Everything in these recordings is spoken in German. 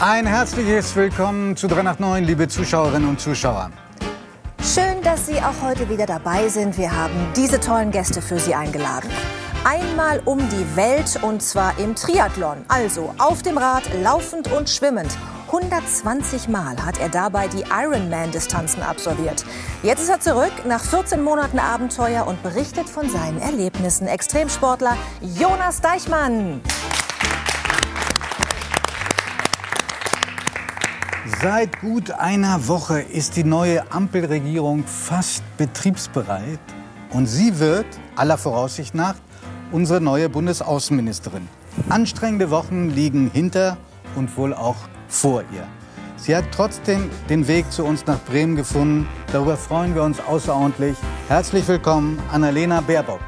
Ein herzliches Willkommen zu 389, liebe Zuschauerinnen und Zuschauer. Schön, dass Sie auch heute wieder dabei sind. Wir haben diese tollen Gäste für Sie eingeladen. Einmal um die Welt und zwar im Triathlon, also auf dem Rad, laufend und schwimmend. 120 Mal hat er dabei die Ironman-Distanzen absolviert. Jetzt ist er zurück nach 14 Monaten Abenteuer und berichtet von seinen Erlebnissen. Extremsportler Jonas Deichmann. Seit gut einer Woche ist die neue Ampelregierung fast betriebsbereit und sie wird aller Voraussicht nach unsere neue Bundesaußenministerin. Anstrengende Wochen liegen hinter und wohl auch vor ihr. Sie hat trotzdem den Weg zu uns nach Bremen gefunden. Darüber freuen wir uns außerordentlich. Herzlich willkommen, Annalena Baerbock.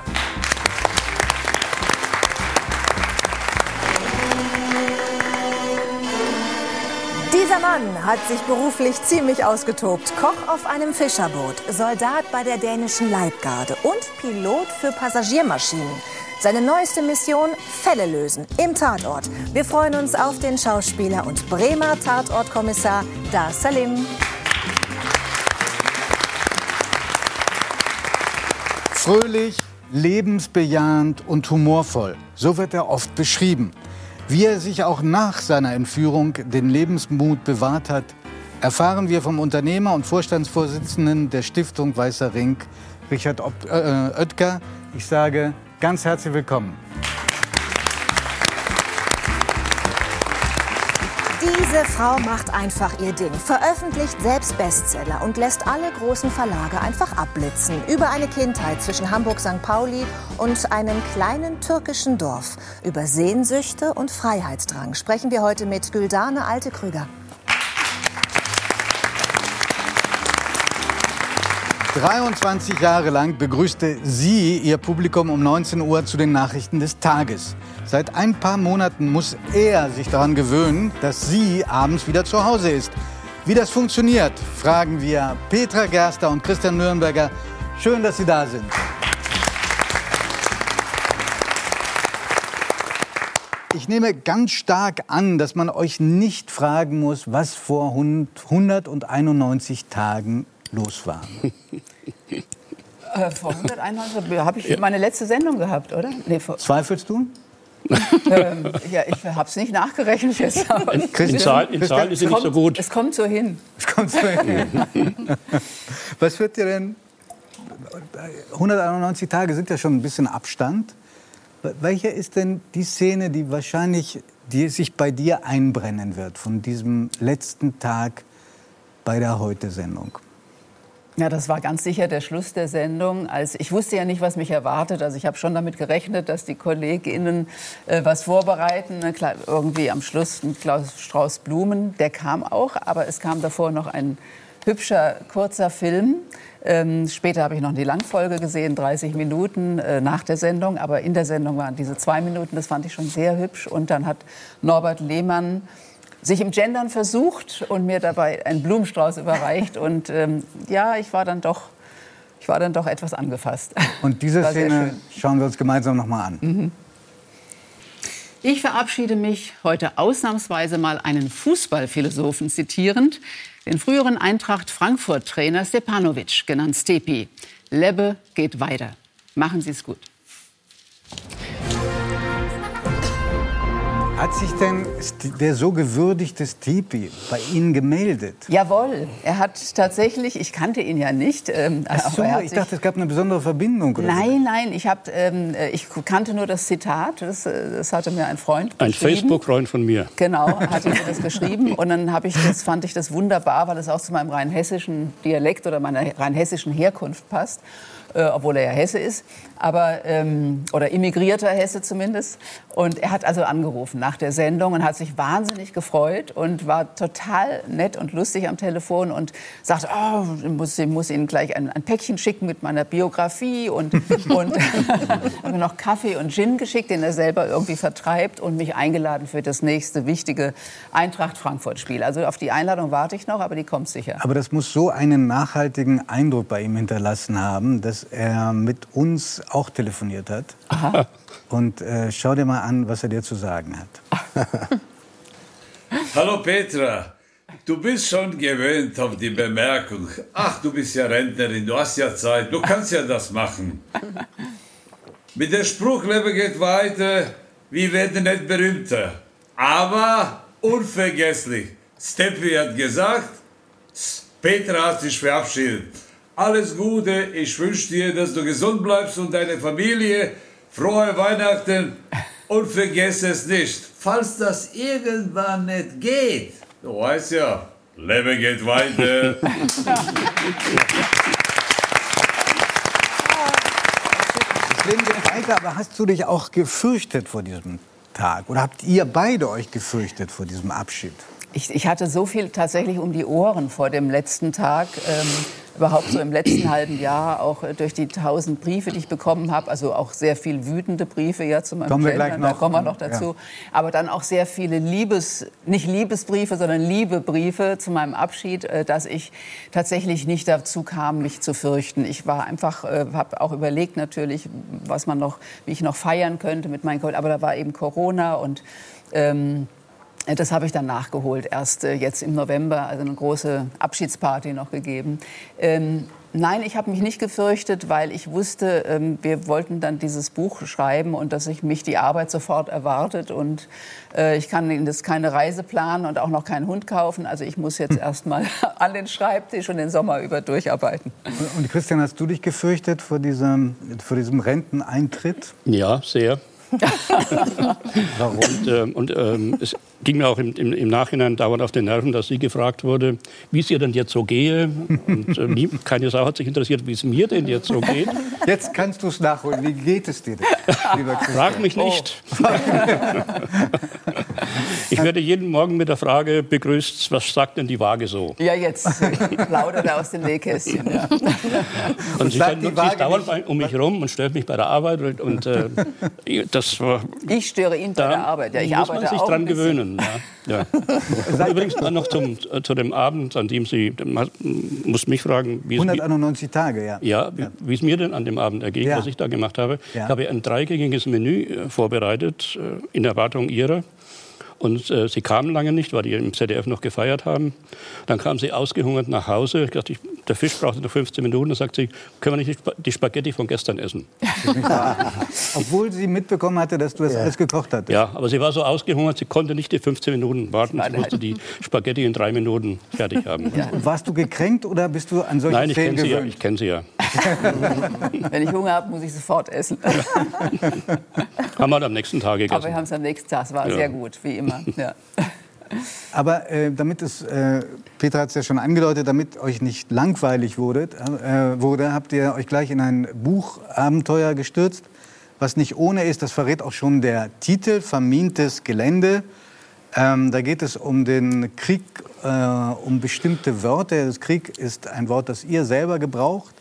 Mann hat sich beruflich ziemlich ausgetobt. Koch auf einem Fischerboot, Soldat bei der dänischen Leibgarde und Pilot für Passagiermaschinen. Seine neueste Mission, Fälle lösen im Tatort. Wir freuen uns auf den Schauspieler und Bremer Tatortkommissar Dar Salim. Fröhlich, lebensbejahend und humorvoll. So wird er oft beschrieben. Wie er sich auch nach seiner Entführung den Lebensmut bewahrt hat, erfahren wir vom Unternehmer und Vorstandsvorsitzenden der Stiftung Weißer Ring, Richard Ob äh, Oetker. Ich sage ganz herzlich willkommen. Diese Frau macht einfach ihr Ding, veröffentlicht selbst Bestseller und lässt alle großen Verlage einfach abblitzen. Über eine Kindheit zwischen Hamburg St. Pauli und einem kleinen türkischen Dorf. Über Sehnsüchte und Freiheitsdrang sprechen wir heute mit Güldane Alte-Krüger. 23 Jahre lang begrüßte sie ihr Publikum um 19 Uhr zu den Nachrichten des Tages. Seit ein paar Monaten muss er sich daran gewöhnen, dass sie abends wieder zu Hause ist. Wie das funktioniert, fragen wir Petra Gerster und Christian Nürnberger. Schön, dass Sie da sind. Ich nehme ganz stark an, dass man euch nicht fragen muss, was vor 191 Tagen los war. Äh, vor 191 habe ich meine letzte Sendung gehabt, oder? Nee, Zweifelst du? Ähm, ja, ich habe es nicht nachgerechnet jetzt. Aber in, in, Zahl, in Zahlen ist sie nicht so gut. Es kommt so hin. Es kommt so hin. Was wird dir denn... 191 Tage sind ja schon ein bisschen Abstand. Welche ist denn die Szene, die wahrscheinlich die sich bei dir einbrennen wird von diesem letzten Tag bei der Heute-Sendung? Ja, das war ganz sicher der Schluss der Sendung. Als ich wusste ja nicht, was mich erwartet. Also ich habe schon damit gerechnet, dass die KollegInnen äh, was vorbereiten. Klar, irgendwie am Schluss ein Strauß Blumen. Der kam auch, aber es kam davor noch ein hübscher kurzer Film. Ähm, später habe ich noch die Langfolge gesehen, 30 Minuten äh, nach der Sendung. Aber in der Sendung waren diese zwei Minuten. Das fand ich schon sehr hübsch. Und dann hat Norbert Lehmann sich im Gendern versucht und mir dabei einen Blumenstrauß überreicht. Und ähm, ja, ich war dann doch, ich war dann doch etwas angefasst. Und diese Szene schauen wir uns gemeinsam noch mal an. Mhm. Ich verabschiede mich heute ausnahmsweise mal einen Fußballphilosophen zitierend, den früheren Eintracht Frankfurt-Trainer Stepanovic, genannt Stepi. Lebbe geht weiter. Machen Sie es gut. Hat sich denn der so gewürdigte Stipi bei Ihnen gemeldet? Jawohl, er hat tatsächlich, ich kannte ihn ja nicht. Ähm, Ach so, ich dachte, es gab eine besondere Verbindung. nein, so. nein, ich, hab, ähm, ich kannte nur das Zitat, das, äh, das hatte mir ein Freund Ein Facebook-Freund von mir. Genau, hat mir das geschrieben und dann ich das, fand ich das wunderbar, weil es auch zu meinem rheinhessischen Dialekt oder meiner rheinhessischen Herkunft passt äh, obwohl er ja Hesse ist, aber ähm, oder immigrierter Hesse zumindest. Und er hat also angerufen nach der Sendung und hat sich wahnsinnig gefreut und war total nett und lustig am Telefon und sagte, oh, ich muss, ich muss Ihnen gleich ein, ein, Päckchen schicken mit meiner Biografie und, und mir noch Kaffee und Gin geschickt, den er selber irgendwie vertreibt und mich eingeladen für das nächste wichtige Eintracht-Frankfurt-Spiel. Also auf die Einladung warte ich noch, aber die kommt sicher. Aber das muss so einen nachhaltigen Eindruck bei ihm hinterlassen haben, dass er mit uns auch telefoniert hat. Aha. Und äh, schau dir mal an, was er dir zu sagen hat. Hallo Petra, du bist schon gewöhnt auf die Bemerkung. Ach, du bist ja Rentnerin, du hast ja Zeit, du kannst ja das machen. Mit dem Spruch Leben geht weiter, wir werden nicht berühmter, aber unvergesslich. Steffi hat gesagt, Petra hat sich verabschiedet. Alles Gute, ich wünsche dir, dass du gesund bleibst und deine Familie. Frohe Weihnachten und vergesse es nicht, falls das irgendwann nicht geht. Du weißt ja, Leben geht weiter. Leben geht weiter, aber hast du dich auch gefürchtet vor diesem Tag? Oder habt ihr beide euch gefürchtet vor diesem Abschied? Ich, ich hatte so viel tatsächlich um die Ohren vor dem letzten Tag. Ähm, überhaupt so im letzten halben Jahr, auch äh, durch die tausend Briefe, die ich bekommen habe, also auch sehr viel wütende Briefe ja zu meinem Kommen wir gleich noch. da kommen wir noch dazu. Ja. Aber dann auch sehr viele Liebes, nicht Liebesbriefe, sondern Liebebriefe zu meinem Abschied, äh, dass ich tatsächlich nicht dazu kam, mich zu fürchten. Ich war einfach, äh, habe auch überlegt natürlich, was man noch, wie ich noch feiern könnte mit meinen Kollegen, aber da war eben Corona und ähm, das habe ich dann nachgeholt, erst äh, jetzt im November, also eine große Abschiedsparty noch gegeben. Ähm, nein, ich habe mich nicht gefürchtet, weil ich wusste, ähm, wir wollten dann dieses Buch schreiben und dass ich mich die Arbeit sofort erwartet und äh, ich kann Ihnen das keine Reise planen und auch noch keinen Hund kaufen. Also ich muss jetzt erst mal an den Schreibtisch und den Sommer über durcharbeiten. Und- Und Christian, hast du dich gefürchtet vor diesem, vor diesem Renteneintritt? Ja, sehr. Warum? Und, ähm, und ähm, es ging mir auch im, im, im Nachhinein dauernd auf den Nerven, dass sie gefragt wurde, wie es ihr denn jetzt so gehe. Und äh, nie, keine Sau hat sich interessiert, wie es mir denn jetzt so geht. Jetzt kannst du es nachholen. Wie geht es dir denn, lieber Christian? Frag mich nicht. Ich werde jeden Morgen mit der Frage begrüßt, was sagt denn die Waage so? Ja, jetzt plaudert er aus dem Nähkästchen. Ja. Und sie, die sie ist dauernd um mich rum und stört mich bei der Arbeit. Und, und äh, das war, Ich störe ihn bei der Arbeit. Ja, ich muss arbeite man sich dran gewöhnen. Ja. Ja. Übrigens dann noch zum, äh, zu dem Abend, an dem Sie, muss mich fragen, wie es, mir- 191 Tage, ja. ja, wie, wie es mir denn an dem Abend ergeht, Ja. was ich da gemacht habe. Ja. Ich habe ein dreigängiges Menü äh, vorbereitet, äh, in Erwartung Ihrer. Und äh, sie kamen lange nicht, weil die im ZDF noch gefeiert haben. Dann kam sie ausgehungert nach Hause. Ich dachte, ich, der Fisch brauchte noch 15 Minuten. Dann sagt sie, können wir nicht die Sp- die Spaghetti von gestern essen? Obwohl sie mitbekommen hatte, dass du das alles gekocht hattest. Ja, aber sie war so ausgehungert, sie konnte nicht die 15 Minuten warten. war Sie musste die Spaghetti in drei Minuten fertig haben. Und warst du gekränkt oder bist du an solche Nein, ich Szenen kenne sie ja. gewöhnt? Ich kenne sie ja. Wenn ich Hunger habe, muss ich sofort essen. Haben wir am nächsten Tag Aber wir gegessen. haben es am nächsten Tag. Es war Ja. sehr gut, wie immer. Aber äh, damit es, äh, Petra hat es ja schon angedeutet, damit euch nicht langweilig wurde, äh, wurde, habt ihr euch gleich in ein Buchabenteuer gestürzt, was nicht ohne ist. Das verrät auch schon der Titel, Vermintes Gelände. Ähm, da geht es um den Krieg, äh, um bestimmte Wörter. Das Krieg ist ein Wort, das ihr selber gebraucht.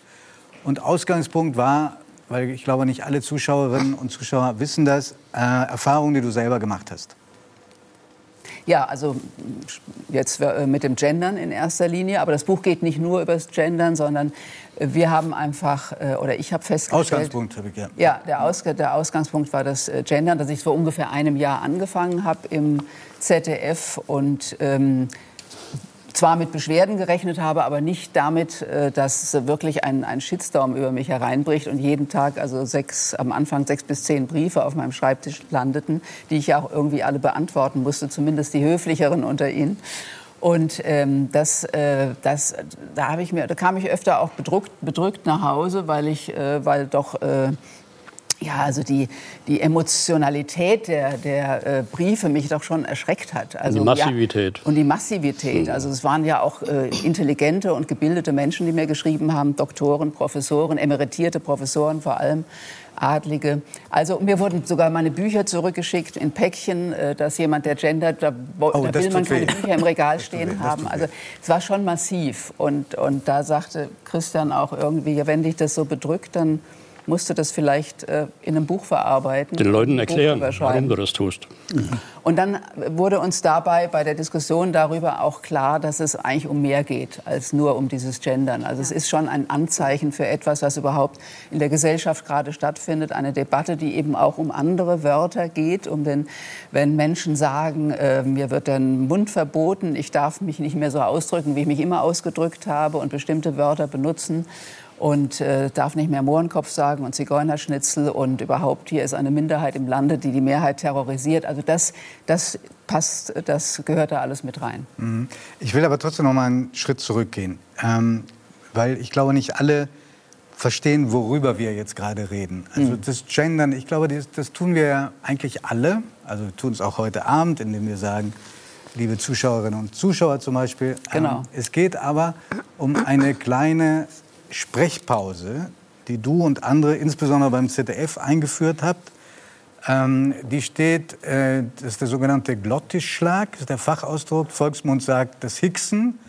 Und Ausgangspunkt war, weil ich glaube, nicht alle Zuschauerinnen und Zuschauer wissen das, äh, Erfahrungen, die du selber gemacht hast. Ja, also jetzt äh, mit dem Gendern in erster Linie. Aber das Buch geht nicht nur über das Gendern, sondern äh, wir haben einfach, äh, oder ich habe festgestellt... Ausgangspunkt habe ich ja. Ja, der, Ausg der Ausgangspunkt war das Gendern, dass ich vor ungefähr einem Jahr angefangen habe im ZDF und ähm, zwar mit Beschwerden gerechnet habe, aber nicht damit, äh, dass wirklich ein, ein Shitstorm über mich hereinbricht und jeden Tag also sechs, am Anfang sechs bis zehn Briefe auf meinem Schreibtisch landeten, die ich ja auch irgendwie alle beantworten musste, zumindest die höflicheren unter ihnen. Und ähm, das, äh, das, da, habe ich mir, da kam ich öfter auch bedrückt, bedrückt nach Hause, weil ich, äh, weil doch äh, ja, also die, die Emotionalität der, der äh, Briefe mich doch schon erschreckt hat. Also, die Massivität. Ja, und die Massivität. Also es waren ja auch äh, intelligente und gebildete Menschen, die mir geschrieben haben, Doktoren, Professoren, emeritierte Professoren vor allem. Adlige. Also mir wurden sogar meine Bücher zurückgeschickt in Päckchen, äh, dass jemand, der gendert, da, Oh, da will man tut weh. keine Bücher im Regal stehen weh, haben. Also es war schon massiv. Und, und da sagte Christian auch irgendwie, ja, wenn dich das so bedrückt, dann musste das vielleicht äh, in einem Buch verarbeiten. Den Leuten erklären, warum du das tust. Und dann wurde uns dabei bei der Diskussion darüber auch klar, dass es eigentlich um mehr geht als nur um dieses Gendern. Also es ist schon ein Anzeichen für etwas, was überhaupt in der Gesellschaft gerade stattfindet, eine Debatte, die eben auch um andere Wörter geht, um den, wenn Menschen sagen, äh, mir wird der Mund verboten, ich darf mich nicht mehr so ausdrücken, wie ich mich immer ausgedrückt habe und bestimmte Wörter benutzen und äh, darf nicht mehr Mohrenkopf sagen und Zigeunerschnitzel und überhaupt hier ist eine Minderheit im Lande, die die Mehrheit terrorisiert. Also das, das passt, das gehört da alles mit rein. Mhm. Ich will aber trotzdem noch mal einen Schritt zurückgehen, ähm, weil ich glaube nicht alle verstehen, worüber wir jetzt gerade reden. Also mhm. das Gendern, ich glaube, das, das tun wir ja eigentlich alle. Also wir tun es auch heute Abend, indem wir sagen, liebe Zuschauerinnen und Zuschauer zum Beispiel. Genau. Ähm, es geht aber um eine kleine Sprechpause, die du und andere insbesondere beim ZDF eingeführt habt. Ähm, die steht, äh, das ist der sogenannte Glottisschlag, das ist der Fachausdruck. Volksmund sagt das Hicksen.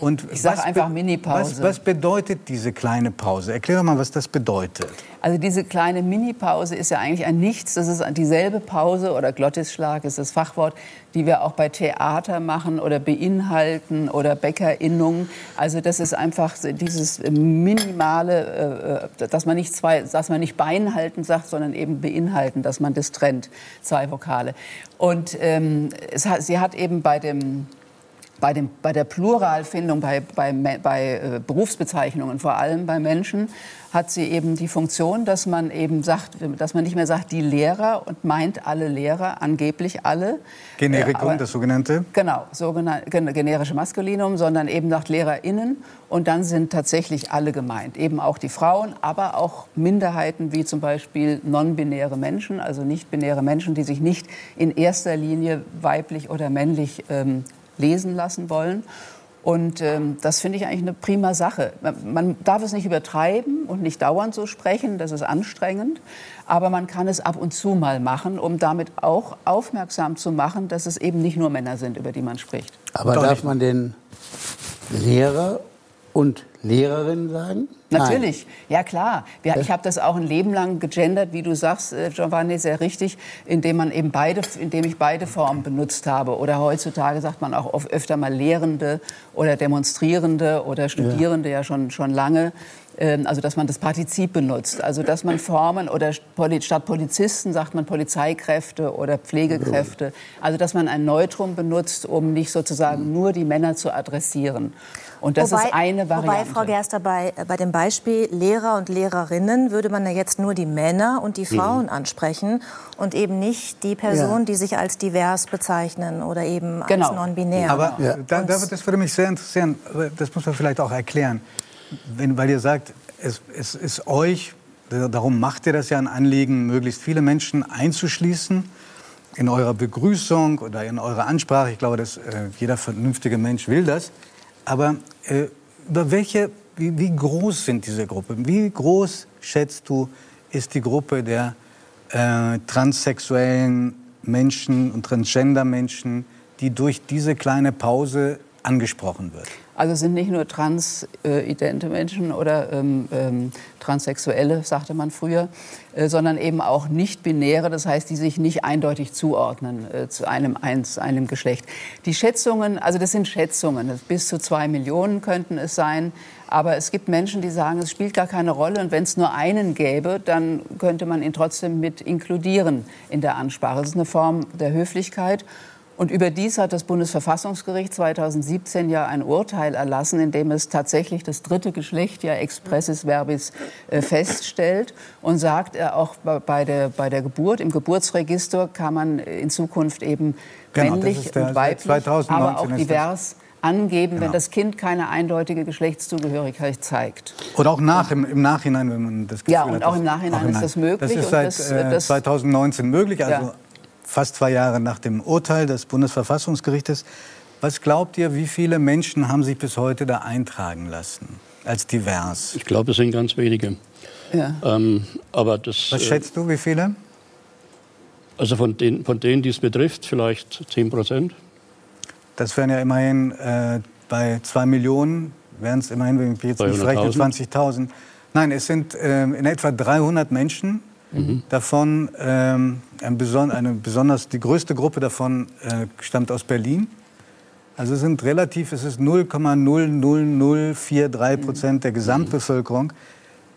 Und ich sage einfach Mini-Pause. Was, was, bedeutet diese kleine Pause? Erklär doch mal, was das bedeutet. Also diese kleine Mini-Pause ist ja eigentlich ein Nichts. Das ist dieselbe Pause oder Glottisschlag ist das Fachwort, die wir auch bei Theater machen oder beinhalten oder Bäckerinnung. Also das ist einfach dieses minimale, äh, dass man nicht zwei, dass man nicht beinhalten sagt, sondern eben beinhalten, dass man das trennt, zwei Vokale. Und ähm, hat, sie hat eben bei dem bei, dem, bei der Pluralfindung, bei, bei, bei äh, Berufsbezeichnungen, vor allem bei Menschen, hat sie eben die Funktion, dass man eben sagt, dass man nicht mehr sagt die Lehrer und meint alle Lehrer, angeblich alle. Generikum, äh, aber, das sogenannte? Genau, sogenannte, generische Maskulinum, sondern eben sagt LehrerInnen und dann sind tatsächlich alle gemeint. Eben auch die Frauen, aber auch Minderheiten wie zum Beispiel non-binäre Menschen, also nicht-binäre Menschen, die sich nicht in erster Linie weiblich oder männlich ähm, lesen lassen wollen. Und ähm, das finde ich eigentlich eine prima Sache. Man, man, darf es nicht übertreiben und nicht dauernd so sprechen, das ist anstrengend. Aber man kann es ab und zu mal machen, um damit auch aufmerksam zu machen, dass es eben nicht nur Männer sind, über die man spricht. Aber darf man den Lehrer und Lehrerin sagen? Natürlich, Nein. ja klar. Ich habe das auch ein Leben lang gegendert, wie du sagst, äh, Giovanni, sehr richtig, indem man eben beide, indem ich beide Formen benutzt habe. Oder heutzutage sagt man auch oft öfter mal Lehrende oder Demonstrierende oder Studierende ja, ja schon, schon lange. Ähm, also dass man das Partizip benutzt. Also dass man Formen oder statt Polizisten sagt man Polizeikräfte oder Pflegekräfte. Also dass man ein Neutrum benutzt, um nicht sozusagen nur die Männer zu adressieren. Und das wobei, ist eine Variante. Wobei, Frau Gerster, bei, bei dem Beispiel Lehrer und Lehrerinnen würde man ja jetzt nur die Männer und die Frauen mhm. ansprechen und eben nicht die Personen, ja. die sich als divers bezeichnen oder eben genau. als non-binär. Aber ja. da, das würde mich sehr interessieren, das muss man vielleicht auch erklären, Wenn, weil ihr sagt, es, es ist euch, darum macht ihr das ja ein Anliegen, möglichst viele Menschen einzuschließen in eurer Begrüßung oder in eurer Ansprache. Ich glaube, dass äh, jeder vernünftige Mensch will das. Aber äh, über welche, wie, wie, groß sind diese Gruppen? Wie groß schätzt du, ist die Gruppe der äh, transsexuellen Menschen und Transgender-Menschen, die durch diese kleine Pause angesprochen wird? Also sind nicht nur transidente Menschen oder ähm, ähm, Transsexuelle, sagte man früher, äh, sondern eben auch nicht-binäre, das heißt, die sich nicht eindeutig zuordnen äh, zu einem, eins, einem Geschlecht. Die Schätzungen, also das sind Schätzungen, bis zu zwei Millionen könnten es sein. Aber es gibt Menschen, die sagen, es spielt gar keine Rolle. Und wenn es nur einen gäbe, dann könnte man ihn trotzdem mit inkludieren in der Ansprache. Das ist eine Form der Höflichkeit. Und überdies hat das Bundesverfassungsgericht 2017 ja ein Urteil erlassen, in dem es tatsächlich das dritte Geschlecht ja expressis verbis äh, feststellt und sagt, äh, auch bei der, bei der Geburt, im Geburtsregister kann man in Zukunft eben genau, männlich der, und weiblich, aber auch divers angeben, genau. wenn das Kind keine eindeutige Geschlechtszugehörigkeit zeigt. Oder auch nach, im, im Nachhinein, wenn man das Gefühl Ja, und hat, auch im Nachhinein ist das möglich. Das ist seit das, äh, das, 2019 möglich, also ja fast zwei Jahre nach dem Urteil des Bundesverfassungsgerichtes. Was glaubt ihr, wie viele Menschen haben sich bis heute da eintragen lassen als divers? Ich glaube, es sind ganz wenige. Ja. Ähm, aber das, Was schätzt du, wie viele? Also von, den, von denen, die es betrifft, vielleicht 10 Prozent. Das wären ja immerhin äh, bei zwei Millionen, wären es immerhin, wenn ich jetzt nicht rechne, 20.000. Nein, es sind ähm, in etwa 300 Menschen. Mhm. Davon ähm, beson eine besonders die größte Gruppe davon äh, stammt aus Berlin. Also es sind relativ, es ist 0,00043 Prozent der Gesamtbevölkerung.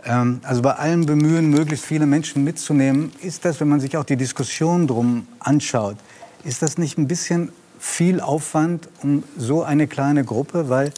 Ähm, also bei allem Bemühen, möglichst viele Menschen mitzunehmen, ist das, wenn man sich auch die Diskussion drum anschaut, ist das nicht ein bisschen viel Aufwand um so eine kleine Gruppe, weil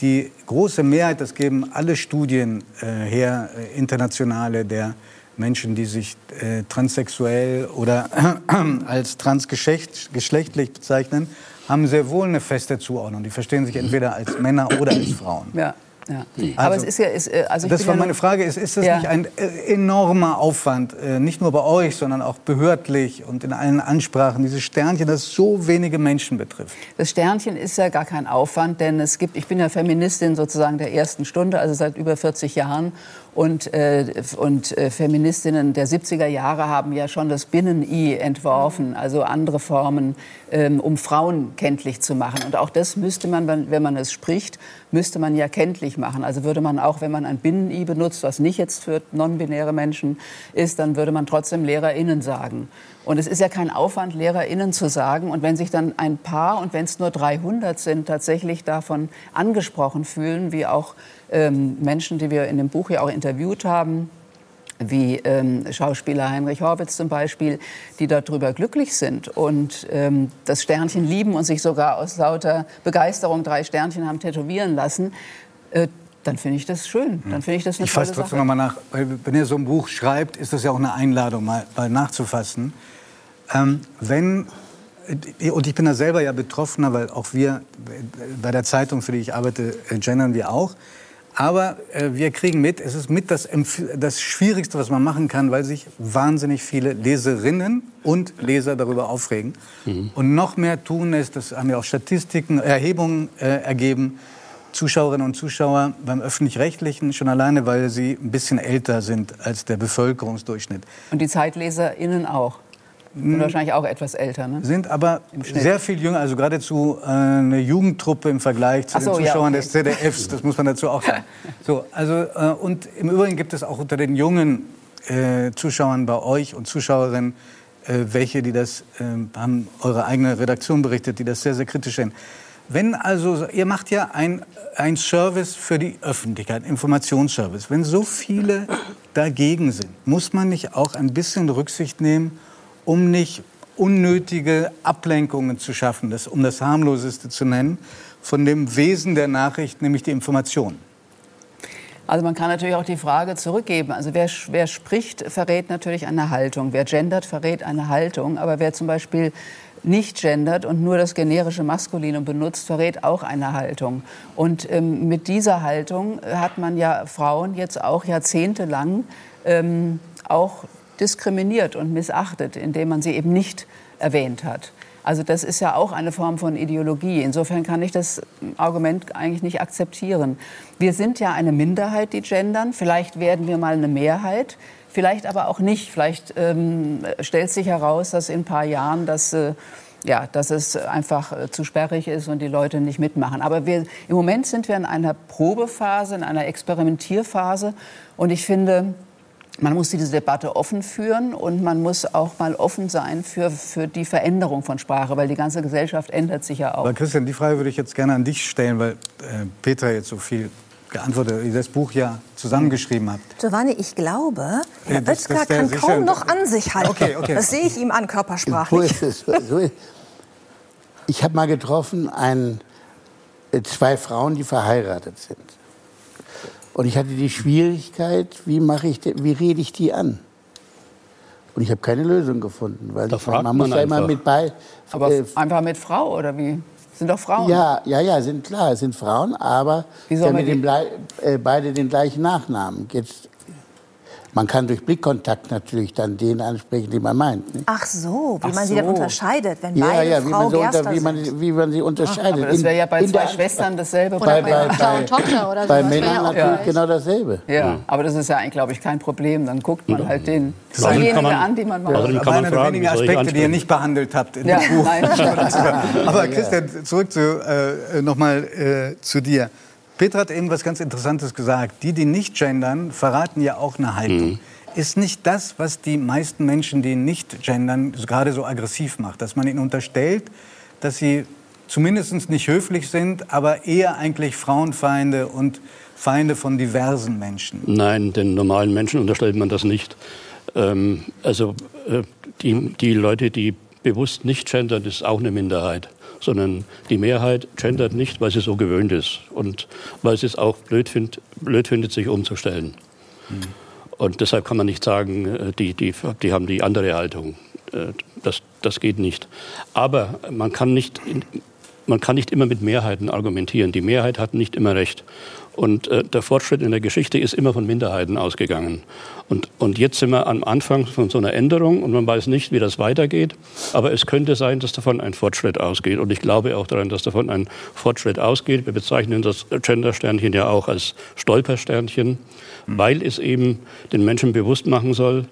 die große Mehrheit, das geben alle Studien äh, her, äh, internationale, der Menschen, die sich äh, transsexuell oder als transgeschlechtlich bezeichnen, haben sehr wohl eine feste Zuordnung. Die verstehen sich entweder als Männer oder als Frauen. Ja. Ja. Also, Aber es ist ja, ist, äh, also das war meine Frage. Ist, ist das ja. nicht ein äh, enormer Aufwand, äh, nicht nur bei euch, sondern auch behördlich und in allen Ansprachen, dieses Sternchen, das so wenige Menschen betrifft? Das Sternchen ist ja gar kein Aufwand, denn es gibt, ich bin ja Feministin sozusagen der ersten Stunde, also seit über 40 Jahren und, äh, und äh, Feministinnen der 70er Jahre haben ja schon das Binnen-I entworfen, also andere Formen, ähm, um Frauen kenntlich zu machen. Und auch das müsste man, wenn man es spricht, müsste man ja kenntlich machen. Also würde man auch, wenn man ein Binnen-I benutzt, was nicht jetzt für non-binäre Menschen ist, dann würde man trotzdem LehrerInnen sagen. Und es ist ja kein Aufwand, LehrerInnen zu sagen. Und wenn sich dann ein paar, und wenn es nur 300 sind, tatsächlich davon angesprochen fühlen, wie auch ähm, Menschen, die wir in dem Buch ja auch interviewt haben, wie ähm, Schauspieler Heinrich Horwitz zum Beispiel, die darüber glücklich sind und ähm, das Sternchen lieben und sich sogar aus lauter Begeisterung drei Sternchen haben tätowieren lassen, äh, dann finde ich das schön. Dann finde ich das eine Ich fasse trotzdem nochmal nach. Wenn ihr so ein Buch schreibt, ist das ja auch eine Einladung, mal, mal nachzufassen. Ähm, wenn und ich bin da selber ja Betroffener, weil auch wir bei der Zeitung, für die ich arbeite, äh, gendern wir auch. Aber äh, wir kriegen mit, es ist mit das, das Schwierigste, was man machen kann, weil sich wahnsinnig viele Leserinnen und Leser darüber aufregen. Mhm. Und noch mehr tun es, das haben ja auch Statistiken, Erhebungen äh, ergeben, Zuschauerinnen und Zuschauer beim öffentlich-rechtlichen schon alleine, weil sie ein bisschen älter sind als der Bevölkerungsdurchschnitt. Und die ZeitleserInnen auch? Sind hm. wahrscheinlich auch etwas älter, ne? Sind aber sehr viel jünger, also geradezu äh, eine Jugendtruppe im Vergleich zu so, den Zuschauern ja, okay. des ZDFs, das muss man dazu auch sagen. So, also, äh, und im Übrigen gibt es auch unter den jungen äh, Zuschauern bei euch und Zuschauerinnen äh, welche, die das, äh, haben eure eigene Redaktion berichtet, die das sehr, sehr kritisch sehen. Wenn also, ihr macht ja ein, ein Service für die Öffentlichkeit, Informationsservice. Wenn so viele dagegen sind, muss man nicht auch ein bisschen Rücksicht nehmen um nicht unnötige Ablenkungen zu schaffen, das, um das harmloseste zu nennen, von dem Wesen der Nachricht, nämlich die Information. Also man kann natürlich auch die Frage zurückgeben. Also wer, wer spricht, verrät natürlich eine Haltung. Wer gendert, verrät eine Haltung. Aber wer zum Beispiel nicht gendert und nur das generische Maskulinum benutzt, verrät auch eine Haltung. Und ähm, mit dieser Haltung hat man ja Frauen jetzt auch jahrzehntelang ähm, auch diskriminiert und missachtet, indem man sie eben nicht erwähnt hat. Also das ist ja auch eine Form von Ideologie. Insofern kann ich das Argument eigentlich nicht akzeptieren. Wir sind ja eine Minderheit, die gendern. Vielleicht werden wir mal eine Mehrheit, vielleicht aber auch nicht. Vielleicht ähm, stellt sich heraus, dass in ein paar Jahren das äh, ja, dass es einfach äh, zu sperrig ist und die Leute nicht mitmachen. Aber wir, im Moment sind wir in einer Probephase, in einer Experimentierphase. Und ich finde, man muss diese Debatte offen führen und man muss auch mal offen sein für, für die Veränderung von Sprache, weil die ganze Gesellschaft ändert sich ja auch. Aber Christian, die Frage würde ich jetzt gerne an dich stellen, weil äh, Petra jetzt so viel geantwortet, ihr das Buch ja zusammengeschrieben habt. Giovanni, ich glaube, Herr das, Oetzger das kann kaum noch an sich halten. Okay, okay. Das sehe ich ihm an körpersprachlich. Ich habe mal getroffen ein, äh, zwei Frauen, die verheiratet sind. Und ich hatte die Schwierigkeit, wie, mache ich, wie rede ich die an? Und ich habe keine Lösung gefunden, weil da fragt man, muss ja immer mit bei. Aber äh, einfach mit Frau oder wie? Sind doch Frauen. Ja, ja, ja, sind klar, sind Frauen, aber sie haben den, äh, beide den gleichen Nachnamen. Jetzt man kann durch Blickkontakt natürlich dann den ansprechen, den man meint. Nicht? Ach so, wie Ach man so. sie dann unterscheidet, wenn ja, beide ja, wie Frau man, so unter, wie, man, wie man sie unterscheidet. Ach, aber das wäre ja bei zwei Schwestern dasselbe. Oder bei, bei, Mutter und Tochter oder so. Bei Männern ja natürlich ja. genau dasselbe. Ja, aber das ist ja eigentlich, glaube ich, kein Problem. Dann guckt man halt den denjenigen an, den man mag. Ja, aber einer der wenigen Aspekte, die ihr nicht behandelt habt in dem Buch. aber Christian, zurück zu, äh, noch mal äh, zu dir. Petra hat eben was ganz Interessantes gesagt. Die, die nicht gendern, verraten ja auch eine Haltung. Mhm. Ist nicht das, was die meisten Menschen, die nicht gendern, gerade so aggressiv macht? Dass man ihnen unterstellt, dass sie zumindest nicht höflich sind, aber eher eigentlich Frauenfeinde und Feinde von diversen Menschen? Nein, den normalen Menschen unterstellt man das nicht. Ähm, also äh, die, die Leute, die bewusst nicht gendern, ist auch eine Minderheit. Sondern die Mehrheit gendert nicht, weil sie so gewöhnt ist und weil sie es auch blöd, find, blöd findet, sich umzustellen. Mhm. Und deshalb kann man nicht sagen, äh, die, die, die haben die andere Haltung. Äh, das, das geht nicht. Aber man kann nicht, man kann nicht immer mit Mehrheiten argumentieren. Die Mehrheit hat nicht immer recht. Und äh, der Fortschritt in der Geschichte ist immer von Minderheiten ausgegangen. Und, und jetzt sind wir am Anfang von so einer Änderung und man weiß nicht, wie das weitergeht. Aber es könnte sein, dass davon ein Fortschritt ausgeht. Und ich glaube auch daran, dass davon ein Fortschritt ausgeht. Wir bezeichnen das Gender-Sternchen ja auch als Stolpersternchen, weil es eben den Menschen bewusst machen soll,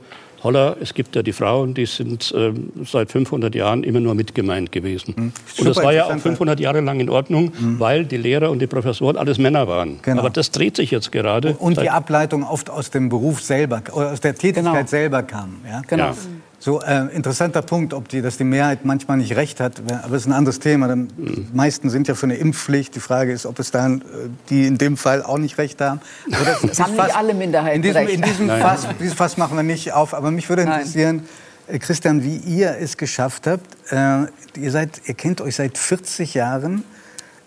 Holla, es gibt ja die Frauen, die sind äh, seit 500 Jahren immer nur mitgemeint gewesen. Mhm. Und das war ja auch 500 Jahre lang in Ordnung, mhm. weil die Lehrer und die Professoren alles Männer waren. Genau. Aber das dreht sich jetzt gerade. Und die Ableitung oft aus dem Beruf selber, oder aus der Tätigkeit genau. selber kam. Ja? Genau. Ja. So äh, interessanter Punkt, ob die, dass die Mehrheit manchmal nicht recht hat, aber das ist ein anderes Thema. Die meisten sind ja für eine Impfpflicht. Die Frage ist, ob es dann äh, die in dem Fall auch nicht recht haben. Also das, das haben nicht alle Minderheiten in diesem, recht. In diesem Fass, dieses Fass machen wir nicht auf. Aber mich würde interessieren, Nein. Äh, Christian, wie ihr es geschafft habt. Äh, ihr, seid, ihr kennt euch seit 40 Jahren.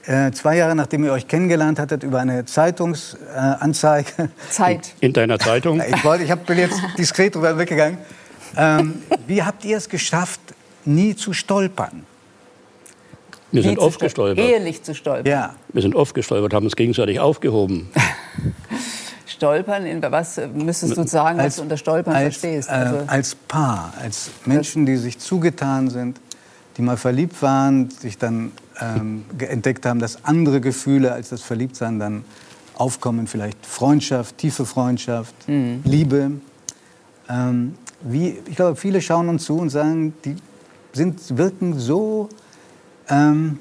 Äh, zwei Jahre nachdem ihr euch kennengelernt hattet, über eine Zeitungsanzeige. Äh, Zeit. In deiner Zeitung? Ich, wollte, ich hab, bin jetzt diskret drüber weggegangen. Ähm, wie habt ihr es geschafft, nie zu stolpern? Wir sind oft gestolpert. Ehelich zu stolpern. Ja. Wir sind oft gestolpert, haben uns gegenseitig aufgehoben. Stolpern, in was müsstest du sagen, als, was du unter Stolpern als, verstehst? Äh, also als Paar, als Menschen, die sich zugetan sind, die mal verliebt waren, sich dann ähm, entdeckt haben, dass andere Gefühle als das Verliebtsein dann aufkommen, vielleicht Freundschaft, tiefe Freundschaft, mhm. Liebe. Ähm, wie, ich glaube, viele schauen uns zu und sagen, die sind, wirken so ähm,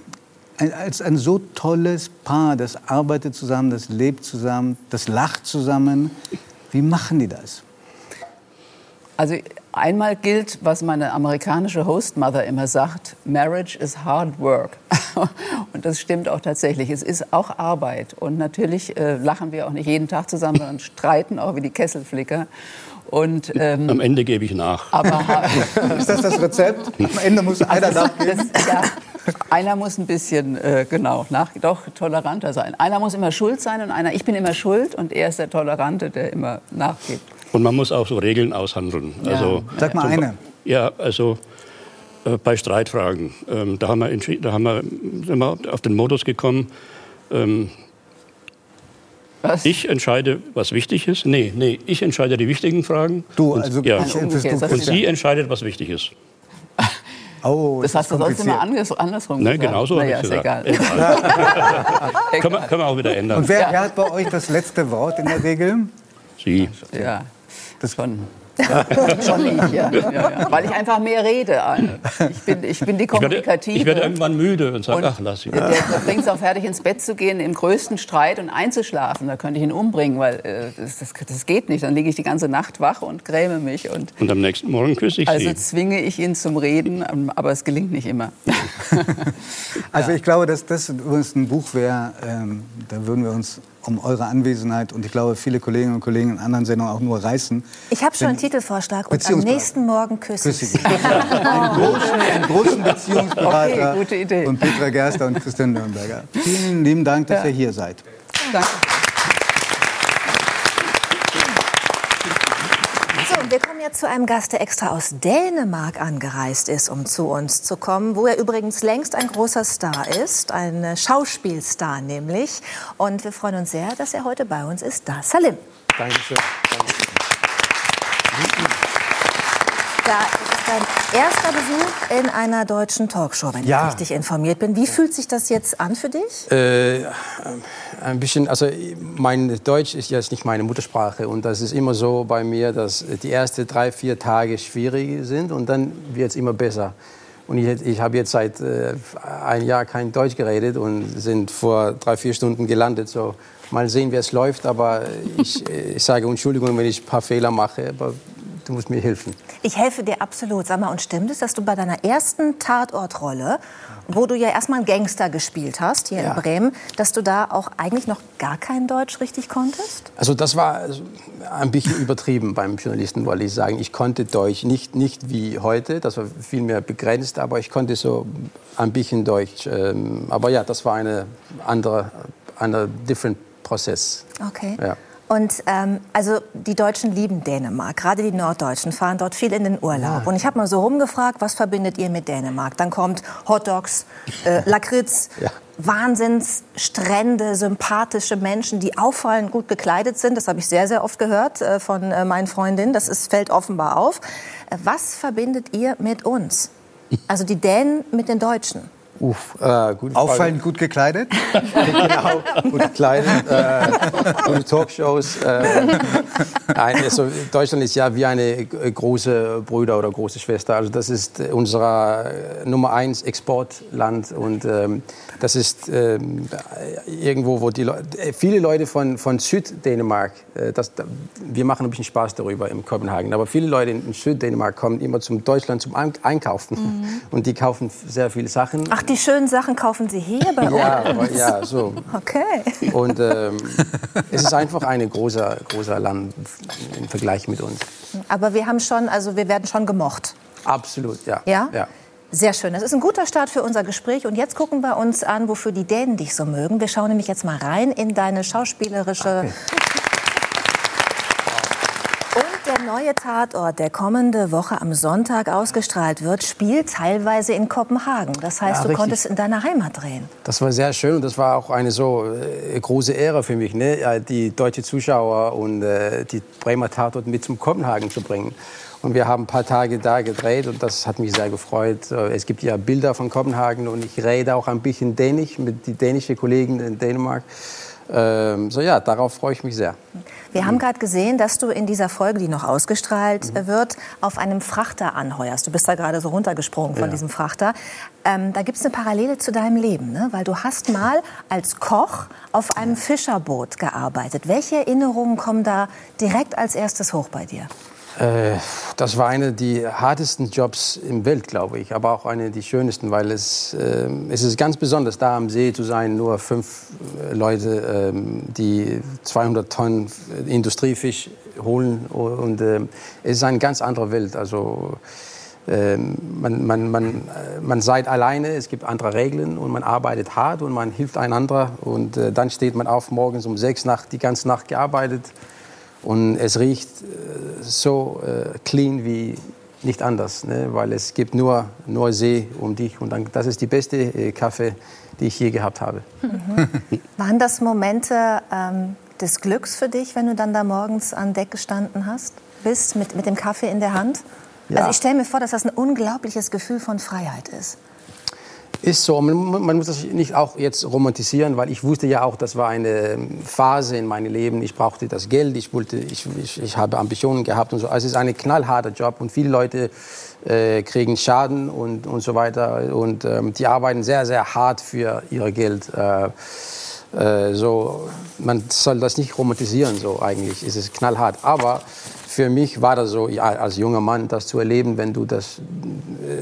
als ein so tolles Paar, das arbeitet zusammen, das lebt zusammen, das lacht zusammen. Wie machen die das? Also einmal gilt, was meine amerikanische Hostmother immer sagt, Marriage is hard work. Und das stimmt auch tatsächlich. Es ist auch Arbeit. Und natürlich äh, lachen wir auch nicht jeden Tag zusammen, sondern streiten auch wie die Kesselflicker. Und, ähm, Am Ende gebe ich nach. Aber, ist das das Rezept? Am Ende muss einer also, nachgeben? Das, ja, einer muss ein bisschen, äh, genau, nach, doch toleranter sein. Einer muss immer schuld sein und einer, ich bin immer schuld und er ist der Tolerante, der immer nachgibt. Und man muss auch so Regeln aushandeln. Ja. Also, Sag mal eine. Ja, also äh, bei Streitfragen, ähm, da, haben wir da haben wir, sind wir auf den Modus gekommen, ähm, was? Ich entscheide, was wichtig ist. Nee, nee, ich entscheide die wichtigen Fragen. Du, also ja. und sie entscheidet, was wichtig ist. Oh, das, heißt, du sollst immer andersrum Nein, genau so naja, ist egal. egal. können, wir, können wir auch wieder ändern. Und wer, wer, hat bei euch das letzte Wort in der Regel? Sie. Ja, das von Schon ich, ja. Ja, ja. Weil ich einfach mehr rede. Ich bin, ich bin die Kommunikative. Ich werde, ich werde irgendwann müde und sage, ach, lass ihn. Der, der bringt es auch fertig, ins Bett zu gehen im größten Streit und einzuschlafen. Da könnte ich ihn umbringen, weil äh, das, das, das, geht nicht. Dann liege ich die ganze Nacht wach und gräme mich. Und, und am nächsten Morgen küsse ich also Sie. Also zwinge ich ihn zum Reden, aber es gelingt nicht immer. also ich glaube, dass das übrigens ein Buch wäre, ähm, da würden wir uns um eure Anwesenheit und ich glaube, viele Kolleginnen und Kollegen in anderen Sendungen auch nur reißen. Ich habe schon einen Titelvorschlag und am nächsten Morgen küsse ich Sie. einen, großen, einen großen Beziehungsberater okay, gute Idee. und Petra Gerster und Christian Nürnberger. Vielen lieben Dank, dass ja. ihr hier seid. Danke. Wir zu einem Gast, der extra aus Dänemark angereist ist, um zu uns zu kommen, wo er übrigens längst ein großer Star ist, ein Schauspielstar nämlich. Und wir freuen uns sehr, dass er heute bei uns ist. Da Salim. Dankeschön. Dankeschön. Da dein erster Besuch in einer deutschen Talkshow, wenn ja. ich richtig informiert bin. Wie fühlt sich das jetzt an für dich? Äh, ein bisschen, also mein Deutsch ist jetzt nicht meine Muttersprache und das ist immer so bei mir, dass die ersten drei, vier Tage schwierig sind und dann wird es immer besser. Und ich, ich habe jetzt seit äh, ein Jahr kein Deutsch geredet und sind vor drei, vier Stunden gelandet. So, mal sehen, wie es läuft. Aber ich, ich sage Entschuldigung, wenn ich ein paar Fehler mache. Aber du musst mir helfen. Ich helfe dir absolut. Sag mal, und stimmt es, dass du bei deiner ersten Tatortrolle, wo du ja erstmal einen Gangster gespielt hast, hier Ja. in Bremen, dass du da auch eigentlich noch gar kein Deutsch richtig konntest? Also das war ein bisschen übertrieben beim Journalisten, wollte ich sagen. Ich konnte Deutsch nicht, nicht wie heute, das war viel mehr begrenzt, aber ich konnte so ein bisschen Deutsch. Ähm, Aber ja, das war eine andere, andere different Prozess. Okay. Ja. Und ähm, also die Deutschen lieben Dänemark, gerade die Norddeutschen fahren dort viel in den Urlaub. Und ich habe mal so rumgefragt, was verbindet ihr mit Dänemark? Dann kommt Hotdogs, äh, Lakritz, Ja. Wahnsinnsstrände, sympathische Menschen, die auffallend gut gekleidet sind. Das habe ich sehr, sehr oft gehört äh, von äh, meinen Freundinnen. Das ist, fällt offenbar auf. Äh, was verbindet ihr mit uns? Also die Dänen mit den Deutschen. Uff, äh. Auffallend gut gekleidet? genau, gut gekleidet, äh, gute Talkshows. Äh, nein, also Deutschland ist ja wie eine große Bruder oder große Schwester. Also das ist unser äh, Nummer eins Exportland und ähm, das ist ähm, irgendwo, wo die Leute, äh, viele Leute von, von Süddänemark, äh, das, da, wir machen ein bisschen Spaß darüber in Kopenhagen, aber viele Leute in Süddänemark kommen immer zum Deutschland zum Ein- Einkaufen und die kaufen sehr viele Sachen. Ach, die schönen Sachen kaufen Sie hier bei ja, uns? ja, so. Okay. Und ähm, es ist einfach ein großer, großer Land im Vergleich mit uns. Aber wir haben schon, also wir werden schon gemocht. Absolut, ja. Ja? ja. Sehr schön. Das ist ein guter Start für unser Gespräch. Und jetzt gucken wir uns an, wofür die Dänen dich so mögen. Wir schauen nämlich jetzt mal rein in deine schauspielerische. Und der neue Tatort, der kommende Woche am Sonntag ausgestrahlt wird, spielt teilweise in Kopenhagen. Das heißt, Ja, du richtig. konntest in deiner Heimat drehen. Das war sehr schön und das war auch eine so äh, große Ehre für mich, ne? ja, die deutsche Zuschauer und äh, die Bremer Tatort mit zum Kopenhagen zu bringen. Und wir haben ein paar Tage da gedreht und das hat mich sehr gefreut. Äh, Es gibt ja Bilder von Kopenhagen und ich rede auch ein bisschen Dänisch mit den dänischen Kollegen in Dänemark. Ähm, so ja, darauf freue ich mich sehr. Wir haben gerade gesehen, dass du in dieser Folge, die noch ausgestrahlt äh, wird, auf einem Frachter anheuerst. Du bist da gerade so runtergesprungen von Ja. diesem Frachter. Ähm, da gibt es eine Parallele zu deinem Leben, ne? weil du hast mal als Koch auf einem Fischerboot gearbeitet. Welche Erinnerungen kommen da direkt als erstes hoch bei dir? Äh, das war einer der hartesten Jobs im Welt, glaube ich, aber auch einer der schönsten, weil es, äh, es ist ganz besonders, da am See zu sein, nur fünf äh, Leute, ähm, die 200 Tonnen Industriefisch holen und äh, es ist eine ganz andere Welt. Also ähm, man, man, man, äh, man seid alleine, es gibt andere Regeln und man arbeitet hart und man hilft einander und äh, dann steht man auf morgens um sechs nach die ganze Nacht gearbeitet und es riecht äh, so äh, clean wie nicht anders, ne? weil es gibt nur, nur See um dich und dann, das ist die beste äh, Kaffee, die ich je gehabt habe. Waren das Momente ähm, des Glücks für dich, wenn du dann da morgens an Deck gestanden hast, bist mit, mit dem Kaffee in der Hand? Ja. Also ich stelle mir vor, dass das ein unglaubliches Gefühl von Freiheit ist. Ist so, man, man muss das nicht auch jetzt romantisieren, weil ich wusste ja auch, das war eine Phase in meinem Leben. Ich brauchte das Geld, ich, wollte, ich, ich, ich habe Ambitionen gehabt und so. Also es ist ein knallharter Job und viele Leute äh, kriegen Schaden und, und so weiter. Und ähm, die arbeiten sehr, sehr hart für ihr Geld. Äh, äh, so, man soll das nicht romantisieren, so eigentlich. Es ist knallhart. Aber für mich war das so, ja, als junger Mann, das zu erleben, wenn du das,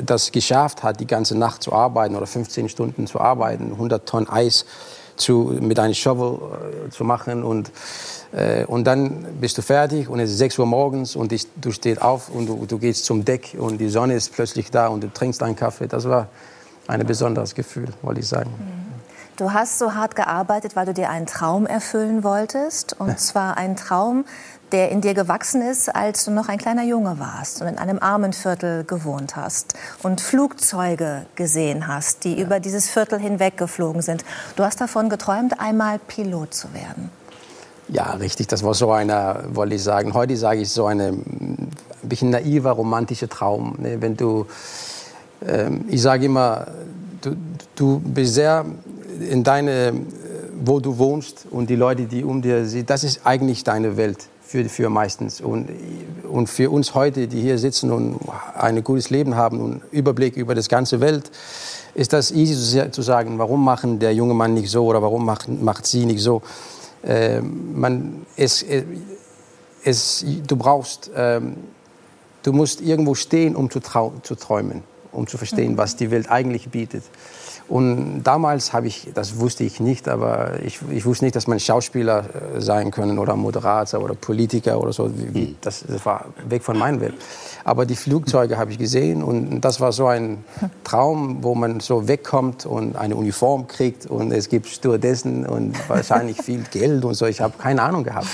das geschafft hast, die ganze Nacht zu arbeiten oder 15 Stunden zu arbeiten, 100 Tonnen Eis zu, mit einem Shovel äh, zu machen und, äh, und dann bist du fertig und es ist 6 Uhr morgens und ich, du stehst auf und du, du gehst zum Deck und die Sonne ist plötzlich da und du trinkst einen Kaffee. Das war ein besonderes Gefühl, wollte ich sagen. Du hast so hart gearbeitet, weil du dir einen Traum erfüllen wolltest. Und zwar einen Traum, der in dir gewachsen ist, als du noch ein kleiner Junge warst und in einem Armenviertel gewohnt hast und Flugzeuge gesehen hast, die über dieses Viertel hinweg geflogen sind. Du hast davon geträumt, einmal Pilot zu werden. Ja, richtig. Das war so eine, wollte ich sagen. Heute sage ich so eine ein bisschen naiver, romantischer Traum. Ne? Wenn du, ähm, ich sage immer, du, du bist sehr in deine, wo du wohnst und die Leute, die um dir sind, das ist eigentlich deine Welt für, für meistens. Und, und für uns heute, die hier sitzen und ein gutes Leben haben und Überblick über das ganze Welt, ist das easy zu sagen, warum machen der junge Mann nicht so oder warum macht, macht sie nicht so. Äh, man, es, äh, es, du brauchst, äh, du musst irgendwo stehen, um zu, zu träumen, um zu verstehen, mhm. was die Welt eigentlich bietet. Und damals habe ich, das wusste ich nicht, aber ich, ich wusste nicht, dass man Schauspieler äh, sein können oder Moderator oder Politiker oder so. Wie, das, das war weg von meiner Welt. Aber die Flugzeuge habe ich gesehen und das war so ein Traum, wo man so wegkommt und eine Uniform kriegt und es gibt Stewardessen und wahrscheinlich viel Geld und so. Ich habe keine Ahnung gehabt.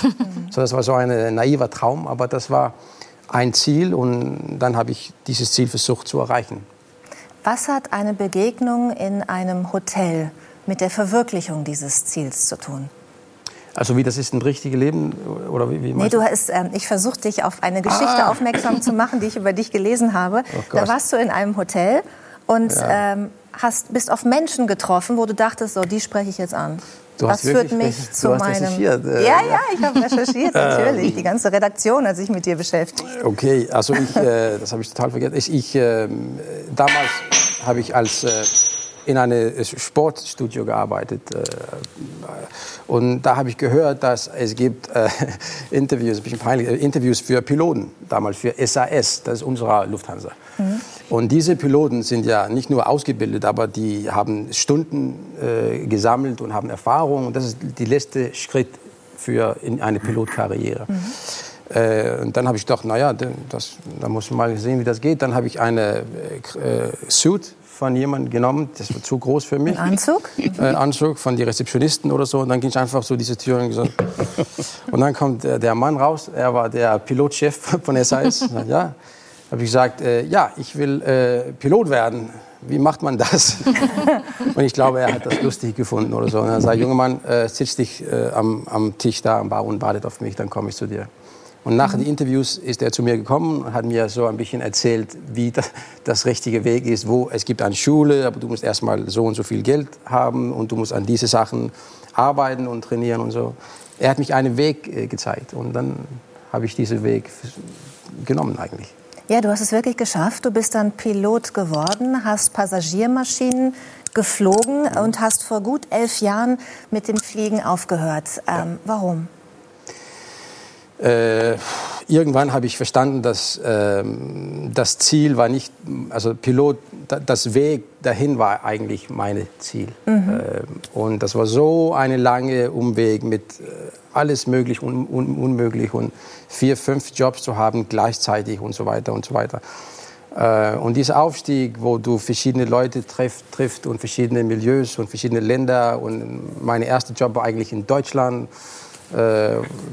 So, das war so ein naiver Traum, aber das war ein Ziel und dann habe ich dieses Ziel versucht zu erreichen. Was hat eine Begegnung in einem Hotel mit der Verwirklichung dieses Ziels zu tun? Also wie das ist ein richtiges Leben oder wie? wie nee, du hast, äh, ich versuche dich auf eine Geschichte ah. aufmerksam zu machen, die ich über dich gelesen habe. Oh da warst du in einem Hotel und ja. ähm, hast, bist auf Menschen getroffen, wo du dachtest, so die spreche ich jetzt an. Du das führt mich zu meinem. Äh, ja, ja, ich habe recherchiert natürlich. Die ganze Redaktion hat sich mit dir beschäftigt. Okay, also ich, äh, das habe ich total vergessen. Ich, ich äh, damals habe ich als äh, in einem Sportstudio gearbeitet. Äh, und da habe ich gehört, dass es gibt äh, Interviews, ein bisschen peinlich, äh, Interviews für Piloten, damals für SAS, das ist unsere Lufthansa. Mhm. Und diese Piloten sind ja nicht nur ausgebildet, aber die haben Stunden äh, gesammelt und haben Erfahrung. Und das ist der letzte Schritt für in eine Pilotkarriere. Mhm. Äh, und dann habe ich gedacht, naja, das, da muss man mal sehen, wie das geht. Dann habe ich eine äh, Suit von jemandem genommen, das war zu groß für mich. Ein Anzug? Äh, Anzug von den Rezeptionisten oder so. Und dann ging ich einfach so diese Tür und gesagt. Und dann kommt der, der Mann raus, er war der Pilotchef von SAS. ja, habe ich gesagt, äh, ja, ich will äh, Pilot werden. Wie macht man das? und ich glaube, er hat das lustig gefunden oder so. Und dann sagt, junger Mann, äh, sitz dich äh, am, am Tisch da am Bar und wartet auf mich, dann komme ich zu dir. Und nach den Interviews ist er zu mir gekommen und hat mir so ein bisschen erzählt, wie das, das richtige Weg ist. Wo es gibt eine Schule, aber du musst erstmal so und so viel Geld haben und du musst an diese Sachen arbeiten und trainieren und so. Er hat mich einen Weg äh, gezeigt und dann habe ich diesen Weg genommen eigentlich. Ja, du hast es wirklich geschafft. Du bist dann Pilot geworden, hast Passagiermaschinen geflogen und hast vor gut elf Jahren mit dem Fliegen aufgehört. Ähm, ja. Warum? Äh, irgendwann habe ich verstanden, dass äh, das Ziel war nicht, also Pilot, das Weg dahin war eigentlich mein Ziel. Mhm. Äh, und das war so eine lange Umweg mit äh, alles möglich und un, unmöglich und vier, fünf Jobs zu haben gleichzeitig und so weiter und so weiter. Äh, und dieser Aufstieg, wo du verschiedene Leute triff, trifft und verschiedene Milieus und verschiedene Länder und mein erster Job war eigentlich in Deutschland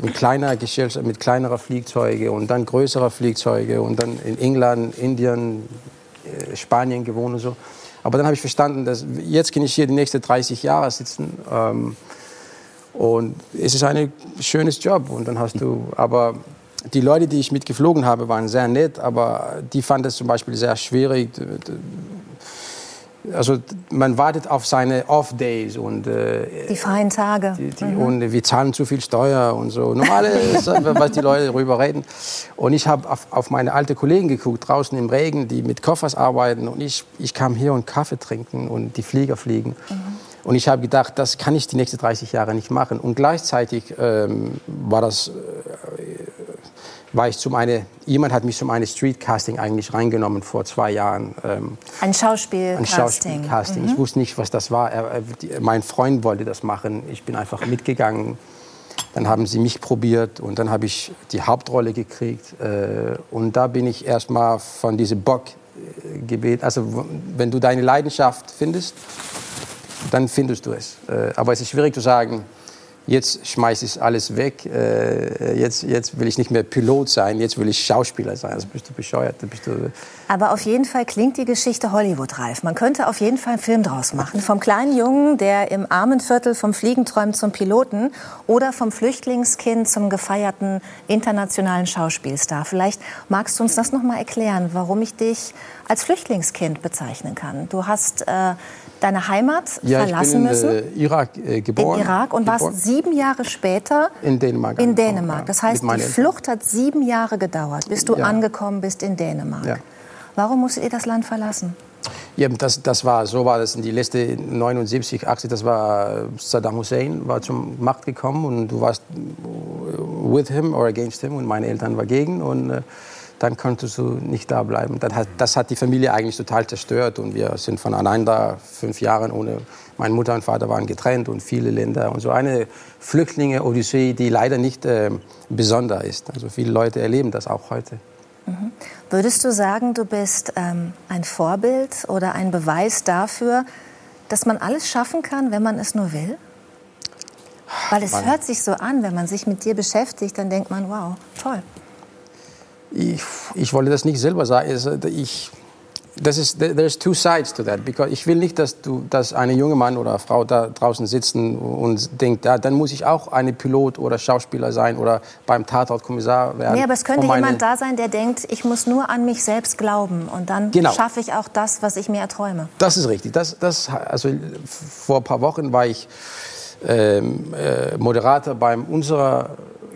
mit kleiner Gesellschaft, mit kleinerer Flugzeuge und dann größerer Flugzeuge und dann in England, Indien, äh, Spanien gewohnt und so. Aber dann habe ich verstanden, dass jetzt kann ich hier die nächsten 30 Jahre sitzen ähm, und es ist ein schönes Job und dann hast du, aber die Leute, die ich mitgeflogen habe, waren sehr nett, aber die fanden es zum Beispiel sehr schwierig also man wartet auf seine Off-Days und äh, die freien Tage. die, die, mhm. und wir zahlen zu viel Steuer und so. Normales was die Leute darüber reden. Und ich habe auf, auf, meine alte Kollegen geguckt draußen im Regen die mit Koffers arbeiten. Und ich, ich kam hier und Kaffee trinken und die Flieger fliegen. Mhm. und ich habe gedacht das kann ich die nächsten 30 Jahre nicht machen. Und gleichzeitig ähm, war das äh, war ich zum eine, jemand hat mich zum eine Streetcasting eigentlich reingenommen vor zwei Jahren. Ähm, ein Schauspielcasting. Ein Schauspielcasting. Mhm. Ich wusste nicht, was das war. Er, er, mein Freund wollte das machen. Ich bin einfach mitgegangen. Dann haben sie mich probiert und dann habe ich die Hauptrolle gekriegt. Äh, und da bin ich erst mal von diesem Bock äh, gebeten. Also wenn du deine Leidenschaft findest, dann findest du es. Äh, aber es ist schwierig zu sagen, jetzt schmeiße ich alles weg, äh, jetzt, jetzt will ich nicht mehr Pilot sein, jetzt will ich Schauspieler sein. Also bist du bescheuert. Bist du Aber auf jeden Fall klingt die Geschichte Hollywood-reif. Man könnte auf jeden Fall einen Film draus machen. Vom kleinen Jungen, der im armen Viertel vom Fliegen träumt zum Piloten oder vom Flüchtlingskind zum gefeierten internationalen Schauspielstar. Vielleicht magst du uns das noch mal erklären, warum ich dich als Flüchtlingskind bezeichnen kann. Du hast äh, deine Heimat ja, verlassen ich bin in, müssen. Äh, Irak äh, geboren. In Irak und geboren. warst sieben Jahre später In Dänemark. in Dänemark. ja. Das heißt, die. Flucht hat sieben Jahre gedauert, bis du Ja. angekommen bist in Dänemark. Warum musstet ihr das Land verlassen? Ja, das, das war, so war das in die letzte 79, 80, das war Saddam Hussein, war zum Macht gekommen und du warst with him or against him und meine Eltern waren gegen und äh, dann konntest du nicht da bleiben. Das hat, das hat die Familie eigentlich total zerstört und wir sind voneinander fünf Jahre ohne, meine Mutter und Vater waren getrennt und viele Länder und so eine Flüchtlinge-Odyssee, die leider nicht äh, besonders ist. Also viele Leute erleben das auch heute. Würdest du sagen, du bist ähm, ein Vorbild oder ein Beweis dafür, dass man alles schaffen kann, wenn man es nur will? Weil es Mann. hört sich so an, wenn man sich mit dir beschäftigt, dann denkt man, wow, toll. Ich, ich wollte das nicht selber sagen. Es, Ich, das ist, there's two sides to that. Because ich will nicht, dass, du, dass eine junge Mann oder Frau da draußen sitzen und denkt, ja, dann muss ich auch eine Pilot oder Schauspieler sein oder beim Tatort Kommissar werden. Nee, aber es könnte jemand da sein, der denkt, ich muss nur an mich selbst glauben und dann Genau. schaffe ich auch das, was ich mir erträume. Das ist richtig. Das, das, also vor ein paar Wochen war ich ähm, äh, Moderator beim unserer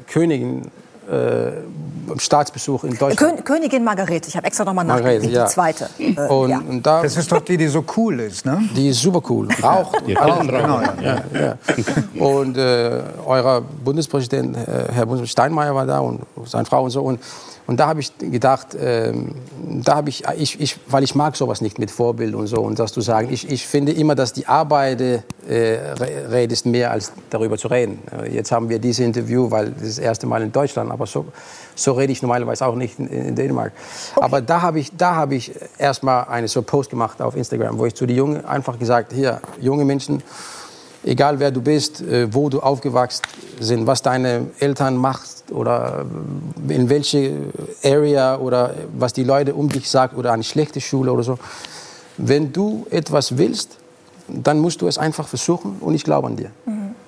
Königin äh, Staatsbesuch in Deutschland. Kön Königin Margarete, ich habe extra nochmal nachgeguckt, Margarete, ja. die zweite. Äh, und, ja. und da, Das ist doch die, die so cool ist, ne? Die ist super cool. Raucht. Die Raucht. Kettenraucher. Ja, ja. Und äh, euer Bundespräsident, äh, Herr Bundespräsident Steinmeier war da und seine Frau und so. Und, und da habe ich gedacht, ähm, da habe ich, ich, ich, weil ich mag sowas nicht mit Vorbild und so. Und das zu sagen, ich, ich finde immer, dass die Arbeit äh, re- redest mehr als darüber zu reden. Äh, Jetzt haben wir dieses Interview, weil das ist das erste Mal in Deutschland, aber so, so rede ich normalerweise auch nicht in, in Dänemark. Aber da habe ich, da habe ich erstmal eine so Post gemacht auf Instagram, wo ich zu den Jungen einfach gesagt, hier, junge Menschen, egal wer du bist, äh, wo du aufgewachsen sind, was deine Eltern machst oder äh, in welche Area oder was die Leute um dich sagen oder eine schlechte Schule oder so. Wenn du etwas willst, dann musst du es einfach versuchen und ich glaube an dir.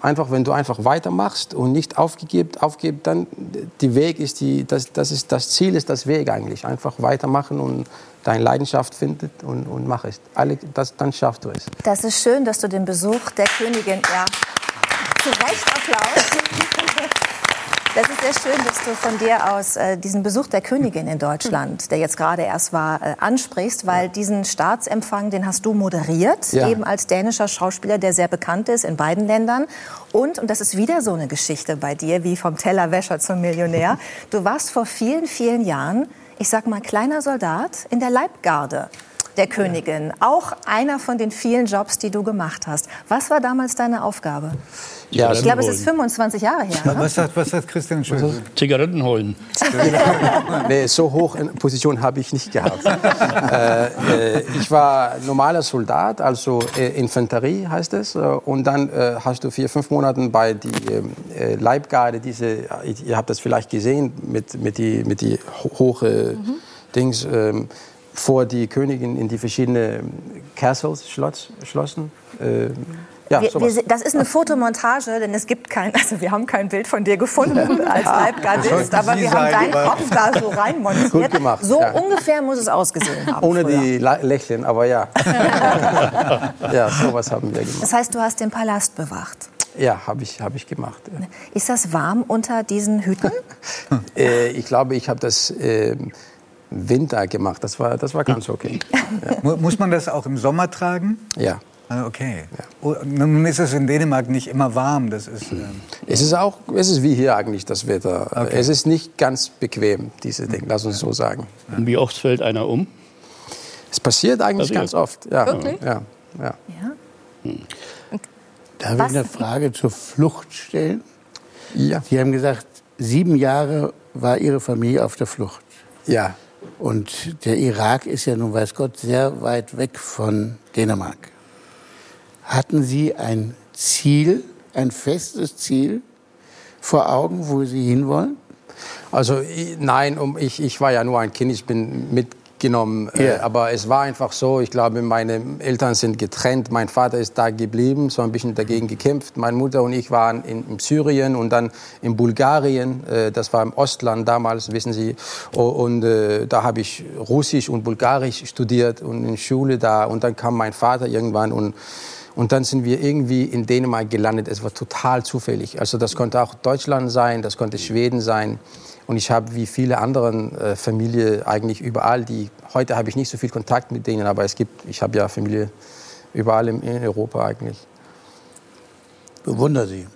Einfach, wenn du einfach weitermachst und nicht aufgegeben, aufgibst, dann die Weg ist die, das, das ist das Ziel ist das Weg eigentlich. Einfach weitermachen und deine Leidenschaft findet und, und mach es. Alle, das, dann schaffst du es. Das ist schön, dass du den Besuch der Königin, ja, zu Recht Applaus. Das ist sehr schön, dass du von dir aus äh, diesen Besuch der Königin in Deutschland, der jetzt gerade erst war, äh, ansprichst, weil diesen Staatsempfang, den hast du moderiert, Ja. eben als dänischer Schauspieler, der sehr bekannt ist in beiden Ländern. Und, und das ist wieder so eine Geschichte bei dir, wie vom Tellerwäscher zum Millionär, du warst vor vielen, vielen Jahren, ich sag mal, kleiner Soldat in der Leibgarde der Königin. Auch einer von den vielen Jobs, die du gemacht hast. Was war damals deine Aufgabe? Ja, Ich glaube, es ist 25 Jahre her. Ne? Was hat, was hat Christian Schöpfer? Zigaretten holen. Nee, so hoch in Position habe ich nicht gehabt. äh, äh, ich war normaler Soldat, also äh, Infanterie heißt es. Äh, und dann äh, hast du vier, fünf Monate bei die ähm, äh, Leibgarde, diese, ihr habt das vielleicht gesehen, mit, mit die, mit die ho- hohe Dings, ähm, vor die Königin in die verschiedenen Castles, Schloss, Schlossen. Äh, ja, Wir, wir, das ist eine Fotomontage, denn es gibt kein, also wir haben kein Bild von dir gefunden als Leibgardist, aber Sie wir haben deinen Kopf da so reinmontiert. Gut gemacht, So ja. ungefähr muss es ausgesehen haben. Ohne früher. die Lächeln, aber ja. ja, sowas haben wir gemacht. Das heißt, du hast den Palast bewacht. Ja, habe ich, hab ich gemacht. Ist das warm unter diesen Hüten? Äh, ich glaube, ich habe das äh, Winter gemacht. Das war, das war ganz okay. Mu- Muss man das auch im Sommer tragen? Ja. Ah, Okay. Oh, Nun ist es in Dänemark nicht immer warm. Das ist, ähm, Es ist auch, es ist wie hier eigentlich das Wetter. Okay. Es ist nicht ganz bequem, diese Dinge, lass uns so sagen. Und wie oft fällt einer um? Es passiert eigentlich Passiert. ganz oft. Ja. Wirklich? Ja, ja. Ja. Darf Was- ich eine Frage zur Flucht stellen? Ja. Sie haben gesagt, sieben Jahre war Ihre Familie auf der Flucht. ja. Und der Irak ist ja nun, weiß Gott, sehr weit weg von Dänemark. Hatten Sie ein Ziel, ein festes Ziel vor Augen, wo Sie hinwollen? Also nein, um, ich, ich war ja nur ein Kind, ich bin mitgenommen. Äh, Ja. aber es war einfach so, ich glaube, meine Eltern sind getrennt. Mein Vater ist da geblieben, so ein bisschen dagegen gekämpft. Meine Mutter und ich waren in, in Syrien und dann in Bulgarien. Äh, das war im Ostland damals, wissen Sie. Und äh, da habe ich Russisch und Bulgarisch studiert und in Schule da. Und dann kam mein Vater irgendwann und Und dann sind wir irgendwie in Dänemark gelandet. Es war total zufällig. Also das konnte auch Deutschland sein, das konnte Schweden sein. Und ich habe wie viele andere äh, Familien eigentlich überall, die heute habe ich nicht so viel Kontakt mit denen, aber es gibt, ich habe ja Familie überall in, in Europa eigentlich. Bewundere Sie.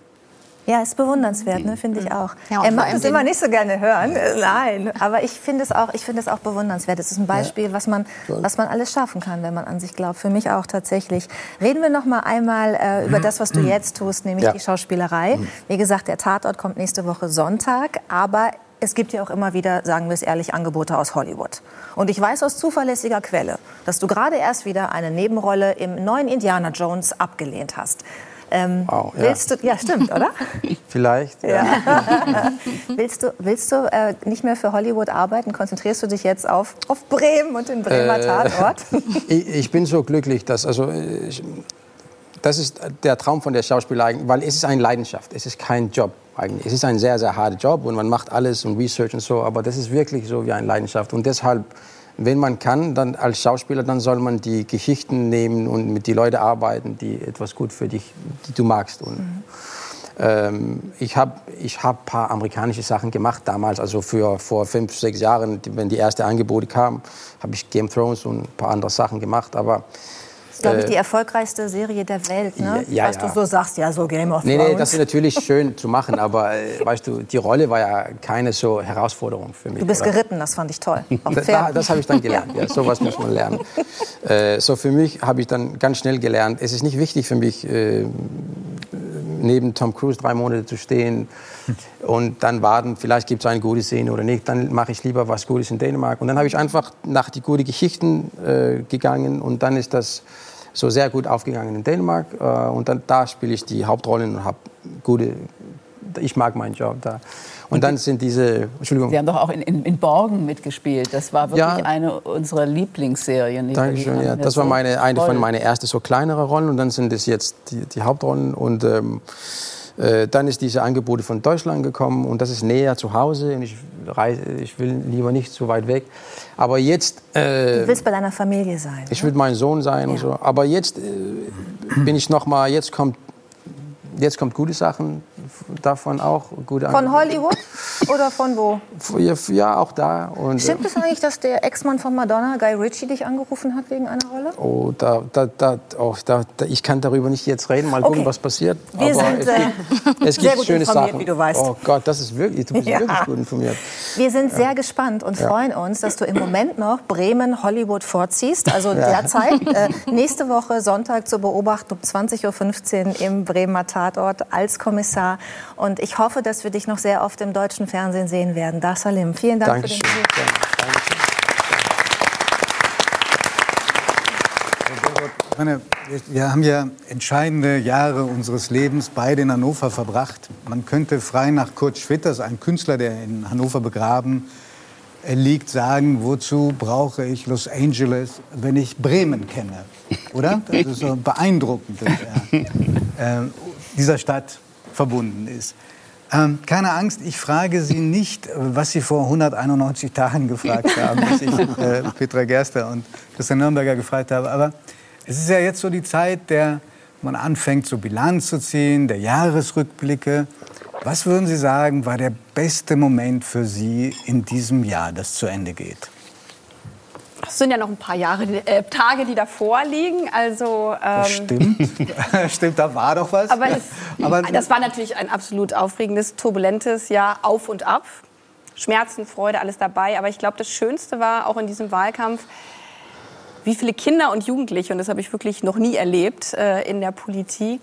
Ja, ist bewundernswert, ne, finde ich auch. Ja, er mag es immer nicht so gerne hören, nein. Aber ich finde es auch, ich finde es auch bewundernswert. Es ist ein Beispiel, was man, was man alles schaffen kann, wenn man an sich glaubt. Für mich auch tatsächlich. Reden wir noch mal einmal äh, über das, was du jetzt tust, nämlich Ja. die Schauspielerei. Wie gesagt, der Tatort kommt nächste Woche Sonntag, aber es gibt ja auch immer wieder, sagen wir es ehrlich, Angebote aus Hollywood. Und ich weiß aus zuverlässiger Quelle, dass du gerade erst wieder eine Nebenrolle im neuen Indiana Jones abgelehnt hast. Ähm, Wow, ja. willst du, ja, stimmt, oder? Vielleicht. Ja. willst du, willst du äh, nicht mehr für Hollywood arbeiten? Konzentrierst du dich jetzt auf, auf Bremen und den Bremer Äh, Tatort? Ich, ich bin so glücklich, dass also äh, ich, das ist der Traum von der Schauspielerei, weil es ist eine Leidenschaft, es ist kein Job eigentlich. Es ist ein sehr sehr harter Job und man macht alles und Research und so, aber das ist wirklich so wie eine Leidenschaft und deshalb wenn man kann, dann als Schauspieler, dann soll man die Geschichten nehmen und mit den Leuten arbeiten, die etwas gut für dich, die du magst. Und, ähm, ich habe ich hab ein paar amerikanische Sachen gemacht damals, also für, vor fünf, sechs Jahren, wenn die erste Angebote kamen, habe ich Game Thrones und ein paar andere Sachen gemacht, aber glaube ich, äh, die erfolgreichste Serie der Welt, ne? Ja, Was ja. du so sagst, ja, so Game of Nee, Thrones. nee, das ist natürlich schön zu machen, aber äh, weißt du, die Rolle war ja keine so Herausforderung für mich. du bist oder? geritten, das fand ich toll. Da, das habe ich dann gelernt. Ja, sowas muss man lernen. Äh, so für mich habe ich dann ganz schnell gelernt, es ist nicht wichtig für mich, äh, neben Tom Cruise drei Monate zu stehen und dann warten, vielleicht gibt es eine gute Szene oder nicht. Dann mache ich lieber was Gutes in Dänemark. Und dann habe ich einfach nach die guten Geschichten äh, gegangen und dann ist das so sehr gut aufgegangen in Dänemark. Äh, und dann da spiele ich die Hauptrollen und habe gute. Ich mag meinen Job da. Und dann sind diese, Entschuldigung. Sie haben doch auch in, in, in Borgen mitgespielt. Das war wirklich Ja. eine unserer Lieblingsserien. Dankeschön, ja. Das war meine, eine von meinen ersten so kleineren Rollen und dann sind es jetzt die, die Hauptrollen und ähm, äh, dann ist diese Angebote von Deutschland gekommen und das ist näher zu Hause und ich, reise, ich will lieber nicht zu weit weg. Aber jetzt, äh, Du willst bei deiner Familie sein. ich will mein Sohn sein und so. Aber jetzt äh, bin ich noch mal, jetzt kommt, jetzt kommt gute Sachen davon auch. Gute Von Angebote. Hollywood oder von wo? Ja, ja, auch da. Und, äh, Stimmt es eigentlich, dass der Ex-Mann von Madonna, Guy Ritchie, dich angerufen hat wegen einer Rolle? Oh, da, da, da, oh, da, da, ich kann darüber nicht jetzt reden. Mal gucken, Okay. was passiert. Wir sind, es äh, gibt, es sehr gibt gut schöne informiert, Sachen. wie du weißt. Oh Gott, das ist wirklich, du bist Ja. wirklich gut informiert. Wir sind sehr gespannt und freuen uns, dass du im Moment noch Bremen, Hollywood vorziehst. Also derzeit, äh, nächste Woche Sonntag zu beobachten um 20.15 Uhr im Bremer Tatort als Kommissar. Und ich hoffe, dass wir dich noch sehr oft im deutschen Fernsehen sehen werden. Da Salim, vielen Dank Dankeschön. für den Besuch. Meine, wir haben ja entscheidende Jahre unseres Lebens beide in Hannover verbracht. Man könnte frei nach Kurt Schwitters, ein Künstler, der in Hannover begraben äh, liegt, sagen, wozu brauche ich Los Angeles, wenn ich Bremen kenne? Oder? Das ist so beeindruckend, dass er äh, dieser Stadt verbunden ist. Ähm, keine Angst, ich frage Sie nicht, was Sie vor 191 Tagen gefragt haben, als ich äh, Petra Gerster und Christian Nürnberger gefragt habe. Aber es ist ja jetzt so die Zeit, der man anfängt, so Bilanz zu ziehen, der Jahresrückblicke. Was würden Sie sagen, war der beste Moment für Sie in diesem Jahr, das zu Ende geht? Es sind ja noch ein paar Jahre, äh, Tage, die davor liegen. Also, ähm, Stimmt, stimmt, da war doch was. aber, es, Aber das war natürlich ein absolut aufregendes, turbulentes Jahr auf und ab. Schmerzen, Freude, alles dabei. Aber ich glaube, das Schönste war auch in diesem Wahlkampf, wie viele Kinder und Jugendliche, und das habe ich wirklich noch nie erlebt äh, in der Politik,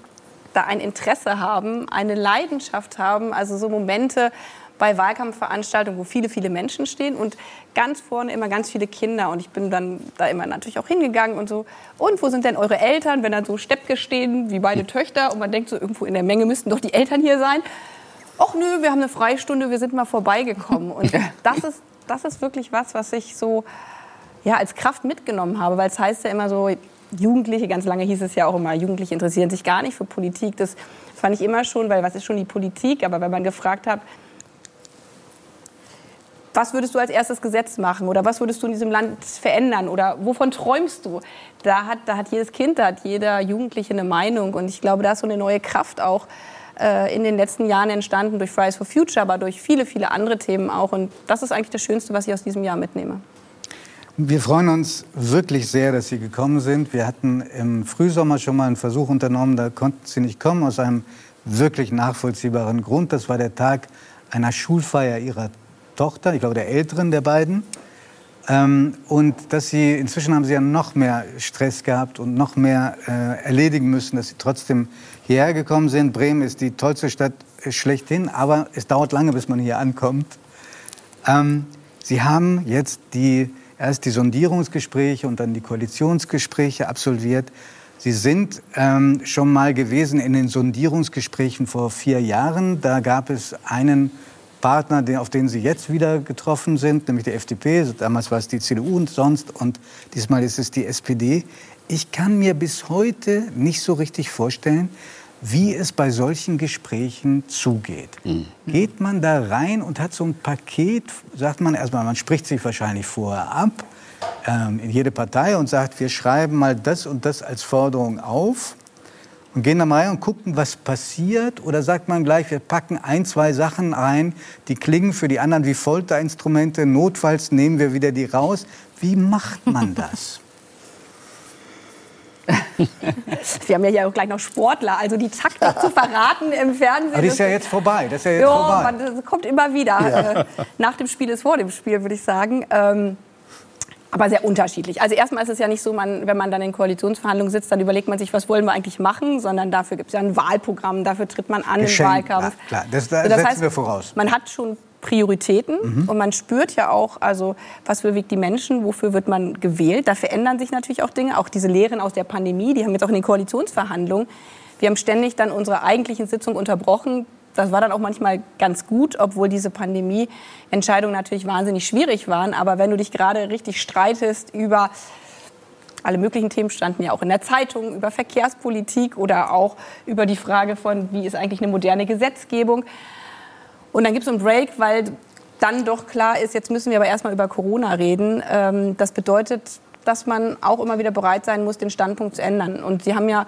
da ein Interesse haben, eine Leidenschaft haben. Also so Momente bei Wahlkampfveranstaltungen, wo viele, viele Menschen stehen und ganz vorne immer ganz viele Kinder. Und ich bin dann da immer natürlich auch hingegangen und so, und wo sind denn eure Eltern, wenn dann so Steppke stehen, wie beide Töchter, und man denkt so, irgendwo in der Menge müssten doch die Eltern hier sein. Och nö, wir haben eine Freistunde, wir sind mal vorbeigekommen. Und das ist, das ist wirklich was, was ich so ja, als Kraft mitgenommen habe, weil es heißt ja immer so, Jugendliche, ganz lange hieß es ja auch immer, Jugendliche interessieren sich gar nicht für Politik. Das fand ich immer schon, weil was ist schon die Politik? Aber wenn man gefragt hat, was würdest du als erstes Gesetz machen oder was würdest du in diesem Land verändern oder wovon träumst du? Da hat, da hat jedes Kind, da hat jeder Jugendliche eine Meinung und ich glaube, da ist so eine neue Kraft auch äh, in den letzten Jahren entstanden durch Fridays for Future, aber durch viele, viele andere Themen auch und das ist eigentlich das Schönste, was ich aus diesem Jahr mitnehme. Wir freuen uns wirklich sehr, dass Sie gekommen sind. Wir hatten im Frühsommer schon mal einen Versuch unternommen, da konnten Sie nicht kommen, aus einem wirklich nachvollziehbaren Grund. Das war der Tag einer Schulfeier Ihrer Tochter, ich glaube der älteren der beiden. Ähm, und dass Sie, inzwischen haben Sie ja noch mehr Stress gehabt und noch mehr äh, erledigen müssen, dass Sie trotzdem hierher gekommen sind. Bremen ist die tollste Stadt schlechthin, aber es dauert lange, bis man hier ankommt. Ähm, Sie haben jetzt die erst die Sondierungsgespräche und dann die Koalitionsgespräche absolviert. Sie sind ähm, schon mal gewesen in den Sondierungsgesprächen vor vier Jahren. Da gab es einen Partner, auf den Sie jetzt wieder getroffen sind, nämlich die FDP. Damals war es die CDU und sonst. Und diesmal ist es die SPD. Ich kann mir bis heute nicht so richtig vorstellen, wie es bei solchen Gesprächen zugeht. Mhm. Geht man da rein und hat so ein Paket, sagt man erstmal, man spricht sich wahrscheinlich vorher ab ähm, in jede Partei und sagt, wir schreiben mal das und das als Forderung auf und gehen dann mal rein und gucken, was passiert? Oder sagt man gleich, wir packen ein, zwei Sachen ein, die klingen für die anderen wie Folterinstrumente, notfalls nehmen wir wieder die raus. Wie macht man das? Wir haben ja auch gleich noch Sportler, also die Taktik zu verraten im Fernsehen. Aber das ist ja jetzt vorbei. Das, ist ja jetzt jo, vorbei. Man, das kommt immer wieder. Ja. Äh, nach dem Spiel ist vor dem Spiel, würde ich sagen. Ähm, aber sehr unterschiedlich. Also erstmal ist es ja nicht so, man, wenn man dann in Koalitionsverhandlungen sitzt, dann überlegt man sich, was wollen wir eigentlich machen, sondern dafür gibt es ja ein Wahlprogramm, dafür tritt man an Geschenk, im Wahlkampf. Klar, das, das, das setzen heißt, wir voraus. Man hat schon Prioritäten mhm. und man spürt ja auch, also was bewegt die Menschen, wofür wird man gewählt. Da verändern sich natürlich auch Dinge, auch diese Lehren aus der Pandemie, die haben jetzt auch in den Koalitionsverhandlungen. Wir haben ständig dann unsere eigentlichen Sitzung unterbrochen. Das war dann auch manchmal ganz gut, obwohl diese Pandemie-Entscheidungen natürlich wahnsinnig schwierig waren. Aber wenn du dich gerade richtig streitest über alle möglichen Themen standen ja auch in der Zeitung über Verkehrspolitik oder auch über die Frage von, wie ist eigentlich eine moderne Gesetzgebung. Und dann gibt es einen Break, weil dann doch klar ist, jetzt müssen wir aber erstmal über Corona reden. Ähm, das bedeutet, dass man auch immer wieder bereit sein muss, den Standpunkt zu ändern. Und Sie haben ja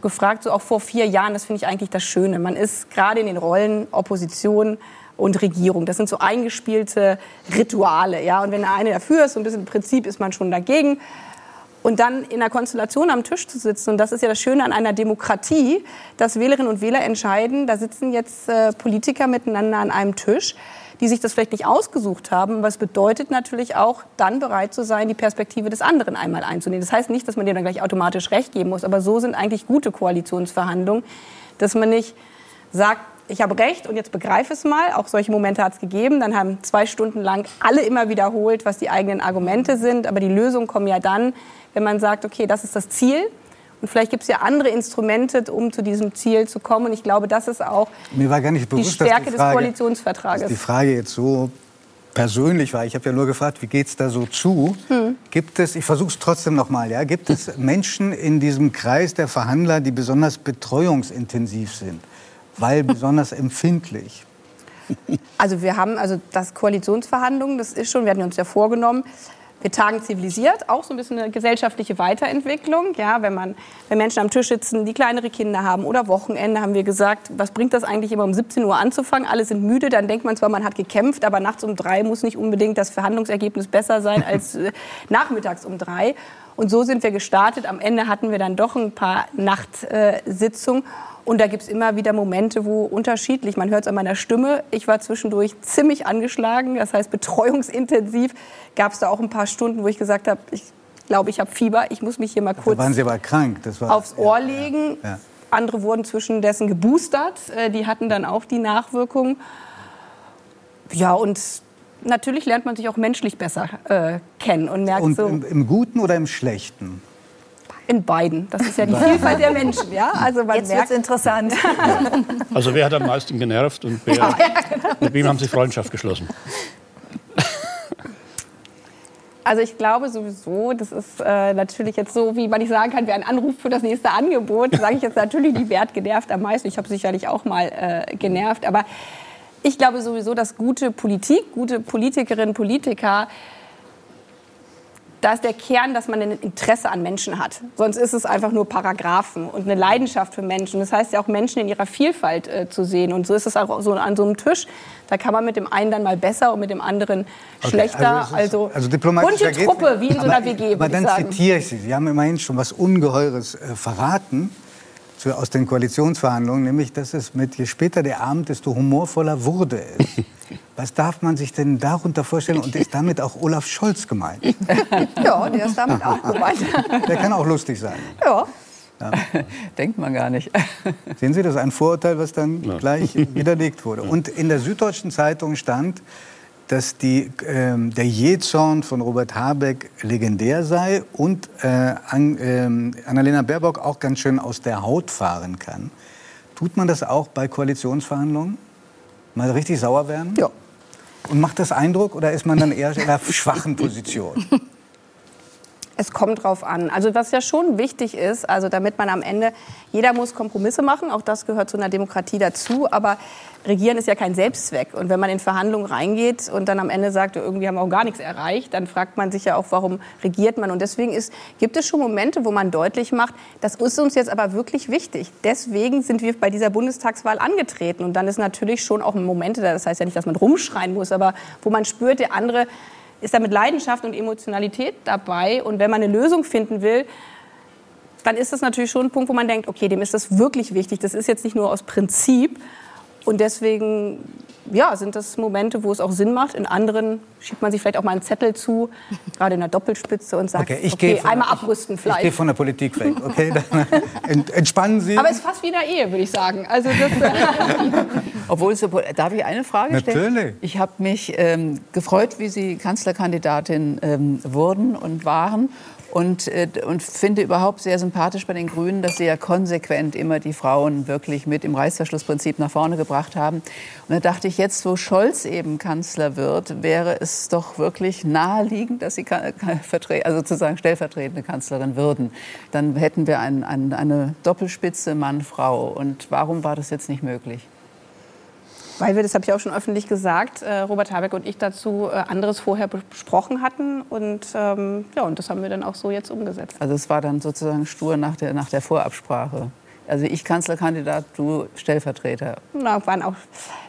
gefragt, so auch vor vier Jahren, das finde ich eigentlich das Schöne. Man ist gerade in den Rollen Opposition und Regierung. Das sind so eingespielte Rituale. Ja? Und wenn der eine dafür ist, so ein bisschen im Prinzip ist man schon dagegen. Und dann in der Konstellation am Tisch zu sitzen, und das ist ja das Schöne an einer Demokratie, dass Wählerinnen und Wähler entscheiden, da sitzen jetzt äh, Politiker miteinander an einem Tisch, die sich das vielleicht nicht ausgesucht haben. Es bedeutet natürlich auch, dann bereit zu sein, die Perspektive des anderen einmal einzunehmen. Das heißt nicht, dass man dem dann gleich automatisch recht geben muss, aber so sind eigentlich gute Koalitionsverhandlungen, dass man nicht sagt, ich habe recht und jetzt begreife es mal. Auch solche Momente hat es gegeben. Dann haben zwei Stunden lang alle immer wiederholt, was die eigenen Argumente sind. Aber die Lösungen kommen ja dann, wenn man sagt, okay, das ist das Ziel. Und vielleicht gibt es ja andere Instrumente, um zu diesem Ziel zu kommen. Und ich glaube, das ist auch Mir war gar nicht bewusst, die Stärke die des Frage, Koalitionsvertrages. Dass die Frage jetzt so persönlich war. Ich habe ja nur gefragt, wie geht es da so zu? Hm. Gibt es, ich versuche es trotzdem noch mal, ja, gibt es Menschen in diesem Kreis der Verhandler, die besonders betreuungsintensiv sind, weil besonders empfindlich? Also wir haben also das Koalitionsverhandlungen, das ist schon, wir hatten uns ja vorgenommen, wir tagen zivilisiert, auch so ein bisschen eine gesellschaftliche Weiterentwicklung. Ja, wenn, man, wenn Menschen am Tisch sitzen, die kleinere Kinder haben oder Wochenende, haben wir gesagt, was bringt das eigentlich immer um 17 Uhr anzufangen? Alle sind müde, dann denkt man zwar, man hat gekämpft, aber nachts um drei muss nicht unbedingt das Verhandlungsergebnis besser sein als äh, nachmittags um drei. Und so sind wir gestartet. Am Ende hatten wir dann doch ein paar Nachtsitzungen. Und da gibt es immer wieder Momente, wo unterschiedlich, man hört es an meiner Stimme, ich war zwischendurch ziemlich angeschlagen, das heißt betreuungsintensiv, gab es da auch ein paar Stunden, wo ich gesagt habe, ich glaube, ich habe Fieber, ich muss mich hier mal kurz da waren Sie aber krank. Das war, aufs Ohr legen. Ja, ja. Andere wurden zwischendessen geboostert, äh, die hatten dann auch die Nachwirkungen. Ja, und natürlich lernt man sich auch menschlich besser äh, kennen und merkt und so. Im, Im Guten oder im Schlechten? In beiden. Das ist ja die Vielfalt der Menschen. Ja? Also man Jetzt wird es interessant. Also wer hat am meisten genervt und wer, ja, genau. mit wem haben Sie Freundschaft geschlossen? Also ich glaube sowieso, das ist äh, natürlich jetzt so, wie man nicht sagen kann, wer einen Anruf für das nächste Angebot, sage ich jetzt natürlich, die Wert genervt am meisten. Ich habe sicherlich auch mal äh, genervt, aber ich glaube sowieso, dass gute Politik, gute Politikerinnen, Politiker da ist der Kern, dass man ein Interesse an Menschen hat. Sonst ist es einfach nur Paragraphen und eine Leidenschaft für Menschen. Das heißt ja auch Menschen in ihrer Vielfalt äh, zu sehen. Und so ist es auch so an so einem Tisch. Da kann man mit dem einen dann mal besser und mit dem anderen Okay, schlechter. also ist- Also, also diplomatisch bunte Truppe, wie in so einer Aber- WG, Aber dann zitiere ich Sie. Sie haben immerhin schon was Ungeheures äh, verraten zu, aus den Koalitionsverhandlungen, nämlich, dass es mit je später der Abend, desto humorvoller wurde es. Was darf man sich denn darunter vorstellen? Und ist damit auch Olaf Scholz gemeint? Ja, der ist damit auch gemeint. Der kann auch lustig sein. Ja. Denkt man gar nicht. Sehen Sie, das ist ein Vorurteil, was dann gleich widerlegt wurde. Und in der Süddeutschen Zeitung stand, dass die, ähm, der Jähzorn von Robert Habeck legendär sei und äh, an, ähm, Annalena Baerbock auch ganz schön aus der Haut fahren kann. Tut man das auch bei Koalitionsverhandlungen? Mal richtig sauer werden? Ja. Und macht das Eindruck oder ist man dann eher in einer schwachen Position? Es kommt drauf an. Also was ja schon wichtig ist, also damit man am Ende, jeder muss Kompromisse machen, auch das gehört zu einer Demokratie dazu, aber Regieren ist ja kein Selbstzweck. Und wenn man in Verhandlungen reingeht und dann am Ende sagt, irgendwie haben wir auch gar nichts erreicht, dann fragt man sich ja auch, warum regiert man. Und deswegen ist, gibt es schon Momente, wo man deutlich macht, das ist uns jetzt aber wirklich wichtig. Deswegen sind wir bei dieser Bundestagswahl angetreten. Und dann ist natürlich schon auch Momente, das heißt ja nicht, dass man rumschreien muss, aber wo man spürt, der andere ist da mit Leidenschaft und Emotionalität dabei. Und wenn man eine Lösung finden will, dann ist das natürlich schon ein Punkt, wo man denkt, okay, dem ist das wirklich wichtig. Das ist jetzt nicht nur aus Prinzip. Und deswegen ja, sind das Momente, wo es auch Sinn macht. In anderen schiebt man sich vielleicht auch mal einen Zettel zu, gerade in der Doppelspitze und sagt, Okay, okay, ich gehe von- einmal abrüsten Ich gehe vielleicht. von der Politik weg, okay? Entspannen Sie. Aber es ist fast wie in der Ehe, würde ich sagen. Also das, Obwohl, so, darf ich eine Frage stellen? Natürlich. Ich habe mich ähm, gefreut, wie Sie Kanzlerkandidatin ähm, wurden und waren. Und, äh, und finde überhaupt sehr sympathisch bei den Grünen, dass sie ja konsequent immer die Frauen wirklich mit im Reißverschlussprinzip nach vorne gebracht haben. Und da dachte ich, jetzt, wo Scholz eben Kanzler wird, wäre es doch wirklich naheliegend, dass sie also sozusagen stellvertretende Kanzlerin würden. Dann hätten wir ein, ein, eine Doppelspitze Mann-Frau. Und warum war das jetzt nicht möglich? Weil wir, das habe ich auch schon öffentlich gesagt, äh, Robert Habeck und ich dazu äh, anderes vorher besprochen hatten. Und ähm, ja, und das haben wir dann auch so jetzt umgesetzt. Also es war dann sozusagen stur nach der, nach der Vorabsprache. Also ich Kanzlerkandidat, du Stellvertreter. Na, waren auch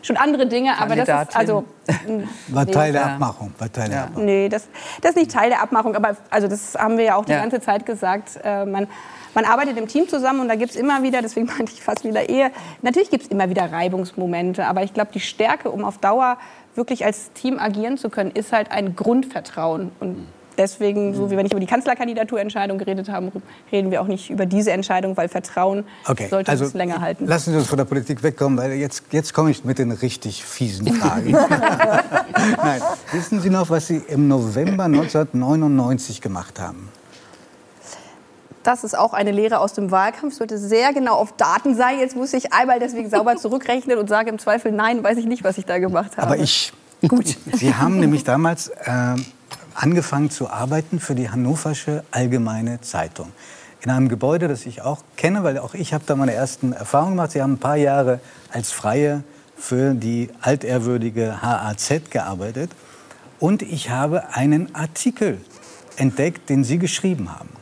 schon andere Dinge, aber das ist also War Nee. Teil der. Abmachung. War Teil der Ja. Abmachung. Nee, das, das ist nicht Teil der Abmachung. Aber also das haben wir ja auch die Ja. ganze Zeit gesagt. Äh, man, man arbeitet im Team zusammen und da gibt es immer wieder, deswegen meinte ich fast wieder Ehe, natürlich gibt es immer wieder Reibungsmomente. Aber ich glaube, die Stärke, um auf Dauer wirklich als Team agieren zu können, ist halt ein Grundvertrauen. Und deswegen, so wie wir nicht über die Kanzlerkandidaturentscheidung geredet haben, reden wir auch nicht über diese Entscheidung, weil Vertrauen Okay, sollte also uns länger halten. lassen Sie uns von der Politik wegkommen, weil jetzt, jetzt komme ich mit den richtig fiesen Fragen. Nein, wissen Sie noch, was Sie im November 1999 gemacht haben? Das ist auch eine Lehre aus dem Wahlkampf. Es sollte sehr genau auf Daten sein. Jetzt muss ich einmal deswegen sauber zurückrechnen und sage im Zweifel, nein, weiß ich nicht, was ich da gemacht habe. Aber ich. Gut. Sie haben nämlich damals äh, angefangen zu arbeiten für die Hannoversche Allgemeine Zeitung. In einem Gebäude, das ich auch kenne, weil auch ich habe da meine ersten Erfahrungen gemacht. Sie haben ein paar Jahre als Freie für die altehrwürdige HAZ gearbeitet. Und ich habe einen Artikel entdeckt, den Sie geschrieben haben.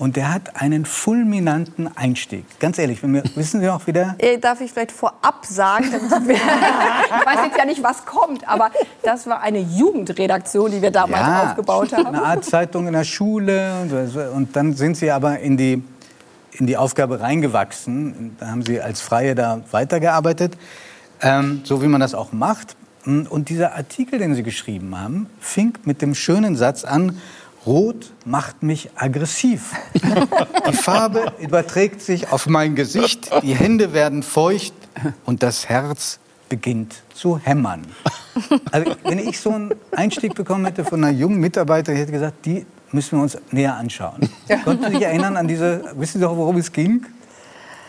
Und der hat einen fulminanten Einstieg. Ganz ehrlich, wir, wissen Sie noch wieder? Äh, Darf ich vielleicht vorab sagen, wir- ich weiß jetzt ja nicht, was kommt, aber das war eine Jugendredaktion, die wir damals aufgebaut haben. Eine Art Zeitung in der Schule. Und, und dann sind Sie aber in die, in die Aufgabe reingewachsen. Da haben Sie als Freie da weitergearbeitet, ähm, so wie man das auch macht. Und dieser Artikel, den Sie geschrieben haben, fing mit dem schönen Satz an, Rot macht mich aggressiv. Die Farbe überträgt sich auf mein Gesicht, die Hände werden feucht und das Herz beginnt zu hämmern. Also, wenn ich so einen Einstieg bekommen hätte von einer jungen Mitarbeiterin, hätte gesagt, die müssen wir uns näher anschauen. Konnten Sie sich erinnern an diese, wissen Sie doch, worum es ging?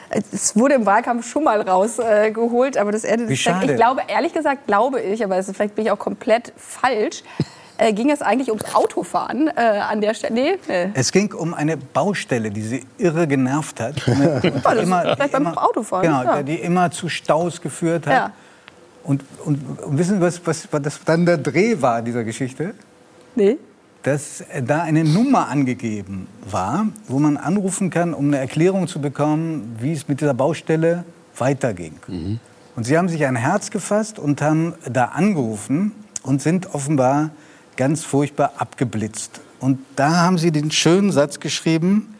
Es wurde im Wahlkampf schon mal rausgeholt, aber das Ende schade. Ich glaube, ehrlich gesagt, glaube ich, aber es- vielleicht bin ich auch komplett falsch, äh, ging es eigentlich ums Autofahren äh, an der Stelle. Nee, äh, Es ging um eine Baustelle, die sie irre genervt hat. Die das ist vielleicht beim Autofahren, Genau, ja. die immer zu Staus geführt hat. Ja. Und, und, und wissen Sie, was, was, was das dann der Dreh war dieser Geschichte? Nee. Dass da eine Nummer angegeben war, wo man anrufen kann, um eine Erklärung zu bekommen, wie es mit dieser Baustelle weiterging. Und Sie haben sich ein Herz gefasst und haben da angerufen und sind offenbar ganz furchtbar abgeblitzt. Und da haben Sie den schönen Satz geschrieben,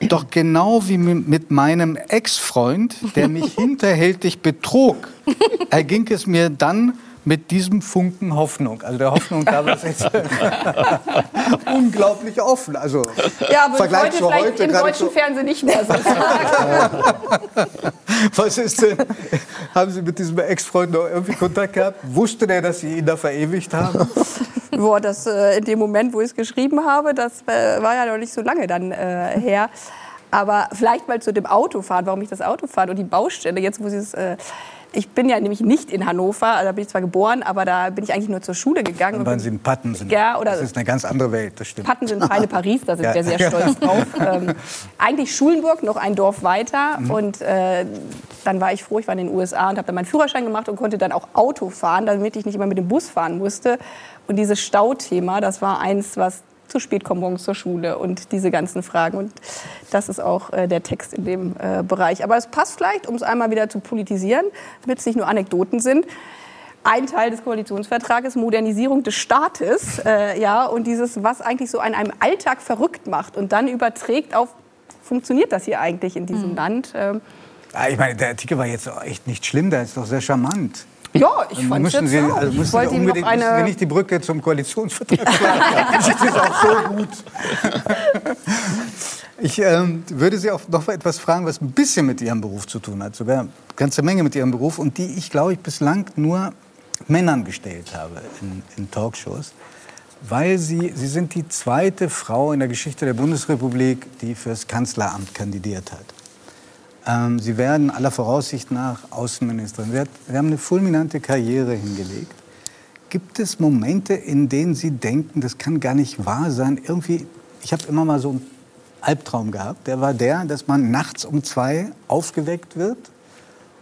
doch genau wie mit meinem Ex-Freund, der mich hinterhältig betrog, erging es mir dann mit diesem Funken Hoffnung. Also der Hoffnung da war es jetzt unglaublich offen. Also Ja, aber Vergleich heute zu vielleicht heute im deutschen Fernsehen nicht mehr so. Was ist denn? Haben Sie mit diesem Ex-Freund noch irgendwie Kontakt gehabt? Wusste der, dass Sie ihn da verewigt haben? Boah, das äh, in dem Moment, wo ich es geschrieben habe, das äh, war ja noch nicht so lange dann äh, her. Aber vielleicht mal zu dem Autofahren, warum ich das Auto fahre und die Baustelle. Jetzt, wo Sie es. Äh, ich bin ja nämlich nicht in Hannover, also da bin ich zwar geboren, aber da bin ich eigentlich nur zur Schule gegangen. Dann und waren Sie in Pattensen. Ja, oder- das ist eine ganz andere Welt, das stimmt. Patten sind Feine Paris, da sind Ja. wir sehr stolz drauf. Ähm, eigentlich Schulenburg, noch ein Dorf weiter. Mhm. Und äh, dann war ich froh, ich war in den USA und habe dann meinen Führerschein gemacht und konnte dann auch Auto fahren, damit ich nicht immer mit dem Bus fahren musste. Und dieses Stauthema, das war eins, was zu spät kommen morgens zur Schule und diese ganzen Fragen. Und das ist auch äh, der Text in dem äh, Bereich. Aber es passt vielleicht, um es einmal wieder zu politisieren, damit es nicht nur Anekdoten sind ein Teil des Koalitionsvertrages, Modernisierung des Staates, äh, ja, und dieses, was eigentlich so an einem Alltag verrückt macht und dann überträgt auf, funktioniert das hier eigentlich in diesem Land? Ähm, Ah, ich meine, der Artikel war jetzt echt nicht schlimm, der ist doch sehr charmant. Ja, ich fand es jetzt auch. also ich wollte ihm noch unbedingt müssen Sie eine... nicht die Brücke zum Koalitionsvertrag. Das ist auch so gut. Ich ähm, würde Sie auch noch etwas fragen, was ein bisschen mit Ihrem Beruf zu tun hat, sogar eine ganze Menge mit Ihrem Beruf und die ich, glaube ich, bislang nur Männern gestellt habe in, in Talkshows. Weil Sie, Sie sind die zweite Frau in der Geschichte der Bundesrepublik, die fürs Kanzleramt kandidiert hat. Ähm, Sie werden aller Voraussicht nach Außenministerin. Sie, hat, Sie haben eine fulminante Karriere hingelegt. Gibt es Momente, in denen Sie denken, das kann gar nicht wahr sein? Irgendwie, ich habe immer mal so einen Albtraum gehabt. Der war der, dass man nachts um zwei aufgeweckt wird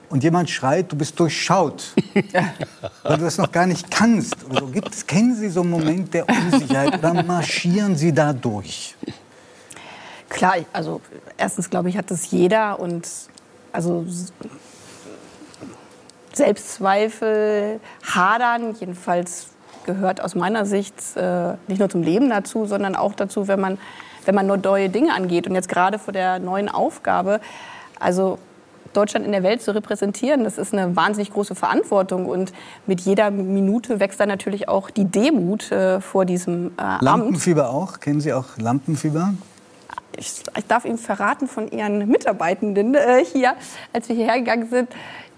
und jemand schreit, du bist durchschaut, weil du das noch gar nicht kannst. Oder so. Gibt es, kennen Sie so einen Moment der Unsicherheit oder marschieren Sie da durch? Klar, also erstens glaube ich, hat das jeder und also Selbstzweifel, Hadern, jedenfalls gehört aus meiner Sicht äh, nicht nur zum Leben dazu, sondern auch dazu, wenn man, wenn man nur neue Dinge angeht. Und jetzt gerade vor der neuen Aufgabe, also Deutschland in der Welt zu repräsentieren, das ist eine wahnsinnig große Verantwortung. Und mit jeder Minute wächst dann natürlich auch die Demut äh, vor diesem äh, Amt. Lampenfieber auch? Kennen Sie auch Lampenfieber? Ich, ich darf Ihnen verraten von Ihren Mitarbeitenden äh, hier, als wir hierher gegangen sind,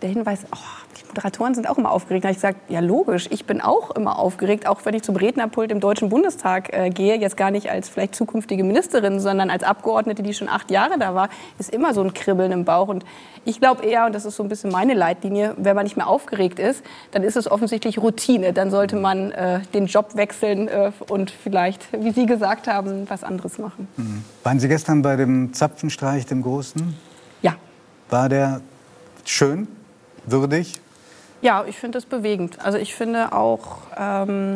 der Hinweis, oh, die Moderatoren sind auch immer aufgeregt. Da habe ich gesagt, ja logisch, ich bin auch immer aufgeregt, auch wenn ich zum Rednerpult im Deutschen Bundestag äh, gehe, jetzt gar nicht als vielleicht zukünftige Ministerin, sondern als Abgeordnete, die schon acht Jahre da war, ist immer so ein Kribbeln im Bauch. Und ich glaube eher, und das ist so ein bisschen meine Leitlinie, wenn man nicht mehr aufgeregt ist, dann ist es offensichtlich Routine. Dann sollte man äh, den Job wechseln äh, und vielleicht, wie Sie gesagt haben, was anderes machen. Waren Sie gestern bei dem Zapfenstreich, dem Großen? Ja. War der schön, würdig? Ja, ich finde das bewegend. Also ich finde auch, ähm,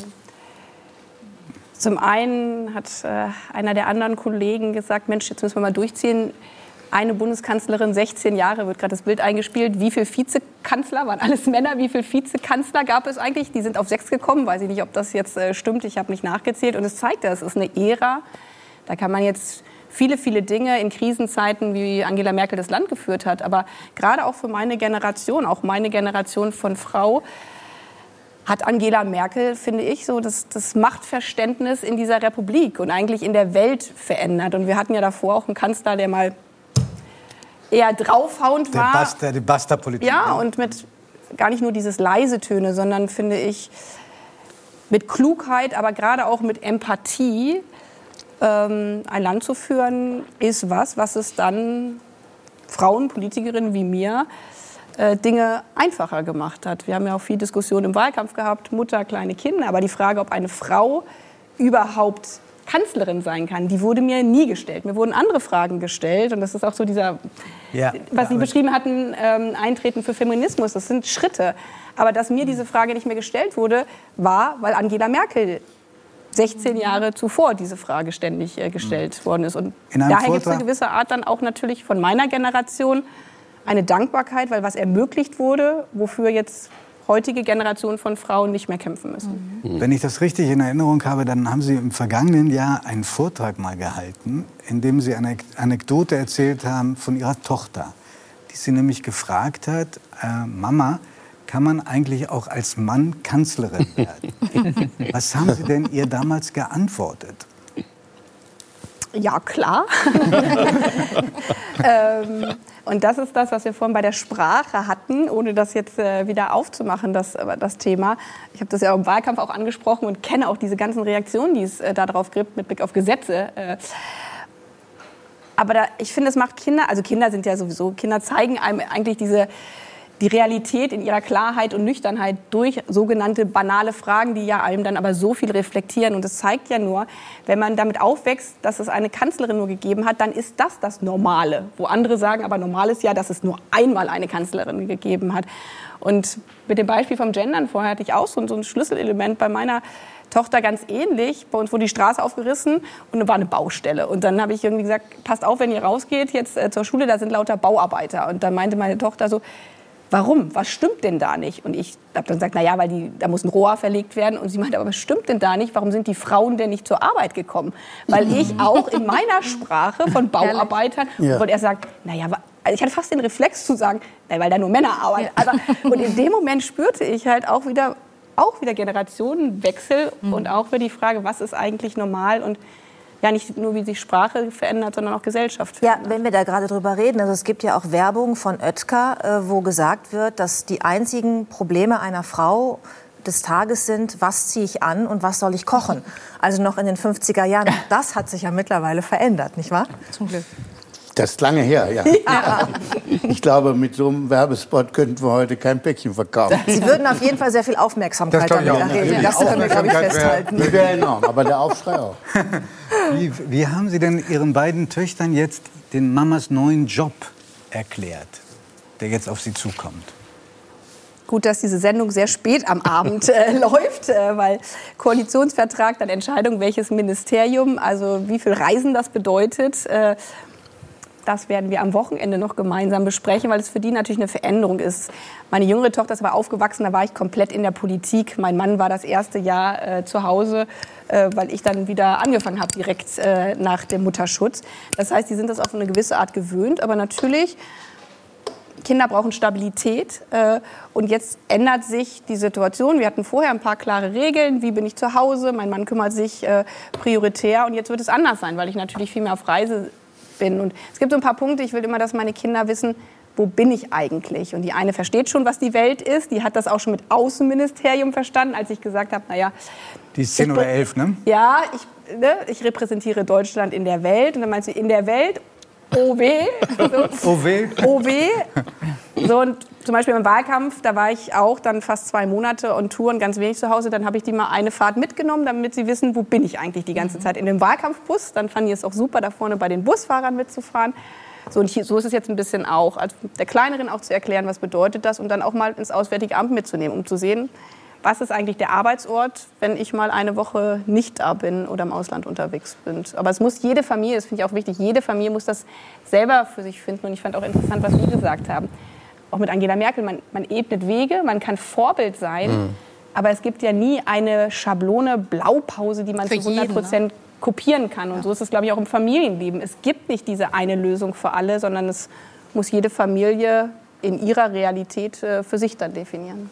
zum einen hat äh, einer der anderen Kollegen gesagt, Mensch, jetzt müssen wir mal durchziehen. Eine Bundeskanzlerin, 16 Jahre, wird gerade das Bild eingespielt. Wie viele Vizekanzler, waren alles Männer, wie viele Vizekanzler gab es eigentlich? Die sind auf sechs gekommen, weiß ich nicht, ob das jetzt äh, stimmt, ich habe nicht nachgezählt. Und es zeigt, es ist eine Ära, da kann man jetzt viele, viele Dinge in Krisenzeiten, wie Angela Merkel das Land geführt hat. Aber gerade auch für meine Generation, auch meine Generation von Frau, hat Angela Merkel, finde ich, so das, das Machtverständnis in dieser Republik und eigentlich in der Welt verändert. Und wir hatten ja davor auch einen Kanzler, der mal eher draufhauend Der war. Basta, die Basta-Politik. Ja, und mit gar nicht nur dieses leise Töne, sondern finde ich mit Klugheit, aber gerade auch mit Empathie ähm, ein Land zu führen, ist was, was es dann Frauen, Politikerinnen wie mir, äh, Dinge einfacher gemacht hat. Wir haben ja auch viel Diskussion im Wahlkampf gehabt, Mutter, kleine Kinder, aber die Frage, ob eine Frau überhaupt Kanzlerin sein kann, die wurde mir nie gestellt. Mir wurden andere Fragen gestellt und das ist auch so dieser Ja. was Sie beschrieben hatten, ähm, Eintreten für Feminismus, das sind Schritte. Aber dass mir diese Frage nicht mehr gestellt wurde, war, weil Angela Merkel 16 Jahre zuvor diese Frage ständig äh, gestellt worden ist. Und daher gibt es eine gewisse Art dann auch natürlich von meiner Generation eine Dankbarkeit, weil was ermöglicht wurde, wofür jetzt heutige Generationen von Frauen nicht mehr kämpfen müssen. Wenn ich das richtig in Erinnerung habe, dann haben Sie im vergangenen Jahr einen Vortrag mal gehalten, in dem Sie eine Anekdote erzählt haben von Ihrer Tochter, die Sie nämlich gefragt hat, äh, Mama, kann man eigentlich auch als Mann Kanzlerin werden? Was haben Sie denn ihr damals geantwortet? Ja, klar. ähm, und das ist das, was wir vorhin bei der Sprache hatten, ohne das jetzt äh, wieder aufzumachen, das, äh, das Thema. Ich habe das ja im Wahlkampf auch angesprochen und kenne auch diese ganzen Reaktionen, die es äh, darauf gibt, mit Blick auf Gesetze. Äh, aber da, ich finde, es macht Kinder, also Kinder sind ja sowieso, Kinder zeigen einem eigentlich diese, die Realität in ihrer Klarheit und Nüchternheit durch sogenannte banale Fragen, die ja einem dann aber so viel reflektieren. Und es zeigt ja nur, wenn man damit aufwächst, dass es eine Kanzlerin nur gegeben hat, dann ist das das Normale. Wo andere sagen, aber normal ist ja, dass es nur einmal eine Kanzlerin gegeben hat. Und mit dem Beispiel vom Gendern vorher hatte ich auch so, ein Schlüsselelement bei meiner Tochter ganz ähnlich. Bei uns wurde die Straße aufgerissen und da war eine Baustelle. Und dann habe ich irgendwie gesagt, passt auf, wenn ihr rausgeht jetzt äh, zur Schule, da sind lauter Bauarbeiter. Und dann meinte meine Tochter so, warum? Was stimmt denn da nicht? Und ich habe dann gesagt, na ja, weil die, da muss ein Rohr verlegt werden. Und sie meinte, aber was stimmt denn da nicht? Warum sind die Frauen denn nicht zur Arbeit gekommen? Weil ich auch in meiner Sprache von Bauarbeitern, Ja. und er sagt, na ja, also ich hatte fast den Reflex zu sagen, na, weil da nur Männer arbeiten. Aber, und in dem Moment spürte ich halt auch wieder, auch wieder Generationenwechsel und auch wieder die Frage, was ist eigentlich normal und ja, nicht nur wie sich Sprache verändert, sondern auch Gesellschaft Ja, verändert. wenn wir da gerade drüber reden, also es gibt ja auch Werbung von Oetker, äh, wo gesagt wird, dass die einzigen Probleme einer Frau des Tages sind, was ziehe ich an und was soll ich kochen. Also noch in den 50er Jahren. Das hat sich ja mittlerweile verändert, nicht wahr? Zum Glück. Das ist lange her, ja. Ich glaube, mit so einem Werbespot könnten wir heute kein Päckchen verkaufen. Sie würden auf jeden Fall sehr viel Aufmerksamkeit Das glaub ich damit auch. erregen. Das können wir, glaube ich, festhalten. Das wäre enorm, aber der Aufschrei auch. Wie, wie haben Sie denn Ihren beiden Töchtern jetzt den Mamas neuen Job erklärt, der jetzt auf Sie zukommt? Gut, dass diese Sendung sehr spät am Abend äh, läuft, äh, weil Koalitionsvertrag, dann Entscheidung, welches Ministerium, also wie viel Reisen das bedeutet. Äh, das werden wir am Wochenende noch gemeinsam besprechen, weil es für die natürlich eine Veränderung ist. Meine jüngere Tochter ist aber aufgewachsen, da war ich komplett in der Politik. Mein Mann war das erste Jahr äh, zu Hause, äh, weil ich dann wieder angefangen habe, direkt äh, nach dem Mutterschutz. Das heißt, die sind das auf eine gewisse Art gewöhnt, aber natürlich Kinder brauchen Stabilität. Äh, und jetzt ändert sich die Situation. Wir hatten vorher ein paar klare Regeln. Wie bin ich zu Hause? Mein Mann kümmert sich äh, prioritär. Und jetzt wird es anders sein, weil ich natürlich viel mehr auf Reise bin. Und es gibt so ein paar Punkte. Ich will immer, dass meine Kinder wissen, wo bin ich eigentlich? Und die eine versteht schon, was die Welt ist. Die hat das auch schon mit Außenministerium verstanden, als ich gesagt habe, naja, Die ist 10 Ich oder bin- 11, ne? ja, ich, ne, ich repräsentiere Deutschland in der Welt. Und dann meinst du, in der Welt, OW. So. OW. OW. So, und zum Beispiel im Wahlkampf, da war ich auch dann fast zwei Monate und ganz wenig zu Hause. Dann habe ich die mal eine Fahrt mitgenommen, damit sie wissen, wo bin ich eigentlich die ganze Zeit. In dem Wahlkampfbus, dann fanden die es auch super, da vorne bei den Busfahrern mitzufahren. So, und hier, so ist es jetzt ein bisschen auch, also der Kleineren auch zu erklären, was bedeutet das und dann auch mal ins Auswärtige Amt mitzunehmen, um zu sehen, was ist eigentlich der Arbeitsort, wenn ich mal eine Woche nicht da bin oder im Ausland unterwegs bin. Aber es muss jede Familie, das finde ich auch wichtig, jede Familie muss das selber für sich finden. Und ich fand auch interessant, was Sie gesagt haben. Auch mit Angela Merkel, man, man ebnet Wege, man kann Vorbild sein, aber es gibt ja nie eine Schablone, Blaupause, die man Für zu 100 jeden, ne? Prozent kopieren kann. Und so ist es, glaube ich, auch im Familienleben. Es gibt nicht diese eine Lösung für alle, sondern es muss jede Familie in ihrer Realität äh, für sich dann definieren.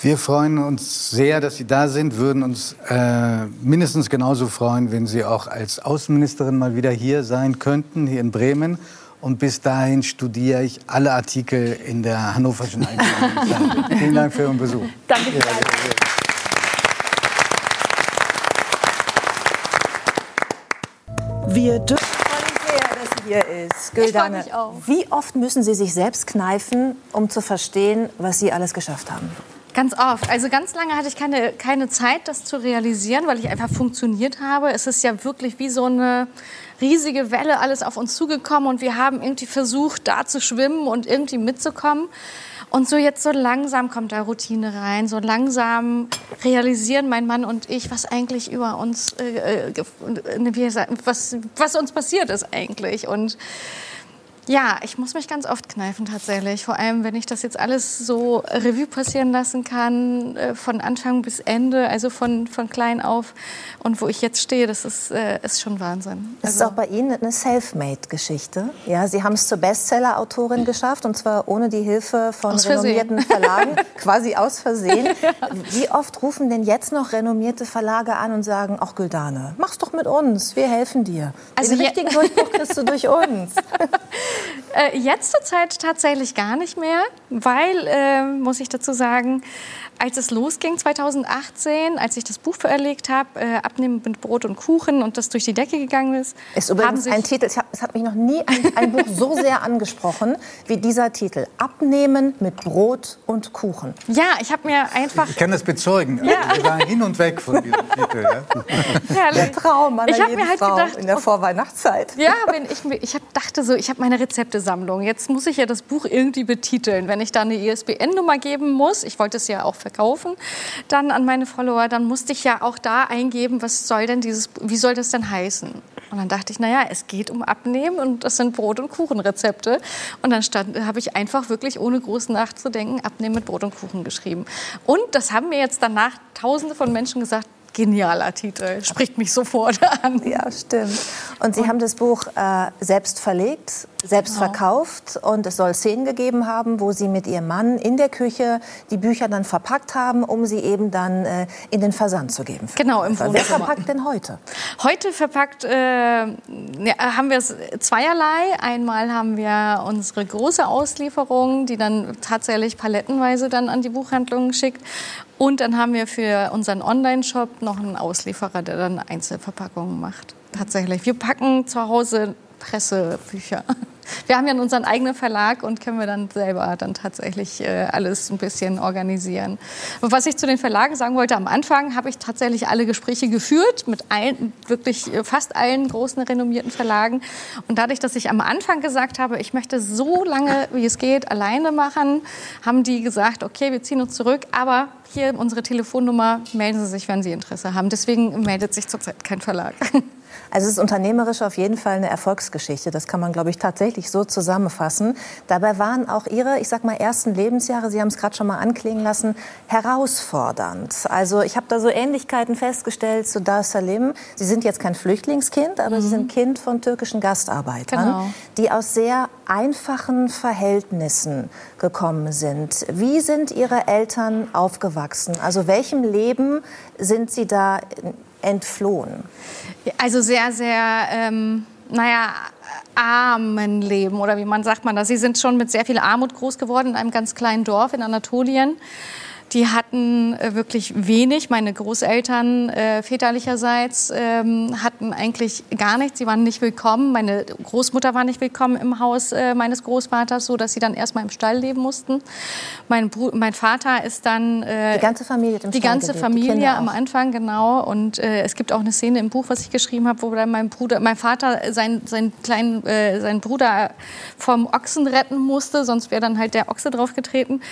Wir freuen uns sehr, dass Sie da sind, würden uns äh, mindestens genauso freuen, wenn Sie auch als Außenministerin mal wieder hier sein könnten, hier in Bremen. Und bis dahin studiere ich alle Artikel in der Hannoverschen Allgemeinen. Vielen Dank für Ihren Besuch. Danke. sehr. Wir dürfen sehr, dass sie hier ist. Güldane, wie oft müssen Sie sich selbst kneifen, um zu verstehen, was Sie alles geschafft haben? Ganz oft. Also ganz lange hatte ich keine, keine Zeit, das zu realisieren, weil ich einfach funktioniert habe. Es ist ja wirklich wie so eine riesige Welle alles auf uns zugekommen und wir haben irgendwie versucht, da zu schwimmen und irgendwie mitzukommen. Und so jetzt so langsam kommt da Routine rein, so langsam realisieren mein Mann und ich, was eigentlich über uns, äh, äh, gesagt, was, was uns passiert ist eigentlich. Und ja, ich muss mich ganz oft kneifen tatsächlich. Vor allem, wenn ich das jetzt alles so Revue passieren lassen kann, äh, von Anfang bis Ende, also von, von klein auf. Und wo ich jetzt stehe, das ist, äh, ist schon Wahnsinn. Es ist auch bei Ihnen eine Selfmade-Geschichte. Ja, Sie haben es zur Bestseller-Autorin geschafft und zwar ohne die Hilfe von renommierten Verlagen, quasi aus Versehen. Wie oft rufen denn jetzt noch renommierte Verlage an und sagen, ach Güldane, mach's doch mit uns, wir helfen dir. Also Den richtigen Durchbruch kriegst du durch uns. Äh, jetzt zur Zeit tatsächlich gar nicht mehr, weil, äh, muss ich dazu sagen, als es losging 2018, als ich das Buch verlegt habe, äh, Abnehmen mit Brot und Kuchen und das durch die Decke gegangen ist. Ist übrigens ein Titel, es hat, es hat mich noch nie ein, ein Buch so sehr angesprochen wie dieser Titel. Abnehmen mit Brot und Kuchen. Ja, ich habe mir einfach... Ich kann das bezeugen. Ja. Wir waren hin und weg von diesem Titel. Ja. Der Traum einer ich jeden mir halt Frau gedacht, in der Vorweihnachtszeit. Ja, wenn ich, ich hab, dachte so, ich habe meine Rezeptesammlung. Jetzt muss ich ja das Buch irgendwie betiteln. Wenn ich da eine ISBN-Nummer geben muss, ich wollte es ja auch verkaufen, dann an meine Follower, dann musste ich ja auch da eingeben, was soll denn dieses, wie soll das denn heißen? Und dann dachte ich, naja, es geht um Abnehmen und das sind Brot- und Kuchenrezepte. Und dann habe ich einfach wirklich ohne groß nachzudenken Abnehmen mit Brot und Kuchen geschrieben. Und das haben mir jetzt danach Tausende von Menschen gesagt, genialer Titel, spricht mich sofort an. Ja, stimmt. Und Sie und haben das Buch äh, selbst verlegt, selbst genau. verkauft und es soll Szenen gegeben haben, wo Sie mit Ihrem Mann in der Küche die Bücher dann verpackt haben, um sie eben dann äh, in den Versand zu geben. Genau, im Wer verpackt denn heute? Heute verpackt äh, ja, haben wir es zweierlei. Einmal haben wir unsere große Auslieferung, die dann tatsächlich palettenweise dann an die Buchhandlungen schickt. Und dann haben wir für unseren Online-Shop noch einen Auslieferer, der dann Einzelverpackungen macht. Tatsächlich. Wir packen zu Hause Pressebücher. Wir haben ja unseren eigenen Verlag und können wir dann selber dann tatsächlich äh, alles ein bisschen organisieren. Und was ich zu den Verlagen sagen wollte, am Anfang habe ich tatsächlich alle Gespräche geführt mit allen, wirklich äh, fast allen großen renommierten Verlagen. Und dadurch, dass ich am Anfang gesagt habe, ich möchte so lange, wie es geht, alleine machen, haben die gesagt, okay, wir ziehen uns zurück, aber hier unsere Telefonnummer, melden Sie sich, wenn Sie Interesse haben. Deswegen meldet sich zurzeit kein Verlag. Also es ist unternehmerisch auf jeden Fall eine Erfolgsgeschichte. Das kann man, glaube ich, tatsächlich so zusammenfassen. Dabei waren auch Ihre, ich sag mal, ersten Lebensjahre, Sie haben es gerade schon mal anklingen lassen, herausfordernd. Also ich habe da so Ähnlichkeiten festgestellt zu Dar Salim. Sie sind jetzt kein Flüchtlingskind, aber mhm. Sie sind Kind von türkischen Gastarbeitern, genau. die aus sehr einfachen Verhältnissen gekommen sind. Wie sind Ihre Eltern aufgewachsen? Also welchem Leben sind Sie da entflohen? Also sehr, sehr, ähm, naja, armen Leben oder wie man sagt man das. Sie sind schon mit sehr viel Armut groß geworden in einem ganz kleinen Dorf in Anatolien. Die hatten äh, wirklich wenig. Meine Großeltern äh, väterlicherseits ähm, hatten eigentlich gar nichts. Sie waren nicht willkommen. Meine Großmutter war nicht willkommen im Haus äh, meines Großvaters, so dass sie dann erstmal im Stall leben mussten. Mein, Br mein Vater ist dann äh, die ganze Familie im die ganze gelebt, Familie am Anfang genau. Und äh, es gibt auch eine Szene im Buch, was ich geschrieben habe, wo dann mein Bruder, mein Vater sein, seinen kleinen, äh, seinen Bruder vom Ochsen retten musste, sonst wäre dann halt der Ochse draufgetreten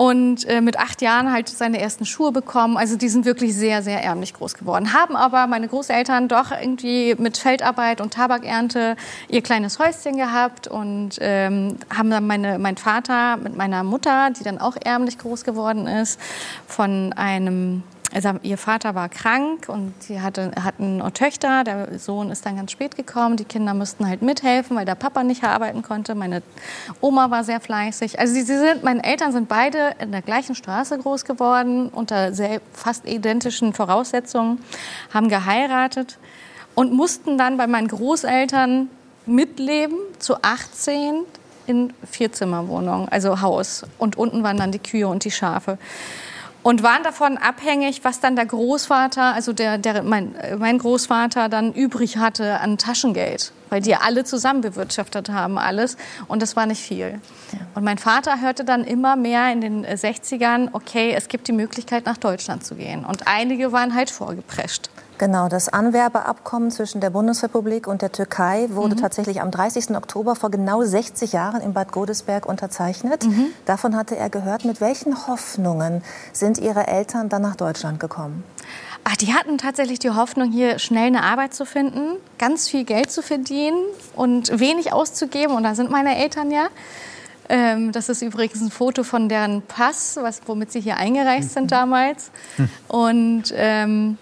und äh, mit acht Jahren halt seine ersten Schuhe bekommen. Also die sind wirklich sehr, sehr ärmlich groß geworden. Haben aber meine Großeltern doch irgendwie mit Feldarbeit und Tabakernte ihr kleines Häuschen gehabt und ähm, haben dann meine, mein Vater mit meiner Mutter, die dann auch ärmlich groß geworden ist, von einem also ihr Vater war krank und sie hatte, hatten Töchter. Der Sohn ist dann ganz spät gekommen. Die Kinder mussten halt mithelfen, weil der Papa nicht arbeiten konnte. Meine Oma war sehr fleißig. Also sie, sie sind, meine Eltern sind beide in der gleichen Straße groß geworden, unter sehr, fast identischen Voraussetzungen, haben geheiratet und mussten dann bei meinen Großeltern mitleben, zu 18 in Vierzimmerwohnungen, also Haus. Und unten waren dann die Kühe und die Schafe. Und waren davon abhängig, was dann der Großvater, also der, der, mein, mein Großvater dann übrig hatte an Taschengeld, weil die alle zusammen bewirtschaftet haben, alles. Und das war nicht viel. Und mein Vater hörte dann immer mehr in den 60ern, okay, es gibt die Möglichkeit, nach Deutschland zu gehen. Und einige waren halt vorgeprescht. Genau, das Anwerbeabkommen zwischen der Bundesrepublik und der Türkei wurde Mhm. tatsächlich am 30. Oktober vor genau 60 Jahren in Bad Godesberg unterzeichnet. Mhm. Davon hatte er gehört. Mit welchen Hoffnungen sind Ihre Eltern dann nach Deutschland gekommen? Ach, die hatten tatsächlich die Hoffnung, hier schnell eine Arbeit zu finden, ganz viel Geld zu verdienen und wenig auszugeben. Und da sind meine Eltern ja. Ähm, das ist übrigens ein Foto von deren Pass, was, womit sie hier eingereist sind damals. Und ähm,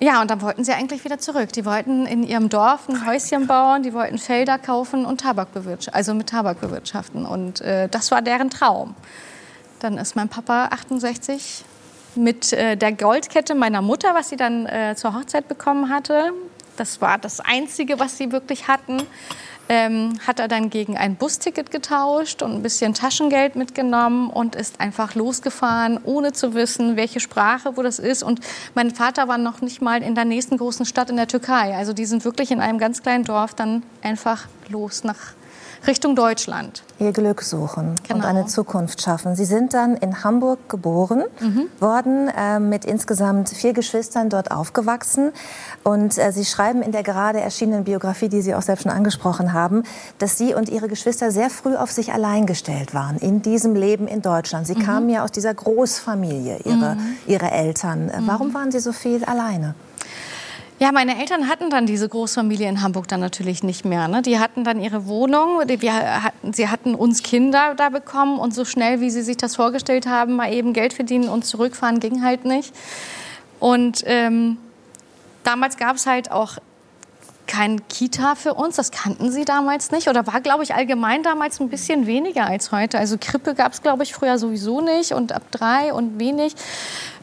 ja, und dann wollten sie eigentlich wieder zurück. Die wollten in ihrem Dorf ein Häuschen bauen, die wollten Felder kaufen und Tabak bewirtschaften, also mit Tabak bewirtschaften. Und äh, das war deren Traum. Dann ist mein Papa 68 mit äh, der Goldkette meiner Mutter, was sie dann äh, zur Hochzeit bekommen hatte. Das war das Einzige, was sie wirklich hatten. Ähm, hat er dann gegen ein Busticket getauscht und ein bisschen Taschengeld mitgenommen und ist einfach losgefahren, ohne zu wissen, welche Sprache, wo das ist. Und mein Vater war noch nicht mal in der nächsten großen Stadt in der Türkei. Also die sind wirklich in einem ganz kleinen Dorf dann einfach los nach Richtung Deutschland. Ihr Glück suchen und Genau. eine Zukunft schaffen. Sie sind dann in Hamburg geboren Mhm. worden, äh, mit insgesamt vier Geschwistern dort aufgewachsen. Und äh, Sie schreiben in der gerade erschienenen Biografie, die Sie auch selbst schon angesprochen haben, dass Sie und Ihre Geschwister sehr früh auf sich allein gestellt waren in diesem Leben in Deutschland. Sie Mhm. kamen ja aus dieser Großfamilie, Ihre, Mhm. ihre Eltern. Äh, Warum waren Sie so viel alleine? Ja, meine Eltern hatten dann diese Großfamilie in Hamburg dann natürlich nicht mehr. Ne? Die hatten dann ihre Wohnung, wir hatten, sie hatten uns Kinder da bekommen und so schnell, wie sie sich das vorgestellt haben, mal eben Geld verdienen und zurückfahren, ging halt nicht. Und ähm, damals gab es halt auch kein Kita für uns, das kannten sie damals nicht oder war, glaube ich, allgemein damals ein bisschen weniger als heute. Also Krippe gab es, glaube ich, früher sowieso nicht und ab drei und wenig.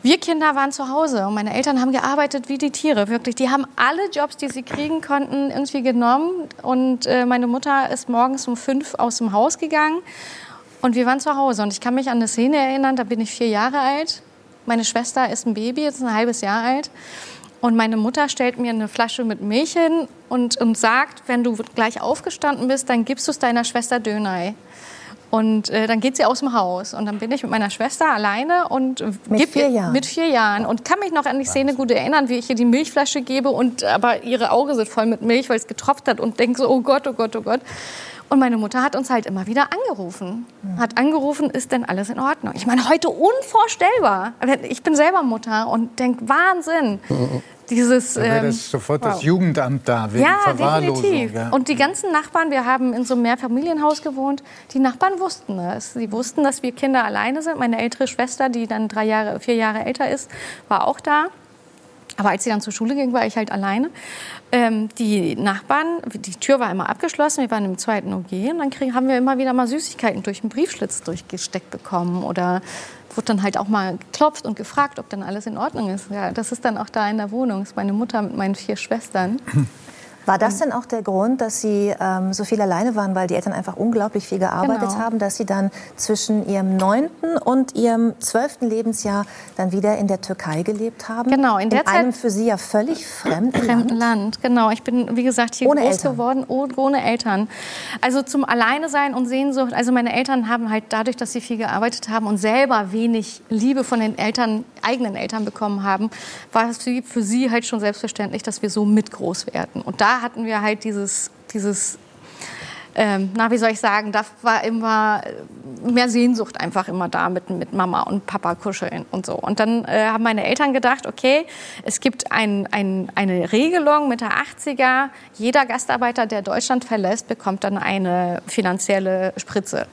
Wir Kinder waren zu Hause und meine Eltern haben gearbeitet wie die Tiere, wirklich. Die haben alle Jobs, die sie kriegen konnten, irgendwie genommen und äh, meine Mutter ist morgens um fünf aus dem Haus gegangen und wir waren zu Hause. Und ich kann mich an eine Szene erinnern, da bin ich vier Jahre alt. Meine Schwester ist ein Baby, jetzt ein halbes Jahr alt. Und meine Mutter stellt mir eine Flasche mit Milch hin und, und sagt, wenn du gleich aufgestanden bist, dann gibst du es deiner Schwester Dönei. Und äh, dann geht sie aus dem Haus. Und dann bin ich mit meiner Schwester alleine und Mit vier ihr- Jahren? Mit vier Jahren. Und kann mich noch an die Szene gut erinnern, wie ich ihr die Milchflasche gebe und aber ihre Augen sind voll mit Milch, weil es getropft hat und denke so, oh Gott, oh Gott, oh Gott. Und meine Mutter hat uns halt immer wieder angerufen. Hat angerufen, ist denn alles in Ordnung? Ich meine, heute unvorstellbar. Ich bin selber Mutter und denke, Wahnsinn. Dieses, Da wäre ähm, das sofort das wow. Jugendamt da wegen Ja, Verwahrlosung. definitiv. Ja. Und die ganzen Nachbarn, wir haben in so einem Mehrfamilienhaus gewohnt, die Nachbarn wussten es. Sie wussten, dass wir Kinder alleine sind. Meine ältere Schwester, die dann drei Jahre, vier Jahre älter ist, war auch da. Aber als sie dann zur Schule ging, war ich halt alleine. Ähm, die Nachbarn, die Tür war immer abgeschlossen, wir waren im zweiten OG und dann krieg, haben wir immer wieder mal Süßigkeiten durch den Briefschlitz durchgesteckt bekommen oder wurde dann halt auch mal geklopft und gefragt, ob dann alles in Ordnung ist. Ja, das ist dann auch da in der Wohnung, das ist meine Mutter mit meinen vier Schwestern. War das denn auch der Grund, dass Sie ähm, so viel alleine waren, weil die Eltern einfach unglaublich viel gearbeitet Genau. haben, dass Sie dann zwischen Ihrem neunten und Ihrem zwölften Lebensjahr dann wieder in der Türkei gelebt haben? Genau, in der in einem Zeit- für Sie ja völlig fremden fremden Land. Genau, ich bin, wie gesagt, hier Ohne groß Eltern. geworden, oh- ohne Eltern. Also zum Alleine sein und Sehnsucht. Also meine Eltern haben halt dadurch, dass sie viel gearbeitet haben und selber wenig Liebe von den Eltern, eigenen Eltern bekommen haben, war es für, für sie halt schon selbstverständlich, dass wir so mit groß werden. Und da hatten wir halt dieses, dieses ähm, na, wie soll ich sagen, da war immer mehr Sehnsucht einfach immer da mit, mit Mama und Papa kuscheln und so. Und dann äh, haben meine Eltern gedacht, okay, es gibt ein, ein, eine Regelung mit der 80er, jeder Gastarbeiter, der Deutschland verlässt, bekommt dann eine finanzielle Spritze.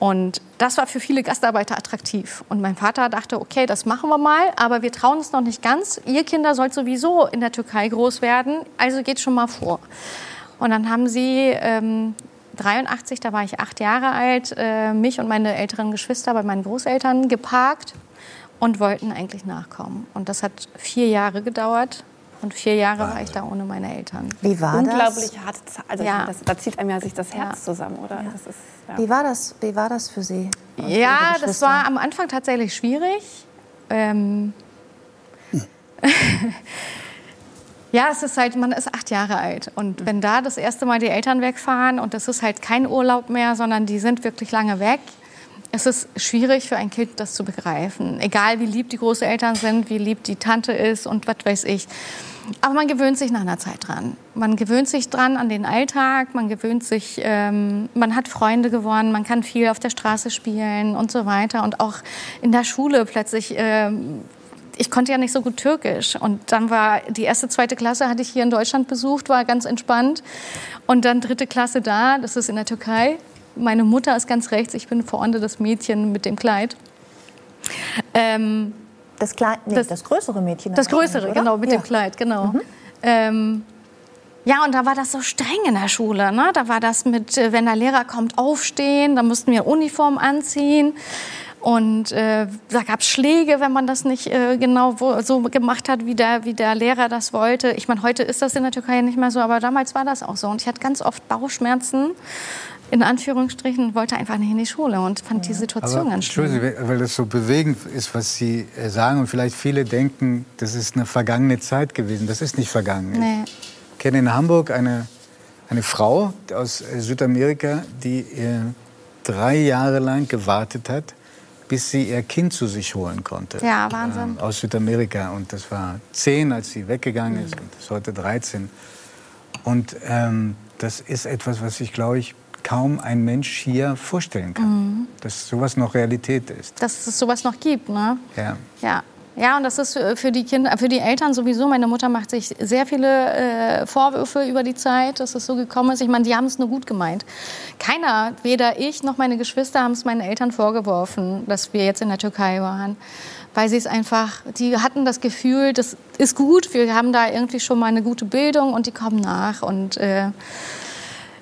Und das war für viele Gastarbeiter attraktiv. Und mein Vater dachte, okay, das machen wir mal, aber wir trauen uns noch nicht ganz. Ihr Kinder sollt sowieso in der Türkei groß werden, also geht schon mal vor. Und dann haben sie ähm, 83, da war ich acht Jahre alt, äh, mich und meine älteren Geschwister bei meinen Großeltern geparkt und wollten eigentlich nachkommen. Und das hat vier Jahre gedauert. Und vier Jahre war ich da ohne meine Eltern. Wie war Unglaublich das? harte Zeit. Also Ja. das, da zieht einem ja sich das Herz Ja. zusammen, oder? Das ist, ja. Wie war das, wie war das für Sie? Ja, das war am Anfang tatsächlich schwierig. Ähm, ja, es ist halt, man ist acht Jahre alt. Und wenn da das erste Mal die Eltern wegfahren und das ist halt kein Urlaub mehr, sondern die sind wirklich lange weg, es ist schwierig für ein Kind, das zu begreifen. Egal wie lieb die Großeltern sind, wie lieb die Tante ist und was weiß ich. Aber man gewöhnt sich nach einer Zeit dran. Man gewöhnt sich dran an den Alltag, man gewöhnt sich, ähm, man hat Freunde gewonnen, man kann viel auf der Straße spielen und so weiter. Und auch in der Schule plötzlich, ähm, ich konnte ja nicht so gut Türkisch. Und dann war die erste, zweite Klasse, hatte ich hier in Deutschland besucht, war ganz entspannt. Und dann dritte Klasse da, das ist in der Türkei. Meine Mutter ist ganz rechts, ich bin vorne das Mädchen mit dem Kleid. Ähm, Das, Kleid, nee, das, Das- größere Mädchen. das Größere, oder? genau, mit ja. dem Kleid, genau. Ähm, ja, und da war das so streng in der Schule. Ne? Da war das mit, äh, wenn der Lehrer kommt, aufstehen, da mussten wir Uniform anziehen. Und äh, da gab es Schläge, wenn man das nicht äh, genau wo, so gemacht hat, wie der, wie der Lehrer das wollte. Ich meine, heute ist das in der Türkei nicht mehr so, aber damals war das auch so. Und ich hatte ganz oft Bauchschmerzen, in Anführungsstrichen, wollte einfach nicht in die Schule und fand die Situation Aber ganz schlimm. Entschuldigung, weil das so bewegend ist, was Sie äh, sagen und vielleicht viele denken, das ist eine vergangene Zeit gewesen. Das ist nicht vergangen. Nee. Ich kenne in Hamburg eine, eine Frau aus äh, Südamerika, die äh, drei Jahre lang gewartet hat, bis sie ihr Kind zu sich holen konnte. Ja, Wahnsinn. Ähm, aus Südamerika. Und das war zehn, als sie weggegangen ist. Und ist heute 13. Und ähm, das ist etwas, was sich, glaube ich, kaum ein Mensch hier vorstellen kann. Mhm. Dass sowas noch Realität ist. Dass es sowas noch gibt, ne? Ja. Ja. Ja, und das ist für die Kinder, für die Eltern sowieso. Meine Mutter macht sich sehr viele äh, Vorwürfe über die Zeit, dass es so gekommen ist. Ich meine, die haben es nur gut gemeint. Keiner, weder ich noch meine Geschwister, haben es meinen Eltern vorgeworfen, dass wir jetzt in der Türkei waren. Weil sie es einfach, die hatten das Gefühl, das ist gut, wir haben da irgendwie schon mal eine gute Bildung und die kommen nach. Und äh,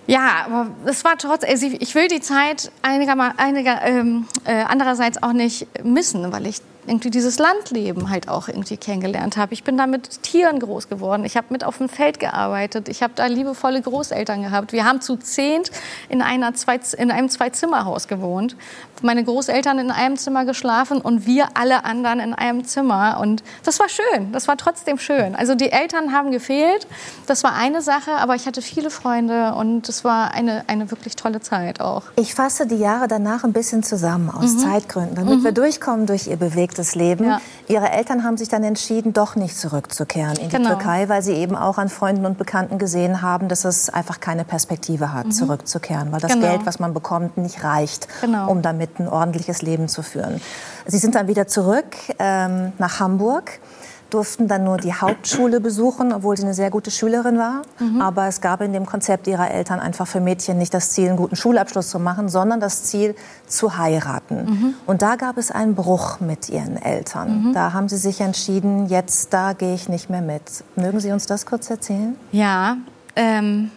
ja, aber es war trotz, also ich ich will die Zeit einiger, einiger, ähm, äh, andererseits auch nicht missen, weil ich irgendwie dieses Landleben halt auch irgendwie kennengelernt habe. Ich bin da mit Tieren groß geworden. Ich habe mit auf dem Feld gearbeitet. Ich habe da liebevolle Großeltern gehabt. Wir haben zu zehnt in, einer zwei, in einem Zwei-Zimmer-Haus gewohnt. Meine Großeltern in einem Zimmer geschlafen und wir alle anderen in einem Zimmer. Und das war schön. Das war trotzdem schön. Also die Eltern haben gefehlt. Das war eine Sache, aber ich hatte viele Freunde und es war eine, eine wirklich tolle Zeit auch. Ich fasse die Jahre danach ein bisschen zusammen aus Zeitgründen, damit wir durchkommen durch ihr bewegtes Leben. Mhm. Ja. Ihre Eltern haben sich dann entschieden, doch nicht zurückzukehren in die Genau. Türkei, weil sie eben auch an Freunden und Bekannten gesehen haben, dass es einfach keine Perspektive hat, zurückzukehren, weil das Genau. Geld, was man bekommt, nicht reicht, Genau. um damit ein ordentliches Leben zu führen. Sie sind dann wieder zurück ähm, nach Hamburg durften dann nur die Hauptschule besuchen, obwohl sie eine sehr gute Schülerin war. Aber es gab in dem Konzept ihrer Eltern einfach für Mädchen nicht das Ziel, einen guten Schulabschluss zu machen, sondern das Ziel, zu heiraten. Und da gab es einen Bruch mit ihren Eltern. Da haben sie sich entschieden, jetzt da gehe ich nicht mehr mit. Mögen Sie uns das kurz erzählen? Ja, ähm,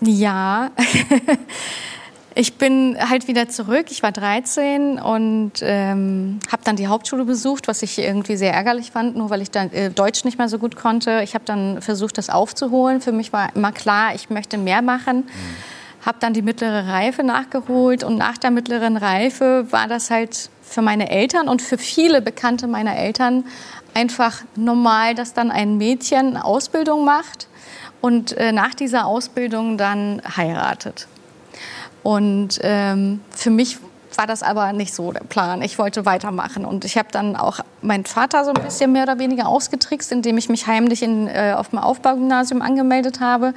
ja. ich bin halt wieder zurück. Ich war 13 und ähm, habe dann die Hauptschule besucht, was ich irgendwie sehr ärgerlich fand, nur weil ich dann äh, Deutsch nicht mehr so gut konnte. Ich habe dann versucht, das aufzuholen. Für mich war immer klar, ich möchte mehr machen. Habe dann die mittlere Reife nachgeholt und nach der mittleren Reife war das halt für meine Eltern und für viele Bekannte meiner Eltern einfach normal, dass dann ein Mädchen Ausbildung macht und äh, nach dieser Ausbildung dann heiratet. Und ähm, für mich war das aber nicht so der Plan. Ich wollte weitermachen und ich habe dann auch meinen Vater so ein bisschen mehr oder weniger ausgetrickst, indem ich mich heimlich in, äh, auf dem Aufbaugymnasium angemeldet habe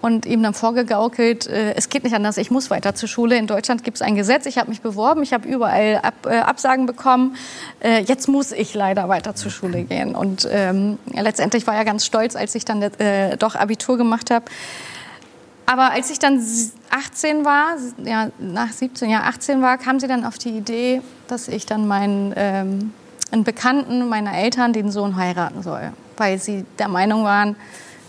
und ihm dann vorgegaukelt, äh, es geht nicht anders, ich muss weiter zur Schule. In Deutschland gibt es ein Gesetz, ich habe mich beworben, ich habe überall Ab, äh, Absagen bekommen. Äh, jetzt muss ich leider weiter zur Schule gehen. Und ähm, ja, letztendlich war er ganz stolz, als ich dann äh, doch Abitur gemacht habe. Aber als ich dann 18 war, ja, nach 17, ja, 18 war, kam sie dann auf die Idee, dass ich dann meinen ähm, einen Bekannten meiner Eltern den Sohn heiraten soll, weil sie der Meinung waren,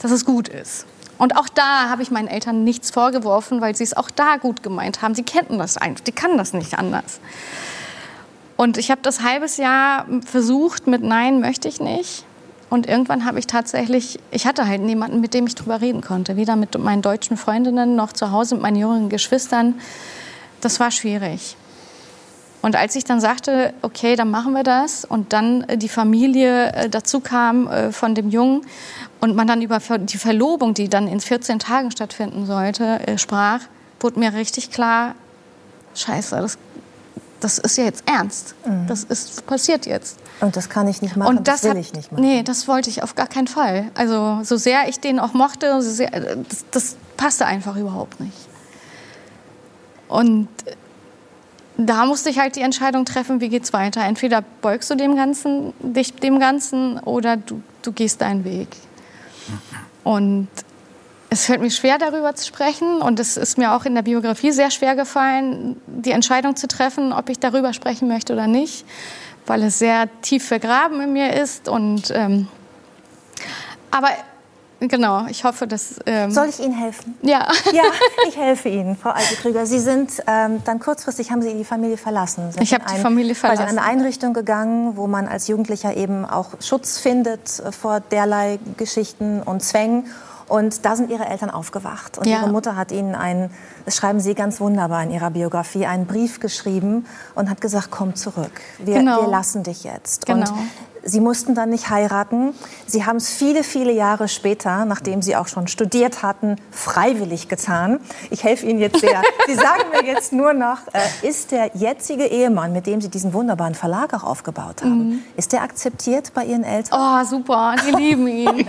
dass es gut ist. Und auch da habe ich meinen Eltern nichts vorgeworfen, weil sie es auch da gut gemeint haben. Sie kennten das einfach, die kann das nicht anders. Und ich habe das halbes Jahr versucht mit Nein möchte ich nicht. Und irgendwann habe ich tatsächlich, ich hatte halt niemanden, mit dem ich drüber reden konnte. Weder mit meinen deutschen Freundinnen noch zu Hause mit meinen jüngeren Geschwistern. Das war schwierig. Und als ich dann sagte, okay, dann machen wir das und dann äh, die Familie äh, dazu kam äh, von dem Jungen und man dann über die Verlobung, die dann in 14 Tagen stattfinden sollte, sprach, wurde mir richtig klar, scheiße, das, das ist ja jetzt ernst. Mhm. Das ist passiert jetzt. Und das kann ich nicht machen, und das, das will hat, ich nicht machen. Nee, das wollte ich auf gar keinen Fall. Also so sehr ich den auch mochte, so sehr, das, das passte einfach überhaupt nicht. Und da musste ich halt die Entscheidung treffen, wie geht's weiter. Entweder beugst du dem Ganzen, dich dem Ganzen oder du, du gehst deinen Weg. Und es fällt mir schwer, darüber zu sprechen. Und es ist mir auch in der Biografie sehr schwer gefallen, die Entscheidung zu treffen, ob ich darüber sprechen möchte oder nicht, weil es sehr tief vergraben in mir ist. Und, ähm, aber Genau, ich hoffe, dass. Ähm Soll ich Ihnen helfen? Ja. Ja, ich helfe Ihnen, Frau Alte-Krüger. Sie sind ähm, dann kurzfristig haben Sie die Familie verlassen. Sind ich habe die Familie verlassen. in eine Einrichtung gegangen, wo man als Jugendlicher eben auch Schutz findet vor derlei Geschichten und Zwängen. Und da sind ihre Eltern aufgewacht. Und ja. ihre Mutter hat ihnen einen, das schreiben sie ganz wunderbar in ihrer Biografie, einen Brief geschrieben und hat gesagt, komm zurück. Wir, genau. wir lassen dich jetzt. Genau. Und Sie mussten dann nicht heiraten. Sie haben es viele, viele Jahre später, nachdem Sie auch schon studiert hatten, freiwillig getan. Ich helfe Ihnen jetzt sehr. Sie sagen mir jetzt nur noch, äh, ist der jetzige Ehemann, mit dem Sie diesen wunderbaren Verlag auch aufgebaut haben, mhm. ist der akzeptiert bei Ihren Eltern? Oh, super. Die lieben ihn.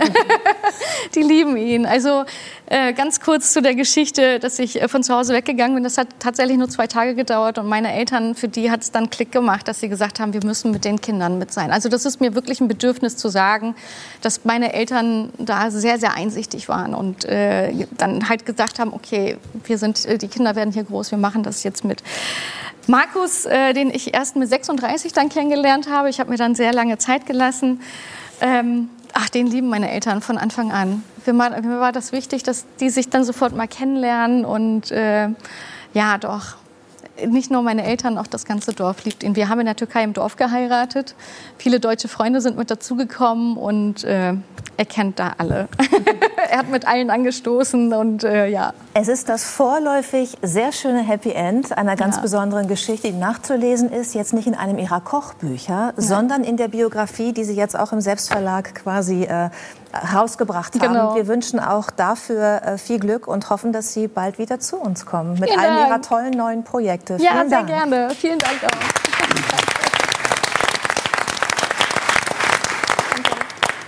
Die lieben ihn. Also äh, ganz kurz zu der Geschichte, dass ich äh, von zu Hause weggegangen bin. Das hat tatsächlich nur zwei Tage gedauert und meine Eltern, für die hat es dann Klick gemacht, dass sie gesagt haben, wir müssen mit den Kindern mit sein. Also das ist mir wirklich ein Bedürfnis zu sagen, dass meine Eltern da sehr, sehr einsichtig waren und äh, dann halt gesagt haben, okay, wir sind, äh, die Kinder werden hier groß, wir machen das jetzt mit. Markus, äh, den ich erst mit 36 dann kennengelernt habe, ich habe mir dann sehr lange Zeit gelassen. Ähm, ach, den lieben meine Eltern von Anfang an. Für mir war das wichtig, dass die sich dann sofort mal kennenlernen und äh, ja, doch. Nicht nur meine Eltern, auch das ganze Dorf liebt ihn. Wir haben in der Türkei im Dorf geheiratet. Viele deutsche Freunde sind mit dazugekommen und äh, er kennt da alle. er hat mit allen angestoßen und äh, ja. Es ist das vorläufig sehr schöne Happy End einer ganz ja. besonderen Geschichte, die nachzulesen ist, jetzt nicht in einem ihrer Kochbücher, ja. sondern in der Biografie, die Sie jetzt auch im Selbstverlag quasi äh, herausgebracht haben. Genau. Wir wünschen auch dafür äh, viel Glück und hoffen, dass Sie bald wieder zu uns kommen mit Vielen einem Dank. Ihrer tollen neuen Projekte. Ja, Vielen sehr Dank. gerne. Vielen Dank auch.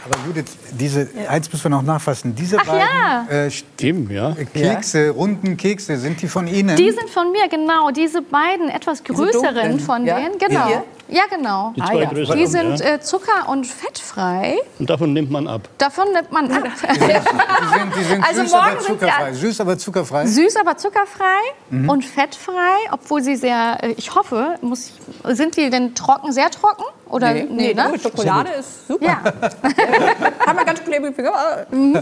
Aber Judith, diese, ja. eins müssen wir noch nachfassen. Diese Ach, beiden ja. äh, Stimmen, ja. Kekse, runden Kekse, sind die von Ihnen? Die sind von mir, genau. Diese beiden etwas größeren von denen, genau. Hier? Ja, genau. Die, zwei ah, ja. größeren, die sind äh, zucker- und fettfrei. Und davon nimmt man ab. Davon nimmt man ab. Die sind, die sind also süß, aber zuckerfrei. Süß, aber zuckerfrei. Süß, aber zuckerfrei mhm. und fettfrei, obwohl sie sehr, äh, ich hoffe, muss ich, sind die denn trocken, sehr trocken? Oder, nee, nee, ne? Schokolade ist super. Ja. Haben wir ganz klebrig mhm.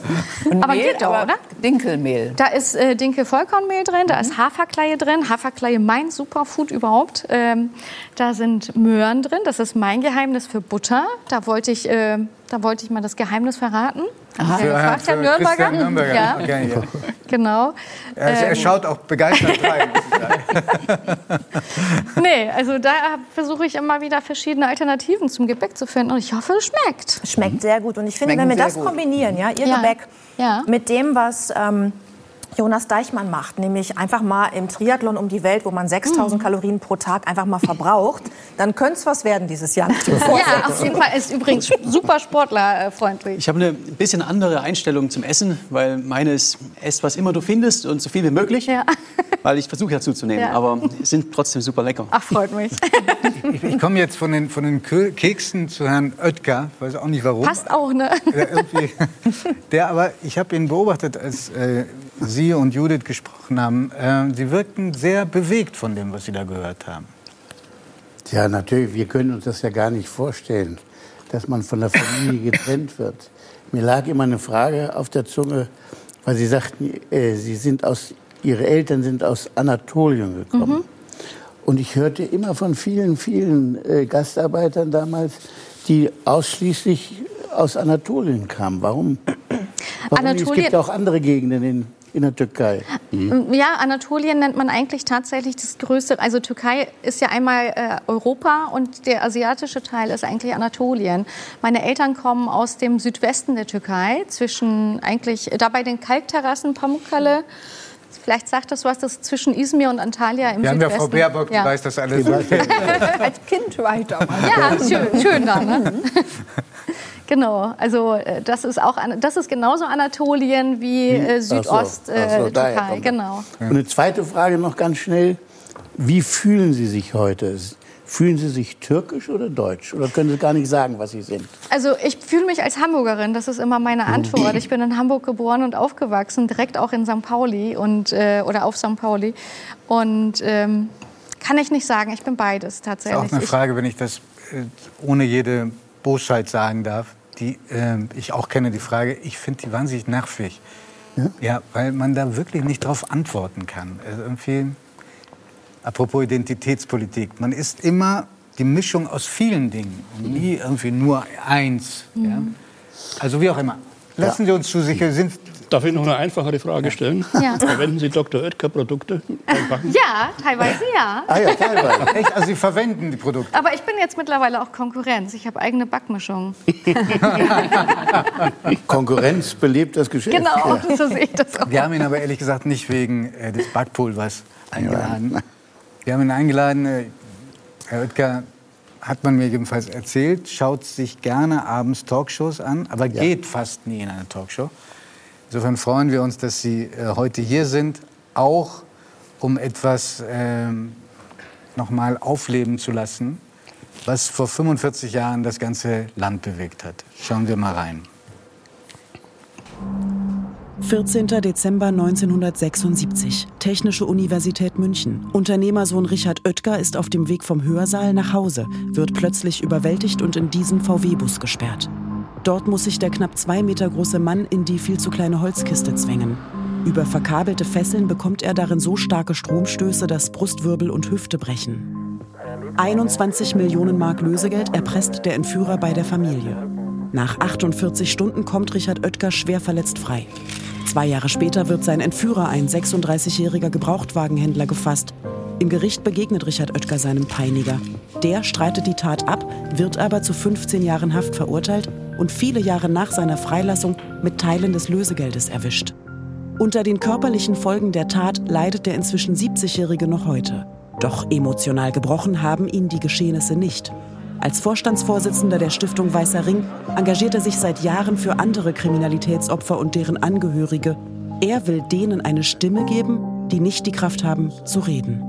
Aber Mehl, geht doch, oder? Dinkelmehl. Da ist äh, Dinkel-Vollkornmehl drin, da mhm. ist Haferkleie drin. Haferkleie, mein Superfood überhaupt. Ähm, da sind Möhren drin. Das ist mein Geheimnis für Butter. Da wollte ich, äh, da wollte ich mal das Geheimnis verraten. Aha. Für, Herr, für Nürnberger. Nürnberger. Ja. Okay, ja. Genau. Er, er ähm. schaut auch begeistert rein. nee, also da versuche ich immer wieder verschiedene Alternativen zum Gebäck zu finden und ich hoffe, es schmeckt. Schmeckt sehr gut und ich finde, Schmecken wenn wir das gut. kombinieren, ja, Ihr ja. Gebäck ja. mit dem, was ähm, Jonas Deichmann macht, nämlich einfach mal im Triathlon um die Welt, wo man 6000 mhm. Kalorien pro Tag einfach mal verbraucht, dann könnte es was werden dieses Jahr. ja, auf jeden Fall ist übrigens super sportlerfreundlich. Ich habe eine bisschen andere Einstellung zum Essen, weil meine ist, ess was immer du findest und so viel wie möglich, ja. weil ich versuche ja zuzunehmen, ja. aber sind trotzdem super lecker. Ach, freut mich. ich, ich komme jetzt von den, von den Keksen zu Herrn Oetker, weiß auch nicht warum. Passt auch, ne? Der, der aber, ich habe ihn beobachtet als äh, Sie und Judith gesprochen haben, äh, Sie wirkten sehr bewegt von dem, was Sie da gehört haben. Ja, natürlich. Wir können uns das ja gar nicht vorstellen, dass man von der Familie getrennt wird. Mir lag immer eine Frage auf der Zunge, weil Sie sagten, äh, Sie sind aus, Ihre Eltern sind aus Anatolien gekommen. Mhm. Und ich hörte immer von vielen, vielen äh, Gastarbeitern damals, die ausschließlich aus Anatolien kam. Warum? Warum? Es Anatolien- gibt ja auch andere Gegenden in, in der Türkei. Ja, Anatolien nennt man eigentlich tatsächlich das größte. Also Türkei ist ja einmal äh, Europa und der asiatische Teil ist eigentlich Anatolien. Meine Eltern kommen aus dem Südwesten der Türkei, zwischen eigentlich da bei den Kalkterrassen Pamukkale. Vielleicht sagt das was, das zwischen Izmir und Antalya im Wir haben ja Südwesten. Frau Baerbock, die Ja. weiß das alles. Als Kind war ich da mal. Ja, schön, schön da, ne? Genau, also äh, das ist auch das ist genauso Anatolien wie äh, Ach so, Südost ach so, äh, Türkei, genau. Und eine zweite Frage noch ganz schnell. Wie fühlen Sie sich heute? Fühlen Sie sich türkisch oder deutsch? Oder können Sie gar nicht sagen, was Sie sind? Also ich fühle mich als Hamburgerin, das ist immer meine Antwort. Ich bin in Hamburg geboren und aufgewachsen, direkt auch in St. Pauli und, äh, oder auf St. Pauli. Und ähm, kann ich nicht sagen, ich bin beides Das ist tatsächlich. auch eine Ich- Frage, wenn ich das äh, ohne jede Bosheit sagen darf, die äh, ich auch kenne, die Frage, ich finde die wahnsinnig nervig. Ja? weil man da wirklich nicht drauf antworten kann. Also irgendwie, apropos Identitätspolitik, man ist immer die Mischung aus vielen Dingen und nie irgendwie nur eins. Ja? Also wie auch immer. Lassen Sie uns zu sicher sind. Darf ich noch eine einfachere Frage stellen? Ja. Verwenden Sie Dr. Oetker-Produkte beim Backen? Ja, teilweise ja. Ah ja, teilweise. Echt, also Sie verwenden die Produkte. Aber ich bin jetzt mittlerweile auch Konkurrenz. Ich habe eigene Backmischungen. Konkurrenz belebt das Geschäft. Genau, so sehe ich das auch. Wir haben ihn aber ehrlich gesagt nicht wegen äh, des Backpulvers eingeladen. Wir haben ihn eingeladen, äh, Herr Oetker, hat man mir jedenfalls erzählt, schaut sich gerne abends Talkshows an, aber geht fast nie in eine Talkshow. Insofern freuen wir uns, dass Sie äh, heute hier sind, auch um etwas ähm, nochmal aufleben zu lassen, was vor 45 Jahren das ganze Land bewegt hat. Schauen wir mal rein. 14. Dezember 1976, Technische Universität München. Unternehmersohn Richard Oetker ist auf dem Weg vom Hörsaal nach Hause, wird plötzlich überwältigt und in diesen VW-Bus gesperrt. Dort muss sich der knapp zwei Meter große Mann in die viel zu kleine Holzkiste zwängen. Über verkabelte Fesseln bekommt er darin so starke Stromstöße, dass Brustwirbel und Hüfte brechen. 21 Millionen Mark Lösegeld erpresst der Entführer bei der Familie. Nach 48 Stunden kommt Richard Oetker schwer verletzt frei. Zwei Jahre später wird sein Entführer, ein 36-jähriger Gebrauchtwagenhändler, gefasst. Im Gericht begegnet Richard Oetker seinem Peiniger. Der streitet die Tat ab, wird aber zu 15 Jahren Haft verurteilt und viele Jahre nach seiner Freilassung mit Teilen des Lösegeldes erwischt. Unter den körperlichen Folgen der Tat leidet der inzwischen 70-Jährige noch heute. Doch emotional gebrochen haben ihn die Geschehnisse nicht. Als Vorstandsvorsitzender der Stiftung Weißer Ring engagiert er sich seit Jahren für andere Kriminalitätsopfer und deren Angehörige. Er will denen eine Stimme geben, die nicht die Kraft haben, zu reden.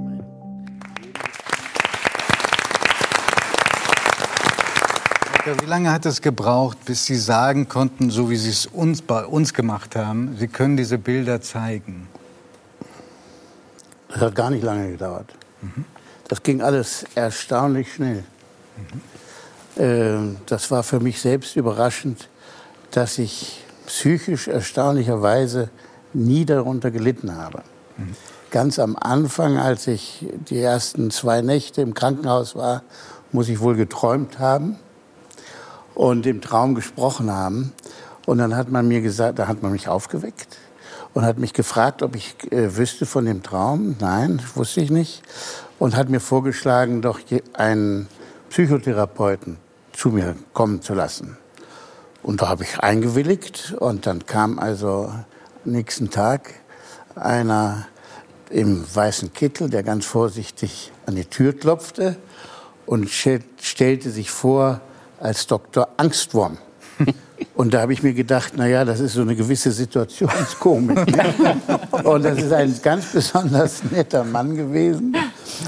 Wie lange hat es gebraucht, bis Sie sagen konnten, so wie Sie es uns bei uns gemacht haben, Sie können diese Bilder zeigen? Das hat gar nicht lange gedauert. Das ging alles erstaunlich schnell. Ähm, Das war für mich selbst überraschend, dass ich psychisch erstaunlicherweise nie darunter gelitten habe. Ganz am Anfang, als ich die ersten zwei Nächte im Krankenhaus war, muss ich wohl geträumt haben und im Traum gesprochen haben. Und dann hat man mir gesagt, da hat man mich aufgeweckt und hat mich gefragt, ob ich äh, wüsste von dem Traum. Nein, wusste ich nicht. Und hat mir vorgeschlagen, doch einen Psychotherapeuten zu mir kommen zu lassen. Und da habe ich eingewilligt und dann kam also nächsten Tag einer im weißen Kittel, der ganz vorsichtig an die Tür klopfte und stell- stellte sich vor als Dr. Angstwurm. Und da habe ich mir gedacht, na ja, das ist so eine gewisse Situationskomik. Und das ist ein ganz besonders netter Mann gewesen.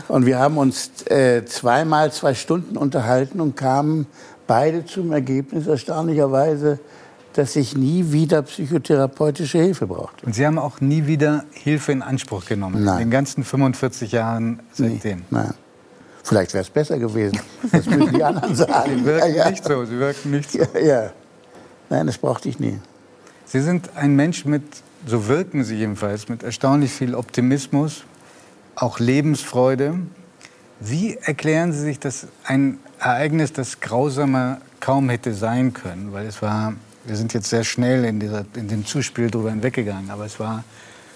Und wir haben uns äh, zweimal zwei Stunden unterhalten und kamen beide zum Ergebnis, erstaunlicherweise, dass ich nie wieder psychotherapeutische Hilfe brauchte. Und Sie haben auch nie wieder Hilfe in Anspruch genommen? Nein. In den ganzen 45 Jahren seitdem? Nein. Vielleicht wäre es besser gewesen. Das müssen die anderen sagen. Sie wirken nicht so, Sie wirken nicht so. Ja, ja. Nein, das brauchte ich nie. Sie sind ein Mensch mit, so wirken Sie jedenfalls, mit erstaunlich viel Optimismus, auch Lebensfreude. Wie erklären Sie sich das ein Ereignis, das grausamer kaum hätte sein können, weil es war, wir sind jetzt sehr schnell in, dieser, in dem Zuspiel drüber hinweggegangen, aber es war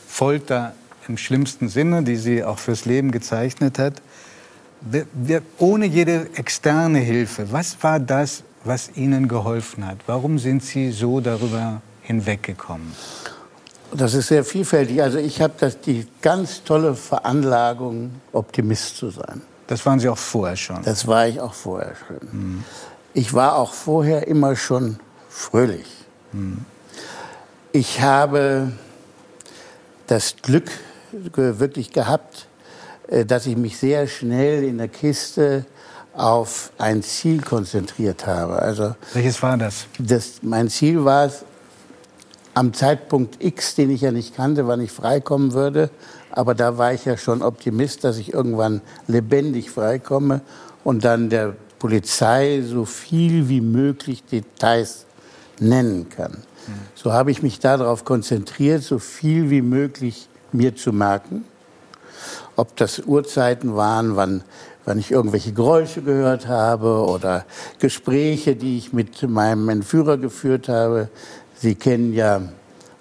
Folter im schlimmsten Sinne, die sie auch fürs Leben gezeichnet hat. Wir, wir, ohne jede externe Hilfe, was war das, was Ihnen geholfen hat? Warum sind Sie so darüber hinweggekommen? Das ist sehr vielfältig. Also ich habe die ganz tolle Veranlagung, Optimist zu sein. Das waren Sie auch vorher schon? Das war ich auch vorher schon. Mhm. Ich war auch vorher immer schon fröhlich. Mhm. Ich habe das Glück wirklich gehabt, äh, dass ich mich sehr schnell in der Kiste auf ein Ziel konzentriert habe. Also Welches war das? das mein Ziel war es, am Zeitpunkt X, den ich ja nicht kannte, wann ich freikommen würde, aber da war ich ja schon Optimist, dass ich irgendwann lebendig freikomme und dann der Polizei so viel wie möglich Details nennen kann. So habe ich mich darauf konzentriert, so viel wie möglich mir zu merken. Ob das Uhrzeiten waren, wann, wann ich irgendwelche Geräusche gehört habe oder Gespräche, die ich mit meinem Entführer geführt habe. Sie kennen ja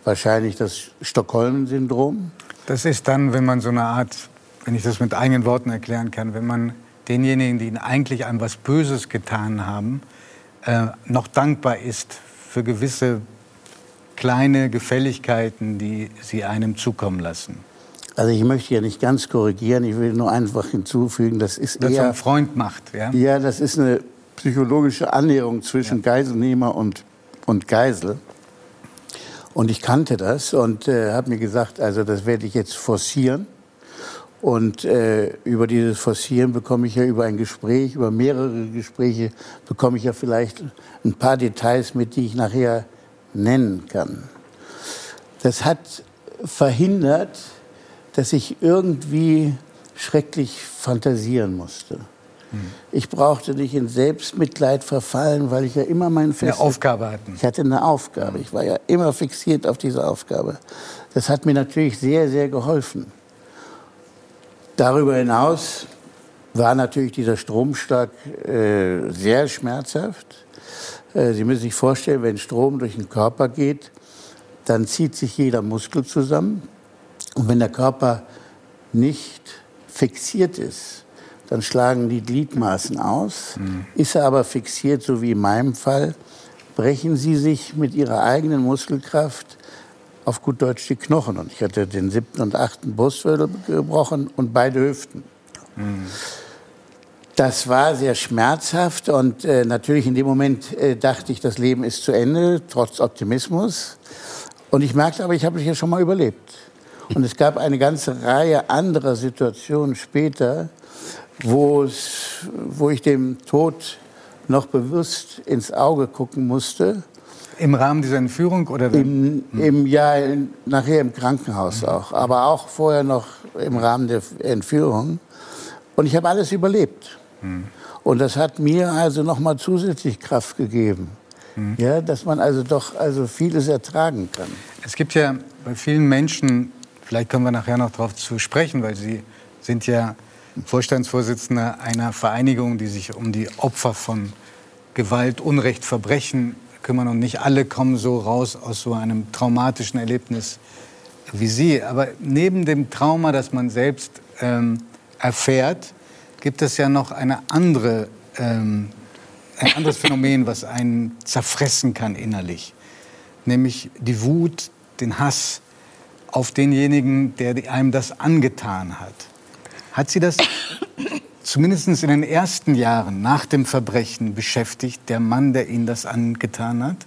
wahrscheinlich das Stockholm-Syndrom. Das ist dann, wenn man so eine Art, wenn ich das mit eigenen Worten erklären kann, wenn man denjenigen, die eigentlich einem was Böses getan haben, äh, noch dankbar ist für gewisse kleine Gefälligkeiten, die sie einem zukommen lassen. Also ich möchte ja nicht ganz korrigieren, ich will nur einfach hinzufügen, das ist das eher... ein Freund macht, ja? Ja, das ist eine psychologische Annäherung zwischen ja. Geiselnehmer und, und Geisel. Und ich kannte das und äh, habe mir gesagt, also das werde ich jetzt forcieren. Und äh, über dieses Forcieren bekomme ich ja über ein Gespräch, über mehrere Gespräche, bekomme ich ja vielleicht ein paar Details mit, die ich nachher nennen kann. Das hat verhindert, dass ich irgendwie schrecklich fantasieren musste. Ich brauchte nicht in Selbstmitleid verfallen, weil ich ja immer meinen Fest eine Aufgabe hatten. Ich hatte eine Aufgabe. Ich war ja immer fixiert auf diese Aufgabe. Das hat mir natürlich sehr, sehr geholfen. Darüber hinaus war natürlich dieser Stromschlag äh, sehr schmerzhaft. Äh, Sie müssen sich vorstellen, wenn Strom durch den Körper geht, dann zieht sich jeder Muskel zusammen. Und wenn der Körper nicht fixiert ist, dann schlagen die Gliedmaßen aus. Mhm. Ist er aber fixiert, so wie in meinem Fall, brechen sie sich mit ihrer eigenen Muskelkraft auf gut Deutsch die Knochen. Und ich hatte den siebten und achten Brustwirbel gebrochen und beide Hüften. Mhm. Das war sehr schmerzhaft und äh, natürlich in dem Moment äh, dachte ich, das Leben ist zu Ende, trotz Optimismus. Und ich merkte aber, ich habe es ja schon mal überlebt. Und es gab eine ganze Reihe anderer Situationen später, wo ich dem Tod noch bewusst ins Auge gucken musste. Im Rahmen dieser Entführung oder? Im, im ja, nachher im Krankenhaus auch, aber auch vorher noch im Rahmen der Entführung. Und ich habe alles überlebt. Und das hat mir also noch mal zusätzlich Kraft gegeben. Mhm. Ja, dass man also doch also vieles ertragen kann. Es gibt ja bei vielen Menschen, vielleicht kommen wir nachher noch darauf zu sprechen, weil Sie sind ja Vorstandsvorsitzender einer Vereinigung, die sich um die Opfer von Gewalt, Unrecht, Verbrechen kümmern. Und nicht alle kommen so raus aus so einem traumatischen Erlebnis wie Sie. Aber neben dem Trauma, das man selbst ähm, erfährt, gibt es ja noch eine andere, ähm, ein anderes Phänomen, was einen zerfressen kann innerlich. Nämlich die Wut, den Hass auf denjenigen, der einem das angetan hat. Hat Sie das zumindest in den ersten Jahren nach dem Verbrechen beschäftigt, der Mann, der Ihnen das angetan hat?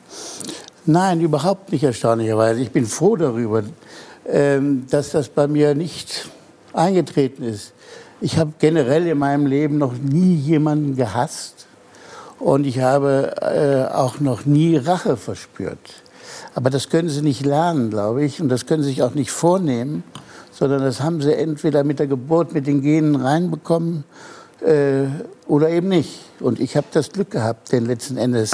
Nein, überhaupt nicht erstaunlicherweise. Ich bin froh darüber, ähm, dass das bei mir nicht eingetreten ist. Ich habe generell in meinem Leben noch nie jemanden gehasst und ich habe äh, auch noch nie Rache verspürt. Aber das können Sie nicht lernen, glaube ich, und das können Sie sich auch nicht vornehmen, sondern das haben Sie entweder mit der Geburt, mit den Genen reinbekommen äh, oder eben nicht. Und ich habe das Glück gehabt, denn letzten Endes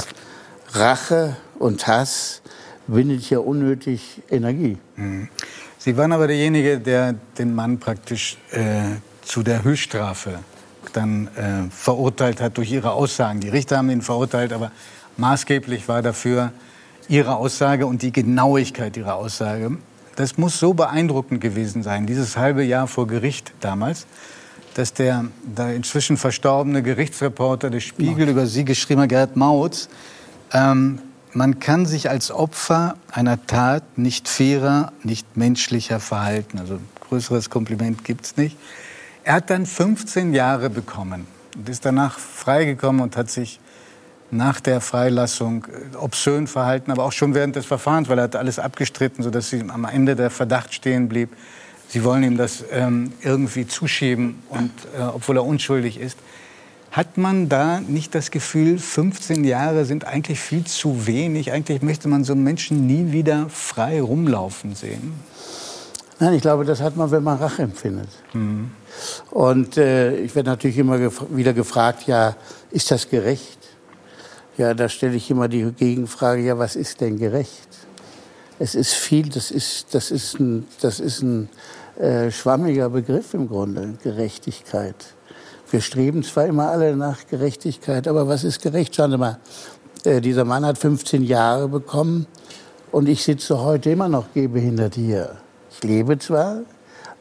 Rache und Hass bindet ja unnötig Energie. Mhm. Sie waren aber derjenige, der den Mann praktisch äh, zu der Höchststrafe dann äh, verurteilt hat durch ihre Aussagen. Die Richter haben ihn verurteilt, aber maßgeblich war dafür Ihre Aussage und die Genauigkeit Ihrer Aussage. Das muss so beeindruckend gewesen sein, dieses halbe Jahr vor Gericht damals, dass der, der inzwischen verstorbene Gerichtsreporter des Spiegel über Sie geschrieben hat, Gerd Mautz, ähm, man kann sich als Opfer einer Tat nicht fairer, nicht menschlicher verhalten. Also größeres Kompliment gibt es nicht. Er hat dann 15 Jahre bekommen und ist danach freigekommen und hat sich nach der Freilassung äh, obszön verhalten, aber auch schon während des Verfahrens, weil er hat alles abgestritten, sodass sie am Ende der Verdacht stehen blieb. Sie wollen ihm das ähm, irgendwie zuschieben, und, äh, obwohl er unschuldig ist. Hat man da nicht das Gefühl, 15 Jahre sind eigentlich viel zu wenig? Eigentlich möchte man so einen Menschen nie wieder frei rumlaufen sehen. Nein, ich glaube, das hat man, wenn man Rache empfindet. Mhm. Und äh, ich werde natürlich immer gef wieder gefragt, ja, ist das gerecht? Ja, da stelle ich immer die Gegenfrage, ja, was ist denn gerecht? Es ist viel, das ist, das ist ein, das ist ein äh, schwammiger Begriff im Grunde, Gerechtigkeit. Wir streben zwar immer alle nach Gerechtigkeit, aber was ist gerecht? Schauen Sie mal, äh, dieser Mann hat 15 Jahre bekommen und ich sitze heute immer noch gehbehindert hier. Ich lebe zwar,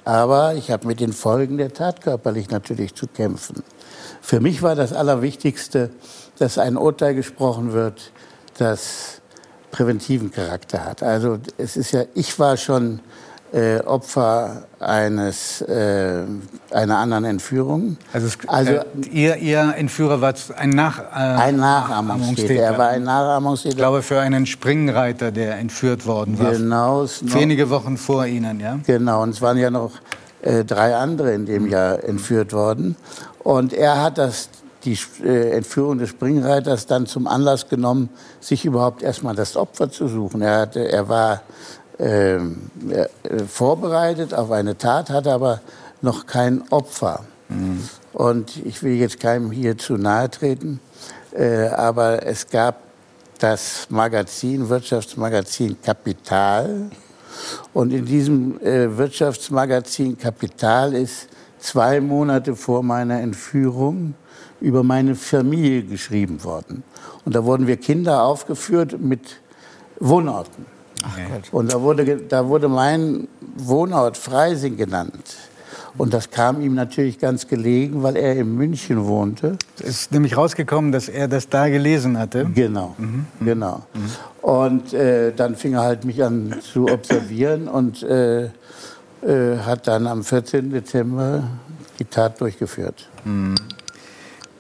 aber ich habe mit den Folgen der Tat körperlich natürlich zu kämpfen. Für mich war das Allerwichtigste, dass ein Urteil gesprochen wird, das präventiven Charakter hat. Also es ist ja, ich war schon äh, Opfer eines äh, einer anderen Entführung. Also, es, also äh, ihr, ihr Entführer war ein, Nach, äh, ein Nachahmungstäter. Er war ein Nachahmungstäter. Ich glaube für einen Springreiter, der entführt worden war. Genau. Wenige Wochen vor Ihnen, ja. Genau. Und es waren ja noch äh, drei andere in dem Jahr entführt worden. Und er hat das die äh, Entführung des Springreiters dann zum Anlass genommen, sich überhaupt erstmal das Opfer zu suchen. Er, hatte, er war ähm, äh, vorbereitet auf eine Tat, hatte aber noch kein Opfer. Mhm. Und ich will jetzt keinem hier zu nahe treten, äh, aber es gab das Magazin, Wirtschaftsmagazin Kapital. Und in diesem äh, Wirtschaftsmagazin Kapital ist zwei Monate vor meiner Entführung über meine Familie geschrieben worden. Und da wurden wir Kinder aufgeführt mit Wohnorten. Und da wurde, da wurde mein Wohnort Freising genannt. Und das kam ihm natürlich ganz gelegen, weil er in München wohnte. Es ist nämlich rausgekommen, dass er das da gelesen hatte. Genau, mhm. genau. Mhm. Und äh, dann fing er halt mich an zu observieren und äh, äh, hat dann am 14. Dezember die Tat durchgeführt. Mhm.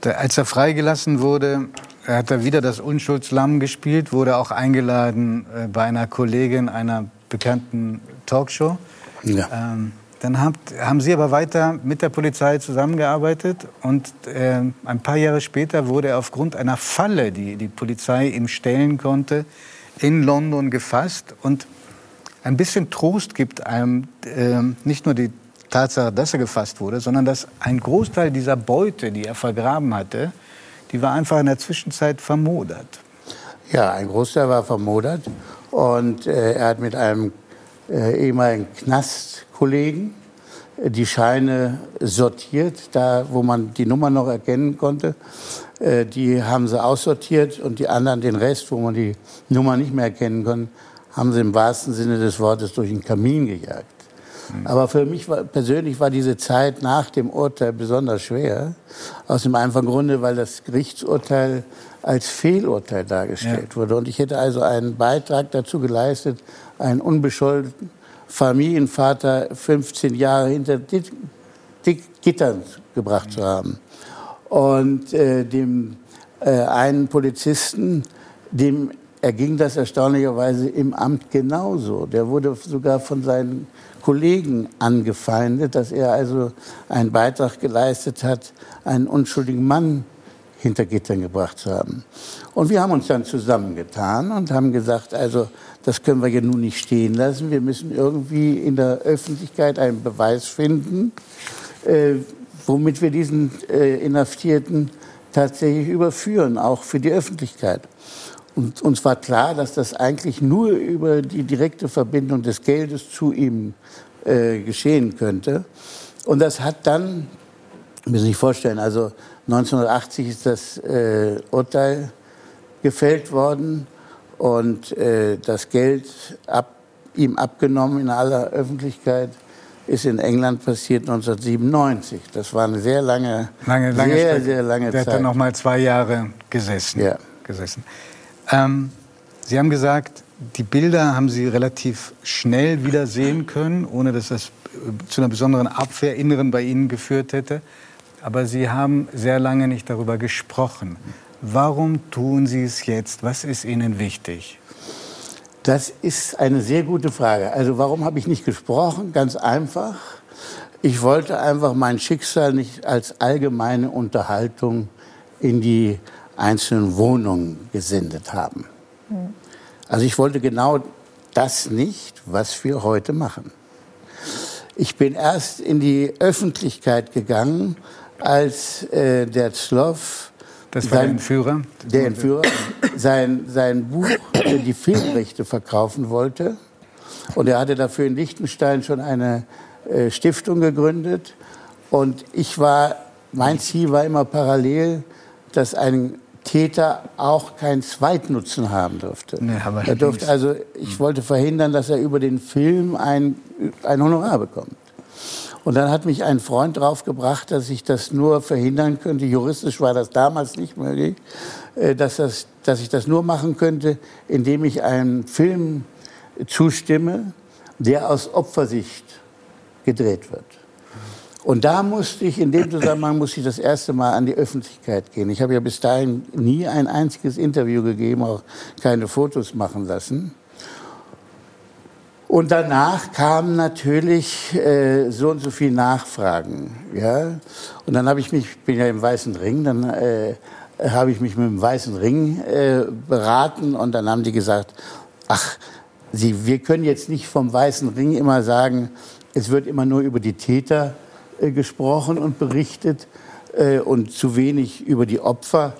Als er freigelassen wurde, hat er wieder das Unschuldslamm gespielt, wurde auch eingeladen äh, bei einer Kollegin einer bekannten Talkshow. Ja. Ähm, dann habt, haben Sie aber weiter mit der Polizei zusammengearbeitet und äh, ein paar Jahre später wurde er aufgrund einer Falle, die die Polizei ihm stellen konnte, in London gefasst. Und ein bisschen Trost gibt einem äh, nicht nur die Tatsache, dass er gefasst wurde, sondern dass ein Großteil dieser Beute, die er vergraben hatte, die war einfach in der Zwischenzeit vermodert. Ja, ein Großteil war vermodert und äh, er hat mit einem äh, ehemaligen Knastkollegen äh, die Scheine sortiert, da wo man die Nummer noch erkennen konnte. Äh, die haben sie aussortiert und die anderen den Rest, wo man die Nummer nicht mehr erkennen konnte, haben sie im wahrsten Sinne des Wortes durch den Kamin gejagt. Mhm. Aber für mich war, persönlich war diese Zeit nach dem Urteil besonders schwer. Aus dem einfachen Grunde, weil das Gerichtsurteil als Fehlurteil dargestellt ja. wurde. Und ich hätte also einen Beitrag dazu geleistet, einen unbescholtenen Familienvater 15 Jahre hinter Gittern gebracht zu haben. Und äh, dem äh, einen Polizisten, dem erging das erstaunlicherweise im Amt genauso. Der wurde sogar von seinen Kollegen angefeindet, dass er also einen Beitrag geleistet hat, einen unschuldigen Mann hinter Gittern gebracht zu haben. Und wir haben uns dann zusammengetan und haben gesagt, also das können wir ja nun nicht stehen lassen. Wir müssen irgendwie in der Öffentlichkeit einen Beweis finden, äh, womit wir diesen äh, Inhaftierten tatsächlich überführen, auch für die Öffentlichkeit. Und uns war klar, dass das eigentlich nur über die direkte Verbindung des Geldes zu ihm äh, geschehen könnte. Und das hat dann, müssen Sie sich vorstellen, also 1980 ist das äh, Urteil gefällt worden und äh, das Geld ab, ihm abgenommen in aller Öffentlichkeit ist in England passiert 1997. Das war eine sehr lange, lange, lange sehr, Strecke. sehr lange Der Zeit. hat dann noch mal zwei Jahre gesessen. Ja. gesessen. Ähm, Sie haben gesagt, die Bilder haben Sie relativ schnell wieder sehen können, ohne dass das äh, zu einer besonderen Abwehr inneren bei Ihnen geführt hätte. Aber Sie haben sehr lange nicht darüber gesprochen. Warum tun Sie es jetzt? Was ist Ihnen wichtig? Das ist eine sehr gute Frage. Also warum habe ich nicht gesprochen? Ganz einfach. Ich wollte einfach mein Schicksal nicht als allgemeine Unterhaltung in die einzelnen Wohnungen gesendet haben. Also ich wollte genau das nicht, was wir heute machen. Ich bin erst in die Öffentlichkeit gegangen, als äh, der Zloff Das war der sein- Entführer? der Entführer sein, sein Buch, die Filmrechte verkaufen wollte. Und er hatte dafür in Liechtenstein schon eine äh, Stiftung gegründet. Und ich war, mein Ziel war immer parallel, dass ein Täter auch keinen Zweitnutzen haben durfte. Nee, er durfte also, ich wollte verhindern, dass er über den Film ein, ein Honorar bekommt. Und dann hat mich ein Freund draufgebracht, dass ich das nur verhindern könnte. Juristisch war das damals nicht möglich, äh, dass, das, dass ich das nur machen könnte, indem ich einem Film zustimme, der aus Opfersicht gedreht wird. Und da musste ich, in dem Zusammenhang musste ich das erste Mal an die Öffentlichkeit gehen. Ich habe ja bis dahin nie ein einziges Interview gegeben, auch keine Fotos machen lassen. Und danach kamen natürlich äh, so und so viele Nachfragen. Ja? Und dann habe ich mich, ich bin ja im Weißen Ring, dann äh, habe ich mich mit dem Weißen Ring äh, beraten und dann haben die gesagt, ach, Sie, wir können jetzt nicht vom Weißen Ring immer sagen, es wird immer nur über die Täter gesprochen und berichtet äh, und zu wenig über die Opfer.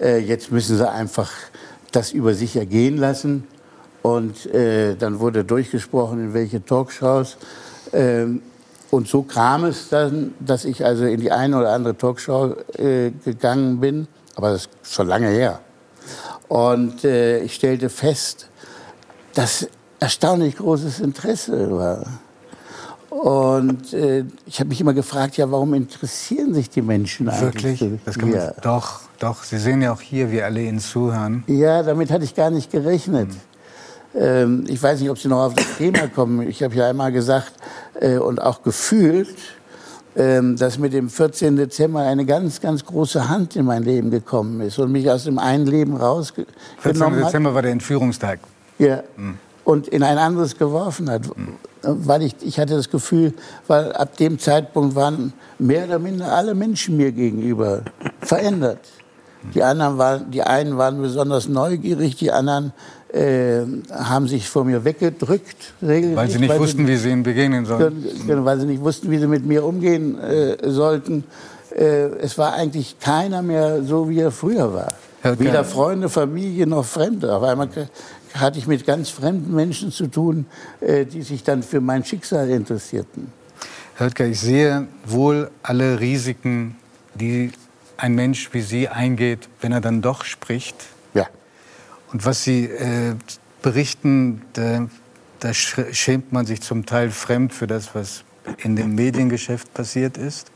Äh, jetzt müssen Sie einfach das über sich ergehen lassen. Und äh, dann wurde durchgesprochen, in welche Talkshows. Ähm, und so kam es dann, dass ich also in die eine oder andere Talkshow äh, gegangen bin. Aber das ist schon lange her. Und äh, ich stellte fest, dass erstaunlich großes Interesse war. Und äh, ich habe mich immer gefragt, ja, warum interessieren sich die Menschen eigentlich? Wirklich? Das kann man, ja. Doch, doch. Sie sehen ja auch hier, wie alle Ihnen zuhören. Ja, damit hatte ich gar nicht gerechnet. Ähm, ich weiß nicht, ob Sie noch auf das Thema kommen. Ich habe ja einmal gesagt äh, und auch gefühlt, ähm, dass mit dem 14. Dezember eine ganz, ganz große Hand in mein Leben gekommen ist und mich aus dem einen Leben 14. rausgenommen hat. Dezember war der Entführungstag. Ja. Und in ein anderes geworfen hat. Weil ich, ich hatte das Gefühl, weil ab dem Zeitpunkt waren mehr oder minder alle Menschen mir gegenüber verändert. Die, anderen waren, die einen waren besonders neugierig, die anderen äh, haben sich vor mir weggedrückt. Regelrecht, Weil Sie nicht wussten, wie Sie Ihnen begegnen sollen. Genau, weil sie nicht wussten, wie sie mit mir umgehen äh, sollten. Äh, es war eigentlich keiner mehr so, wie er früher war. Weder. Freunde, Familie noch Fremde. Auf einmal hatte ich mit ganz fremden Menschen zu tun, äh, die sich dann für mein Schicksal interessierten. Herr Höttger, ich sehe wohl alle Risiken, die ein Mensch wie Sie eingeht, wenn er dann doch spricht. Ja. Und was Sie äh, berichten, da, da sch- schämt man sich zum Teil fremd für das, was in dem Mediengeschäft passiert ist.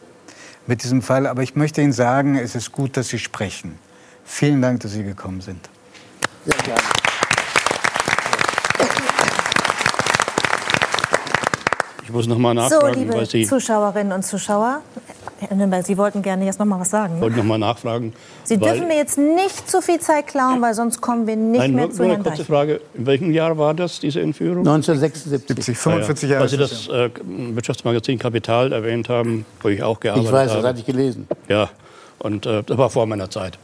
Mit diesem Fall. Aber ich möchte Ihnen sagen, es ist gut, dass Sie sprechen. Vielen Dank, dass Sie gekommen sind. Sehr gerne. Muss noch mal So, nachfragen, liebe weil Sie Zuschauerinnen und Zuschauer, Herr Nürnberg, Sie wollten gerne jetzt noch mal was sagen. ne? wollten noch mal nachfragen. Sie weil, dürfen mir jetzt nicht zu viel Zeit klauen, weil sonst kommen wir nicht Nein, mehr nur, zu nur eine Herrn kurze Deich. Frage. In welchem Jahr war das, diese Entführung? 1976. 45 Ah, ja. Jahre. Weil Sie das äh, Wirtschaftsmagazin Kapital erwähnt haben, wo ich auch gearbeitet Ich weiß, das habe. hatte ich gelesen. Ja, und äh, das war vor meiner Zeit.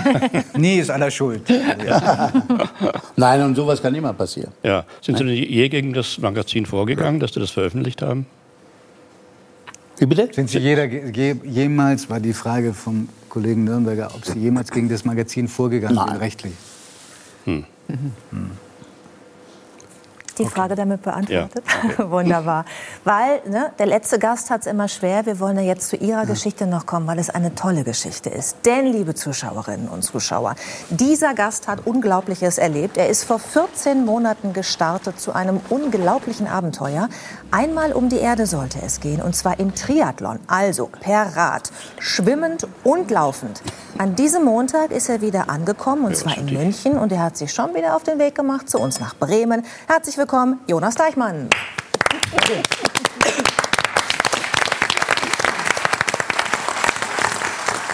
Nie ist aller Schuld. Nein, und sowas kann immer passieren. Ja. Sind Sie denn je gegen das Magazin vorgegangen, dass Sie das veröffentlicht haben? Wie bitte? Sind Sie jeder, je, jemals, war die Frage vom Kollegen Nürnberger, ob Sie jemals gegen das Magazin vorgegangen Nein. sind, rechtlich? Die Frage damit beantwortet? Ja. Wunderbar. Weil ne, der letzte Gast hat es immer schwer. Wir wollen ja jetzt zu Ihrer ja. Geschichte noch kommen, weil es eine tolle Geschichte ist. Denn, liebe Zuschauerinnen und Zuschauer, dieser Gast hat Unglaubliches erlebt. Er ist vor 14 Monaten gestartet zu einem unglaublichen Abenteuer. Einmal um die Erde sollte es gehen, und zwar im Triathlon, also per Rad, schwimmend und laufend. An diesem Montag ist er wieder angekommen, und zwar in München. Und er hat sich schon wieder auf den Weg gemacht zu uns nach Bremen. Herzlich willkommen, Jonas Deichmann.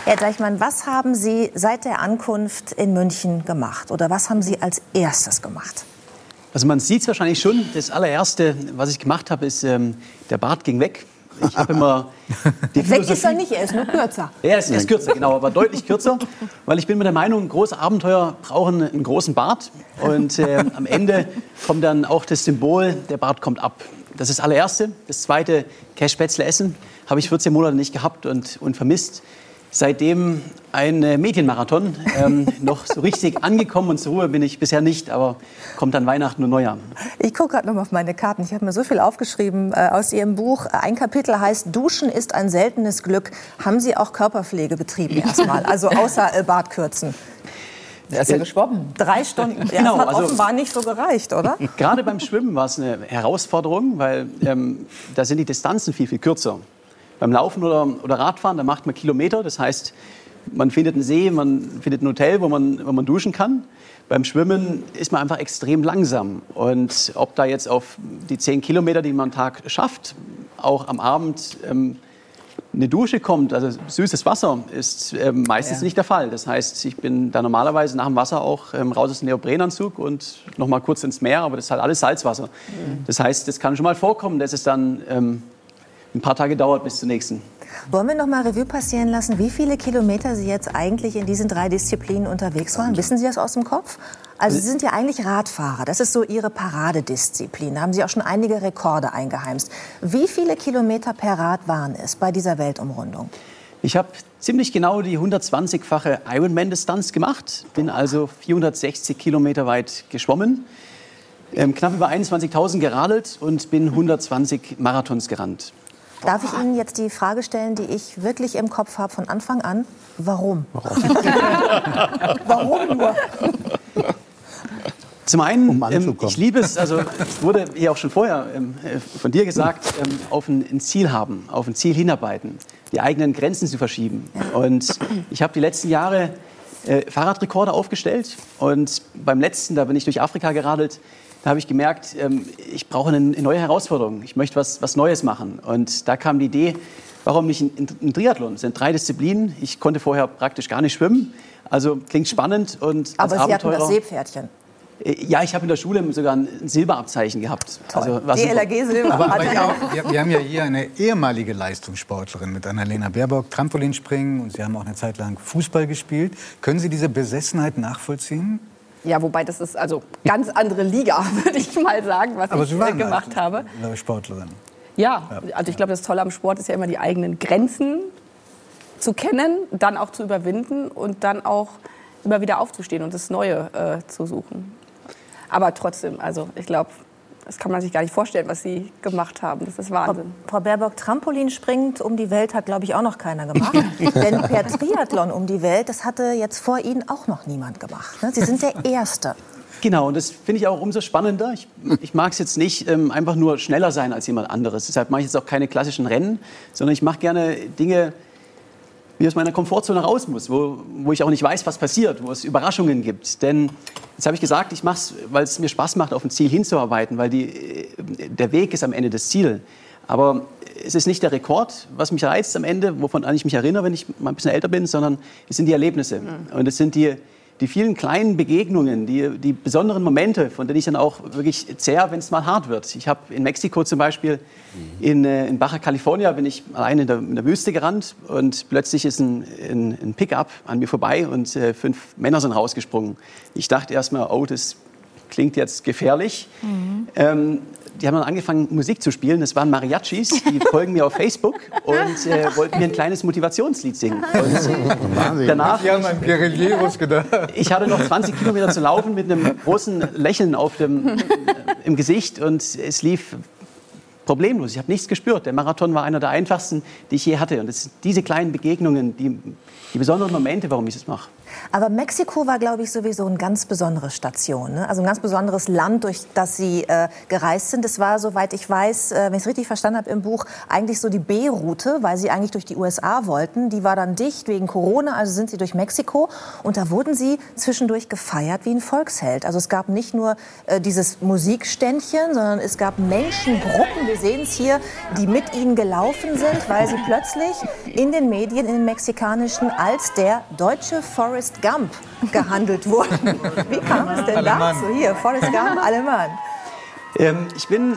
Herr Deichmann, was haben Sie seit der Ankunft in München gemacht? Oder was haben Sie als erstes gemacht? Also man sieht es wahrscheinlich schon. Das allererste, was ich gemacht habe, ist, ähm, der Bart ging weg. Ich habe immer die Weg ist er nicht, er ist nur kürzer. Ja, er ist, er ist kürzer, genau, aber deutlich kürzer, weil ich bin mit der Meinung, große Abenteuer brauchen einen großen Bart und äh, am Ende kommt dann auch das Symbol, der Bart kommt ab. Das ist das allererste. Das zweite, Cash Spätzle essen, habe ich 14 Monate nicht gehabt und, und vermisst seitdem ein äh, Medienmarathon. Ähm, noch so richtig angekommen und zur Ruhe bin ich bisher nicht, aber kommt dann Weihnachten und Neujahr. Ich gucke gerade noch mal auf meine Karten. Ich habe mir so viel aufgeschrieben äh, aus Ihrem Buch. Ein Kapitel heißt Duschen ist ein seltenes Glück. Haben Sie auch Körperpflege betrieben erstmal? Also außer äh, Bartkürzen? Er ist ja geschwommen. Drei Stunden. Ja, genau, das hat also, offenbar nicht so gereicht, oder? Gerade beim Schwimmen war es eine Herausforderung, weil ähm, da sind die Distanzen viel, viel kürzer. Beim Laufen oder, oder Radfahren, da macht man Kilometer. Das heißt, man findet einen See, man findet ein Hotel, wo man, wo man duschen kann. Beim Schwimmen ist man einfach extrem langsam. Und ob da jetzt auf die zehn Kilometer, die man am Tag schafft, auch am Abend ähm, eine Dusche kommt, also süßes Wasser, ist ähm, meistens ja. nicht der Fall. Das heißt, ich bin da normalerweise nach dem Wasser auch ähm, raus aus dem Neoprenanzug und noch mal kurz ins Meer, aber das ist halt alles Salzwasser. Mhm. Das heißt, es kann schon mal vorkommen, dass es dann ähm, ein paar Tage dauert bis zur nächsten. Wollen wir noch mal Revue passieren lassen, wie viele Kilometer Sie jetzt eigentlich in diesen drei Disziplinen unterwegs waren? Wissen Sie das aus dem Kopf? Also Sie sind ja eigentlich Radfahrer. Das ist so Ihre Paradedisziplin. Da haben Sie auch schon einige Rekorde eingeheimst. Wie viele Kilometer per Rad waren es bei dieser Weltumrundung? Ich habe ziemlich genau die 120-fache Ironman-Distanz gemacht. Bin also 460 Kilometer weit geschwommen, ähm, knapp über 21.000 geradelt und bin 120 Marathons gerannt. Darf ich Ihnen jetzt die Frage stellen, die ich wirklich im Kopf habe von Anfang an? Warum? Warum, Warum nur? Zum einen, um ähm, ich liebe es, also es wurde ja auch schon vorher ähm, äh, von dir gesagt, ähm, auf ein, ein, Ziel haben, auf ein Ziel hinarbeiten, die eigenen Grenzen zu verschieben. Und ich habe die letzten Jahre äh, Fahrradrekorde aufgestellt und beim letzten, da bin ich durch Afrika geradelt, da habe ich gemerkt, ähm, ich brauche eine neue Herausforderung. Ich möchte was, was Neues machen. Und da kam die Idee, warum nicht ein, ein Triathlon? Es sind drei Disziplinen. Ich konnte vorher praktisch gar nicht schwimmen. Also klingt spannend und Aber als Sie Abenteurer, hatten das Seepferdchen. Äh, ja, ich habe in der Schule sogar ein Silberabzeichen gehabt. Also, DLRG Silber. Aber, aber ja, wir, wir, haben ja hier eine ehemalige Leistungssportlerin mit Annalena Baerbock, Trampolinspringen und Sie haben auch eine Zeit lang Fußball gespielt. Können Sie diese Besessenheit nachvollziehen? Ja, wobei das ist also ganz andere Liga, würde ich mal sagen, was Aber ich Sie waren gemacht habe. Eine Sportlerin. Ja, also ich glaube, das Tolle am Sport ist ja immer die eigenen Grenzen zu kennen, dann auch zu überwinden und dann auch immer wieder aufzustehen und das Neue äh, zu suchen. Aber trotzdem, also ich glaube, das kann man sich gar nicht vorstellen, was Sie gemacht haben. Das ist Wahnsinn. Frau, Frau Baerbock, Trampolin springend um die Welt hat, glaube ich, auch noch keiner gemacht. Denn per Triathlon um die Welt, das hatte jetzt vor Ihnen auch noch niemand gemacht. Ne? Sie sind der Erste. Genau, und das finde ich auch umso spannender. Ich, ich mag es jetzt nicht ähm, einfach nur schneller sein als jemand anderes. Deshalb mache ich jetzt auch keine klassischen Rennen, sondern ich mache gerne Dinge, wie aus meiner Komfortzone raus muss, wo, wo ich auch nicht weiß, was passiert, wo es Überraschungen gibt. Denn jetzt habe ich gesagt, ich mache es, weil es mir Spaß macht, auf ein Ziel hinzuarbeiten, weil die, der Weg ist am Ende das Ziel. Aber es ist nicht der Rekord, was mich reizt am Ende, wovon ich mich erinnere, wenn ich mal ein bisschen älter bin, sondern es sind die Erlebnisse. Mhm. Und es sind die, die vielen kleinen Begegnungen, die, die besonderen Momente, von denen ich dann auch wirklich zehr, wenn es mal hart wird. Ich habe in Mexiko zum Beispiel, in, äh, in Baja California, bin ich allein in der, in der Wüste gerannt und plötzlich ist ein, ein, ein Pickup an mir vorbei und äh, fünf Männer sind rausgesprungen. Ich dachte erst mal, oh, das klingt jetzt gefährlich. Mhm. Ähm, die haben dann angefangen, Musik zu spielen. Das waren Mariachis, die folgen mir auf Facebook und äh, wollten mir ein kleines Motivationslied singen. Und, äh, danach, die haben an Guerilleros gedacht. Ich hatte noch 20 Kilometer zu laufen mit einem großen Lächeln auf dem, äh, im Gesicht und es lief problemlos. Ich habe nichts gespürt. Der Marathon war einer der einfachsten, die ich je hatte. Und es sind diese kleinen Begegnungen, die, die besonderen Momente, warum ich es mache. Aber Mexiko war, glaube ich, sowieso eine ganz besondere Station. Ne? Also ein ganz besonderes Land, durch das Sie äh, gereist sind. Es war, soweit ich weiß, äh, wenn ich es richtig verstanden habe im Buch, eigentlich so die B-Route, weil Sie eigentlich durch die USA wollten. Die war dann dicht wegen Corona, also sind Sie durch Mexiko. Und da wurden Sie zwischendurch gefeiert wie ein Volksheld. Also es gab nicht nur äh, dieses Musikständchen, sondern es gab Menschengruppen, wir sehen es hier, die mit Ihnen gelaufen sind, weil Sie plötzlich in den Medien, in den mexikanischen, als der deutsche Forrest Gump gehandelt wurden. Wie kam es denn dazu? Hier, Forrest Gump, Alemann. Ähm, ich bin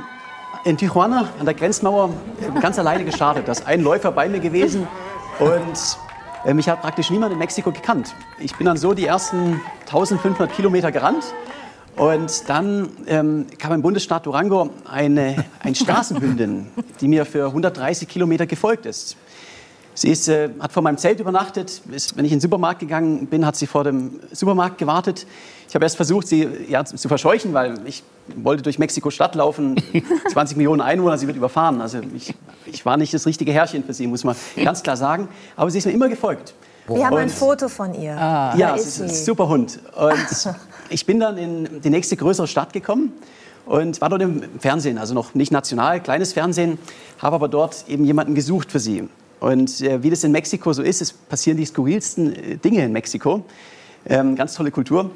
in Tijuana an der Grenzmauer ganz alleine gestartet. Da ist ein Läufer bei mir gewesen und äh, mich hat praktisch niemand in Mexiko gekannt. Ich bin dann so die ersten 1500 Kilometer gerannt und dann ähm, kam im Bundesstaat Durango eine, eine Straßenhündin, die mir für 130 Kilometer gefolgt ist. Sie ist, äh, hat vor meinem Zelt übernachtet. Ist, wenn ich in den Supermarkt gegangen bin, hat sie vor dem Supermarkt gewartet. Ich habe erst versucht, sie ja, zu verscheuchen, weil ich wollte durch Mexiko-Stadt laufen. 20 Millionen Einwohner, sie wird überfahren. Also ich, ich war nicht das richtige Herrchen für sie, muss man ganz klar sagen. Aber sie ist mir immer gefolgt. Wir haben ein Foto von ihr. ja, Da es ist ist ein sie. super Hund. Und ich bin dann in die nächste größere Stadt gekommen und war dort im Fernsehen, also noch nicht national, kleines Fernsehen, habe aber dort eben jemanden gesucht für sie. Und äh, wie das in Mexiko so ist, es passieren die skurrilsten äh, Dinge in Mexiko. Ähm, ganz tolle Kultur.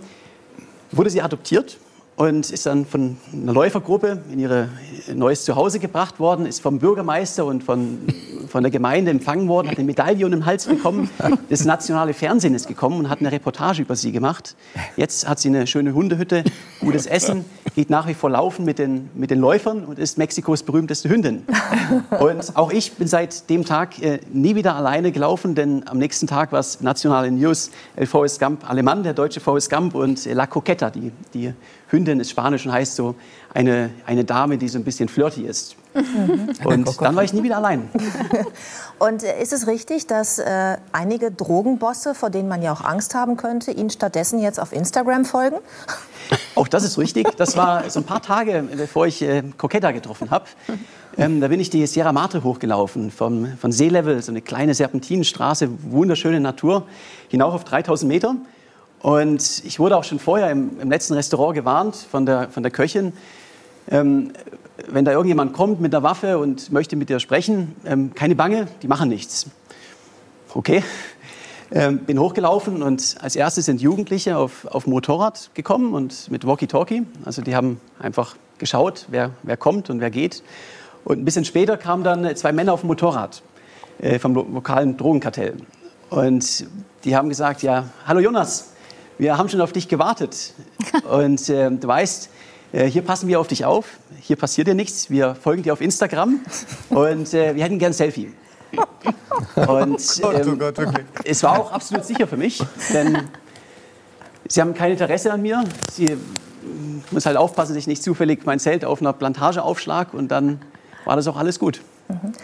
Wurde sie adoptiert und ist dann von einer Läufergruppe in ihr neues Zuhause gebracht worden, ist vom Bürgermeister und von, von der Gemeinde empfangen worden, hat eine Medaille um den Hals bekommen. Das nationale Fernsehen ist gekommen und hat eine Reportage über sie gemacht. Jetzt hat sie eine schöne Hundehütte, gutes Essen, geht nach wie vor laufen mit den, mit den Läufern und ist Mexikos berühmteste Hündin. Und auch ich bin seit dem Tag äh, nie wieder alleine gelaufen, denn am nächsten Tag war es nationale News, El Forrest Gump Alemann, der deutsche Forrest Gump und äh, La Coqueta, die, die Hündin ist Spanisch und heißt so eine, eine Dame, die so ein bisschen flirty ist. Und dann war ich nie wieder allein. Und ist es richtig, dass äh, einige Drogenbosse, vor denen man ja auch Angst haben könnte, Ihnen stattdessen jetzt auf Instagram folgen? Auch das ist richtig. Das war so ein paar Tage, bevor ich äh, Coqueta getroffen habe. Ähm, da bin ich die Sierra Madre hochgelaufen, vom, von Seelevel, so eine kleine Serpentinenstraße, wunderschöne Natur, hinauf auf 3000 Meter. Und ich wurde auch schon vorher im, im letzten Restaurant gewarnt von der, von der Köchin, ähm, wenn da irgendjemand kommt mit einer Waffe und möchte mit dir sprechen, ähm, keine Bange, die machen nichts. Okay. Ähm, bin hochgelaufen und als erstes sind Jugendliche auf, auf Motorrad gekommen und mit Walkie-Talkie. Also die haben einfach geschaut, wer, wer kommt und wer geht. Und ein bisschen später kamen dann zwei Männer auf dem Motorrad äh, vom lo lokalen Drogenkartell. Und die haben gesagt, ja, hallo Jonas, wir haben schon auf dich gewartet. Und äh, du weißt, äh, hier passen wir auf dich auf, hier passiert dir nichts, wir folgen dir auf Instagram und äh, wir hätten gern ein Selfie. Und ähm, es war auch absolut sicher für mich, denn sie haben kein Interesse an mir. Sie ich muss halt aufpassen, dass ich nicht zufällig mein Zelt auf einer Plantage aufschlag und dann war das auch alles gut.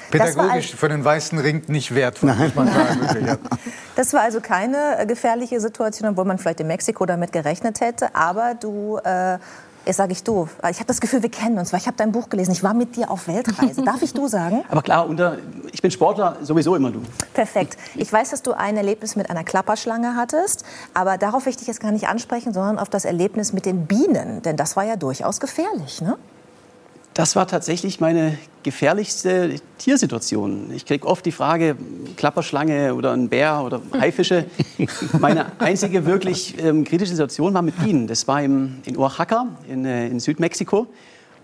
Pädagogisch für den weißen Ring nicht wertvoll, muss man sagen. wirklich, ja. Das war also keine äh, gefährliche Situation, obwohl man vielleicht in Mexiko damit gerechnet hätte. Aber du, äh, jetzt sage ich du, ich habe das Gefühl, wir kennen uns, weil ich habe dein Buch gelesen. Ich war mit dir auf Weltreise. Darf ich du sagen? Aber klar, unter, ich bin Sportler, sowieso immer du. Perfekt. Ich weiß, dass du ein Erlebnis mit einer Klapperschlange hattest, aber darauf will ich dich jetzt gar nicht ansprechen, sondern auf das Erlebnis mit den Bienen, denn das war ja durchaus gefährlich, ne? Das war tatsächlich meine gefährlichste Tiersituation. Ich kriege oft die Frage, Klapperschlange oder ein Bär oder Haifische. Meine einzige wirklich ähm, kritische Situation war mit Bienen. Das war im, in Oaxaca in, äh, in Südmexiko.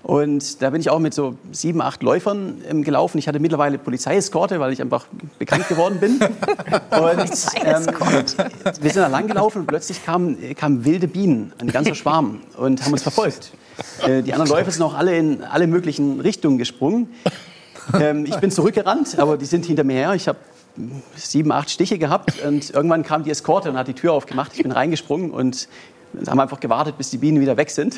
Und da bin ich auch mit so sieben, acht Läufern ähm, gelaufen. Ich hatte mittlerweile Polizeieskorte, weil ich einfach bekannt geworden bin. Und ähm, wir sind da lang gelaufen und plötzlich kamen, kamen wilde Bienen, ein ganzer Schwarm, und haben uns verfolgt. Äh, die anderen Läufer sind auch alle in alle möglichen Richtungen gesprungen. Ähm, ich bin zurückgerannt, aber die sind hinter mir her. Ich habe sieben, acht Stiche gehabt und irgendwann kam die Eskorte und hat die Tür aufgemacht. Ich bin reingesprungen und haben einfach gewartet, bis die Bienen wieder weg sind.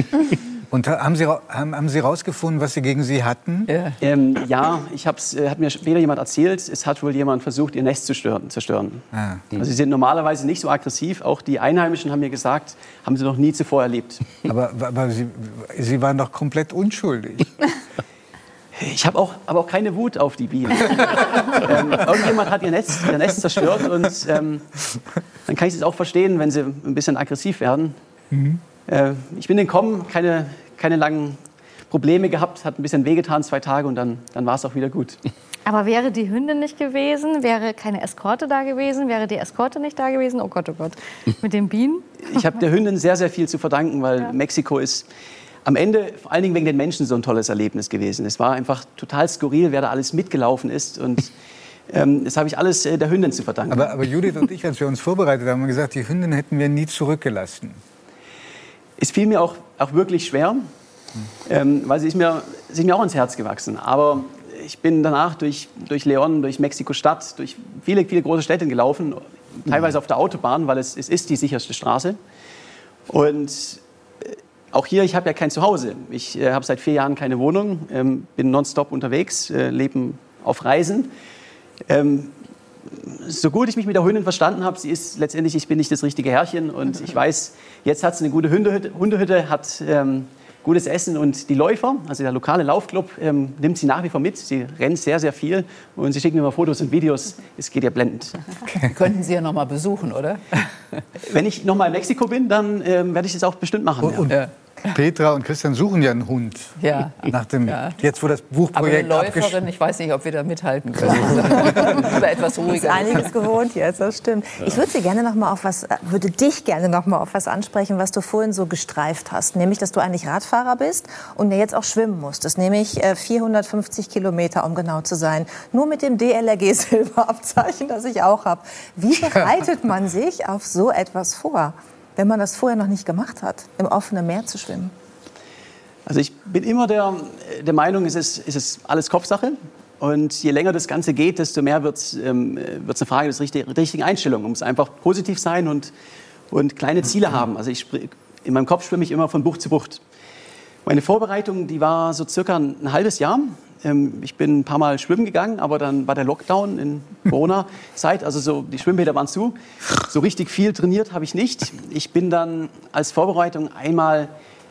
Und haben Sie, haben, haben Sie rausgefunden, was Sie gegen Sie hatten? Ja, ähm, ja ich hab's, äh, hat mir später jemand erzählt, es hat wohl jemand versucht, ihr Nest zu stören, zerstören. Ah. Also sie sind normalerweise nicht so aggressiv. Auch die Einheimischen haben mir gesagt, haben sie noch nie zuvor erlebt. Aber, aber sie, sie waren doch komplett unschuldig. Ich habe auch, aber auch keine Wut auf die Bienen. ähm, irgendjemand hat ihr Nest, ihr Nest zerstört und ähm, dann kann ich es auch verstehen, wenn sie ein bisschen aggressiv werden. Mhm. Äh, ich bin entkommen, keine, keine langen Probleme gehabt, hat ein bisschen wehgetan, zwei Tage und dann, dann war es auch wieder gut. Aber wäre die Hündin nicht gewesen, wäre keine Eskorte da gewesen, wäre die Eskorte nicht da gewesen? Oh Gott, oh Gott. Mit den Bienen? Ich habe der Hündin sehr, sehr viel zu verdanken, weil ja. Mexiko ist am Ende vor allen Dingen wegen den Menschen so ein tolles Erlebnis gewesen. Es war einfach total skurril, wer da alles mitgelaufen ist und ähm, das habe ich alles äh, der Hündin zu verdanken. Aber, aber Judith und ich, als wir uns vorbereitet haben, haben gesagt, die Hündin hätten wir nie zurückgelassen. Es fiel mir auch, auch wirklich schwer, ähm, weil sie ist, mir, sie ist mir auch ins Herz gewachsen. Aber ich bin danach durch, durch Leon, durch Mexiko-Stadt, durch viele, viele große Städte gelaufen, teilweise auf der Autobahn, weil es, es ist die sicherste Straße. Und äh, auch hier, ich habe ja kein Zuhause. Ich äh, habe seit vier Jahren keine Wohnung, ähm, bin nonstop unterwegs, äh, lebe auf Reisen. Ähm, so gut ich mich mit der Hündin verstanden habe, sie ist letztendlich, ich bin nicht das richtige Herrchen und ich weiß, jetzt hat sie eine gute Hundehütte, Hundehütte hat ähm, gutes Essen und die Läufer, also der lokale Laufclub, ähm, nimmt sie nach wie vor mit. Sie rennt sehr, sehr viel und sie schicken mir mal Fotos und Videos. Es geht ihr blendend. Könnten Sie ja noch mal besuchen, oder? Wenn ich noch mal in Mexiko bin, dann ähm, werde ich das auch bestimmt machen. Und, ja. Petra und Christian suchen ja einen Hund. Ja. Nach dem, ja. Jetzt, wo das Buchprojekt Aber eine Läuferin, ich weiß nicht, ob wir da mithalten können. Oder etwas ruhiger. Ist einiges gewohnt jetzt, das stimmt. Ich würde Sie gerne noch mal auf was, würde dich gerne noch mal auf was ansprechen, was du vorhin so gestreift hast, nämlich, dass du eigentlich Radfahrer bist und jetzt auch schwimmen musstest, nämlich 450 äh, Kilometer, um genau zu sein, nur mit dem DLRG Silberabzeichen, das ich auch habe. Wie bereitet man sich auf so etwas vor? Wenn man das vorher noch nicht gemacht hat, im offenen Meer zu schwimmen? Also ich bin immer der, der Meinung, es ist, es ist alles Kopfsache. Und je länger das Ganze geht, desto mehr wird es ähm, eine Frage der richtigen, Einstellung. Man muss einfach positiv sein und, und kleine Ziele haben. Also ich, in meinem Kopf schwimme ich immer von Bucht zu Bucht. Meine Vorbereitung, die war so circa ein halbes Jahr. Ähm, ich bin ein paar Mal schwimmen gegangen, aber dann war der Lockdown in Corona-Zeit, also so, die Schwimmbäder waren zu. So richtig viel trainiert habe ich nicht. Ich bin dann als Vorbereitung einmal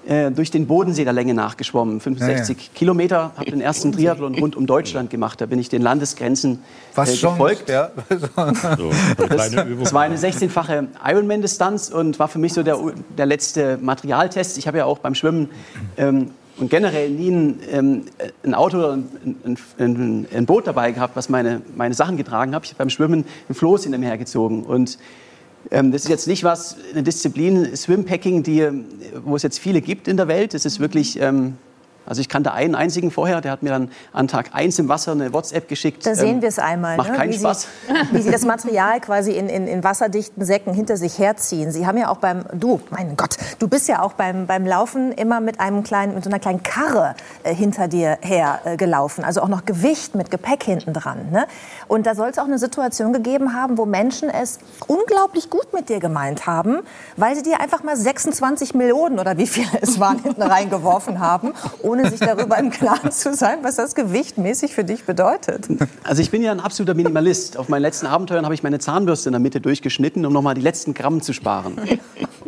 äh, durch den Bodensee der Länge nachgeschwommen, 65 ja, ja. Kilometer, habe den ersten Triathlon rund um Deutschland gemacht. Da bin ich den Landesgrenzen Was äh, gefolgt. Ja. so, das, das, war eine 16-fache Ironman-Distanz und war für mich so der, der letzte Materialtest. Ich habe ja auch beim Schwimmen ähm, und generell nie ein, ähm, ein Auto oder ein, ein, ein, Boot dabei gehabt, was meine, meine Sachen getragen hat. Ich habe beim Schwimmen ein Floß in dem hergezogen. Und ähm, das ist jetzt nicht was, eine Disziplin, Swimpacking, die, wo es jetzt viele gibt in der Welt. Das ist wirklich ähm, also ich kannte einen einzigen vorher, der hat mir dann an Tag 1 im Wasser eine WhatsApp geschickt. Da sehen ähm, wir es einmal. Macht ne? keinen wie Spaß. Sie, wie Sie das Material quasi in, in, in, wasserdichten Säcken hinter sich herziehen. Sie haben ja auch beim, du, mein Gott, du bist ja auch beim, beim Laufen immer mit einem kleinen, mit so einer kleinen Karre äh, hinter dir her äh, gelaufen. Also auch noch Gewicht mit Gepäck hinten dran. Ne? Und da soll es auch eine Situation gegeben haben, wo Menschen es unglaublich gut mit dir gemeint haben, weil sie dir einfach mal 26 Millionen oder wie viele es waren hinten reingeworfen haben, ohne sich darüber im Klaren zu sein, was das gewichtmäßig für dich bedeutet. Also ich bin ja ein absoluter Minimalist. Auf meinen letzten Abenteuern habe ich meine Zahnbürste in der Mitte durchgeschnitten, um nochmal die letzten Gramm zu sparen.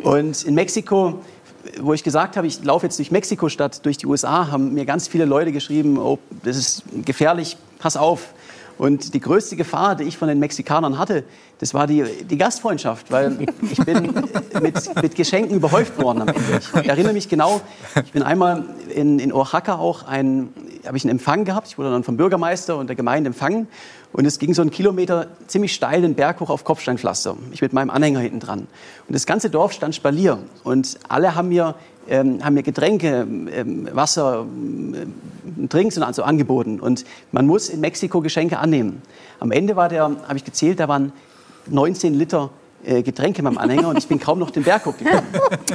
Und in Mexiko wo ich gesagt habe, ich laufe jetzt durch Mexiko statt durch die USA, haben mir ganz viele Leute geschrieben, oh, das ist gefährlich, pass auf. Und die größte Gefahr, die ich von den Mexikanern hatte, das war die, die Gastfreundschaft, weil ich bin mit, mit Geschenken überhäuft worden am Ende. Ich erinnere mich genau, ich bin einmal in, in Oaxaca auch ein, habe ich einen Empfang gehabt. Ich wurde dann vom Bürgermeister und der Gemeinde empfangen. Und es ging so einen Kilometer ziemlich steil den Berg hoch auf Kopfsteinpflaster. Ich mit meinem Anhänger hinten dran. Und das ganze Dorf stand Spalier. Und alle haben mir ähm, haben mir Getränke, ähm, Wasser, ähm, Drinks und so angeboten. Und man muss in Mexiko Geschenke annehmen. Am Ende war der, habe ich gezählt, da waren 19 Liter äh, Getränke in meinem Anhänger und ich bin kaum noch den Berg hochgekommen.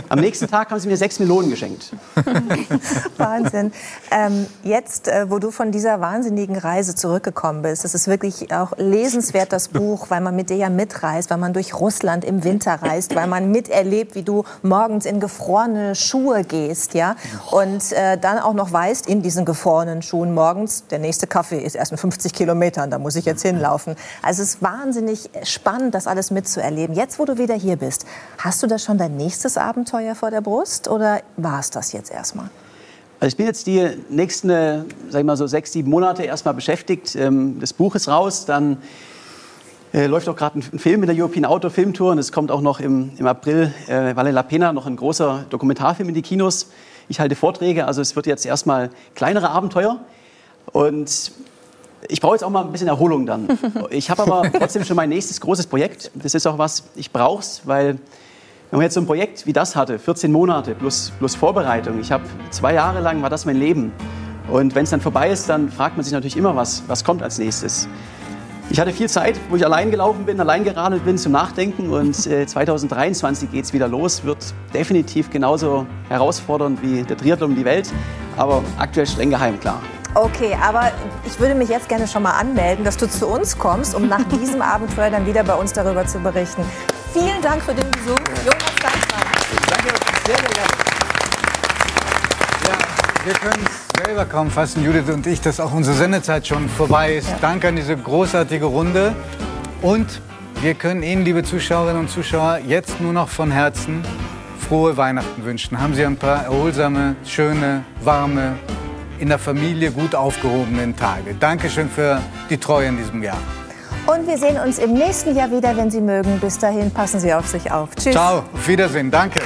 Am nächsten Tag haben sie mir sechs Melonen geschenkt. Wahnsinn. Ähm, jetzt, äh, wo du von dieser wahnsinnigen Reise zurückgekommen bist, es ist wirklich auch lesenswert, das Buch, weil man mit dir ja mitreist, weil man durch Russland im Winter reist, weil man miterlebt, wie du morgens in gefrorene Schuhe gehst, ja, und äh, dann auch noch weißt, in diesen gefrorenen Schuhen morgens, der nächste Kaffee ist erst in 50 Kilometern, da muss ich jetzt hinlaufen. Also es ist wahnsinnig spannend, das alles mitzuerleben. Jetzt, wo du wieder hier bist, hast du da schon dein nächstes Abenteuer vor der Brust oder war es das jetzt erstmal? Also ich bin jetzt die nächsten, äh, sag ich mal so sechs, sieben Monate erstmal beschäftigt. Ähm, das Buch ist raus, dann äh, läuft auch gerade ein Film in der European Outdoor Film Tour und es kommt auch noch im, im April äh, Vale la Pena noch ein großer Dokumentarfilm in die Kinos. Ich halte Vorträge, also es wird jetzt erstmal kleinere Abenteuer und ich brauche jetzt auch mal ein bisschen Erholung dann. Ich habe aber trotzdem schon mein nächstes großes Projekt. Das ist auch was, ich brauche es, weil wenn man jetzt so ein Projekt wie das hatte, 14 Monate plus, plus Vorbereitung, ich habe zwei Jahre lang, war das mein Leben. Und wenn es dann vorbei ist, dann fragt man sich natürlich immer, was, was kommt als nächstes. Ich hatte viel Zeit, wo ich allein gelaufen bin, allein geradelt bin zum Nachdenken. Und äh, 2023 geht es wieder los. Wird definitiv genauso herausfordernd wie der Triathlon um die Welt. Aber aktuell streng geheim, klar. Okay, aber ich würde mich jetzt gerne schon mal anmelden, dass du zu uns kommst, um nach diesem Abenteuer dann wieder bei uns darüber zu berichten. Vielen Dank für den Besuch, Jonas Deichmann. Danke, sehr, sehr gerne. Wir können es selber kaum fassen, Judith und ich, dass auch unsere Sendezeit schon vorbei ist. Danke an diese großartige Runde. Und wir können Ihnen, liebe Zuschauerinnen und Zuschauer, jetzt nur noch von Herzen frohe Weihnachten wünschen. Haben Sie ein paar erholsame, schöne, warme, in der Familie gut aufgehobenen Tage. Dankeschön für die Treue in diesem Jahr. Und wir sehen uns im nächsten Jahr wieder, wenn Sie mögen. Bis dahin passen Sie auf sich auf. Tschüss. Ciao, auf Wiedersehen. Danke.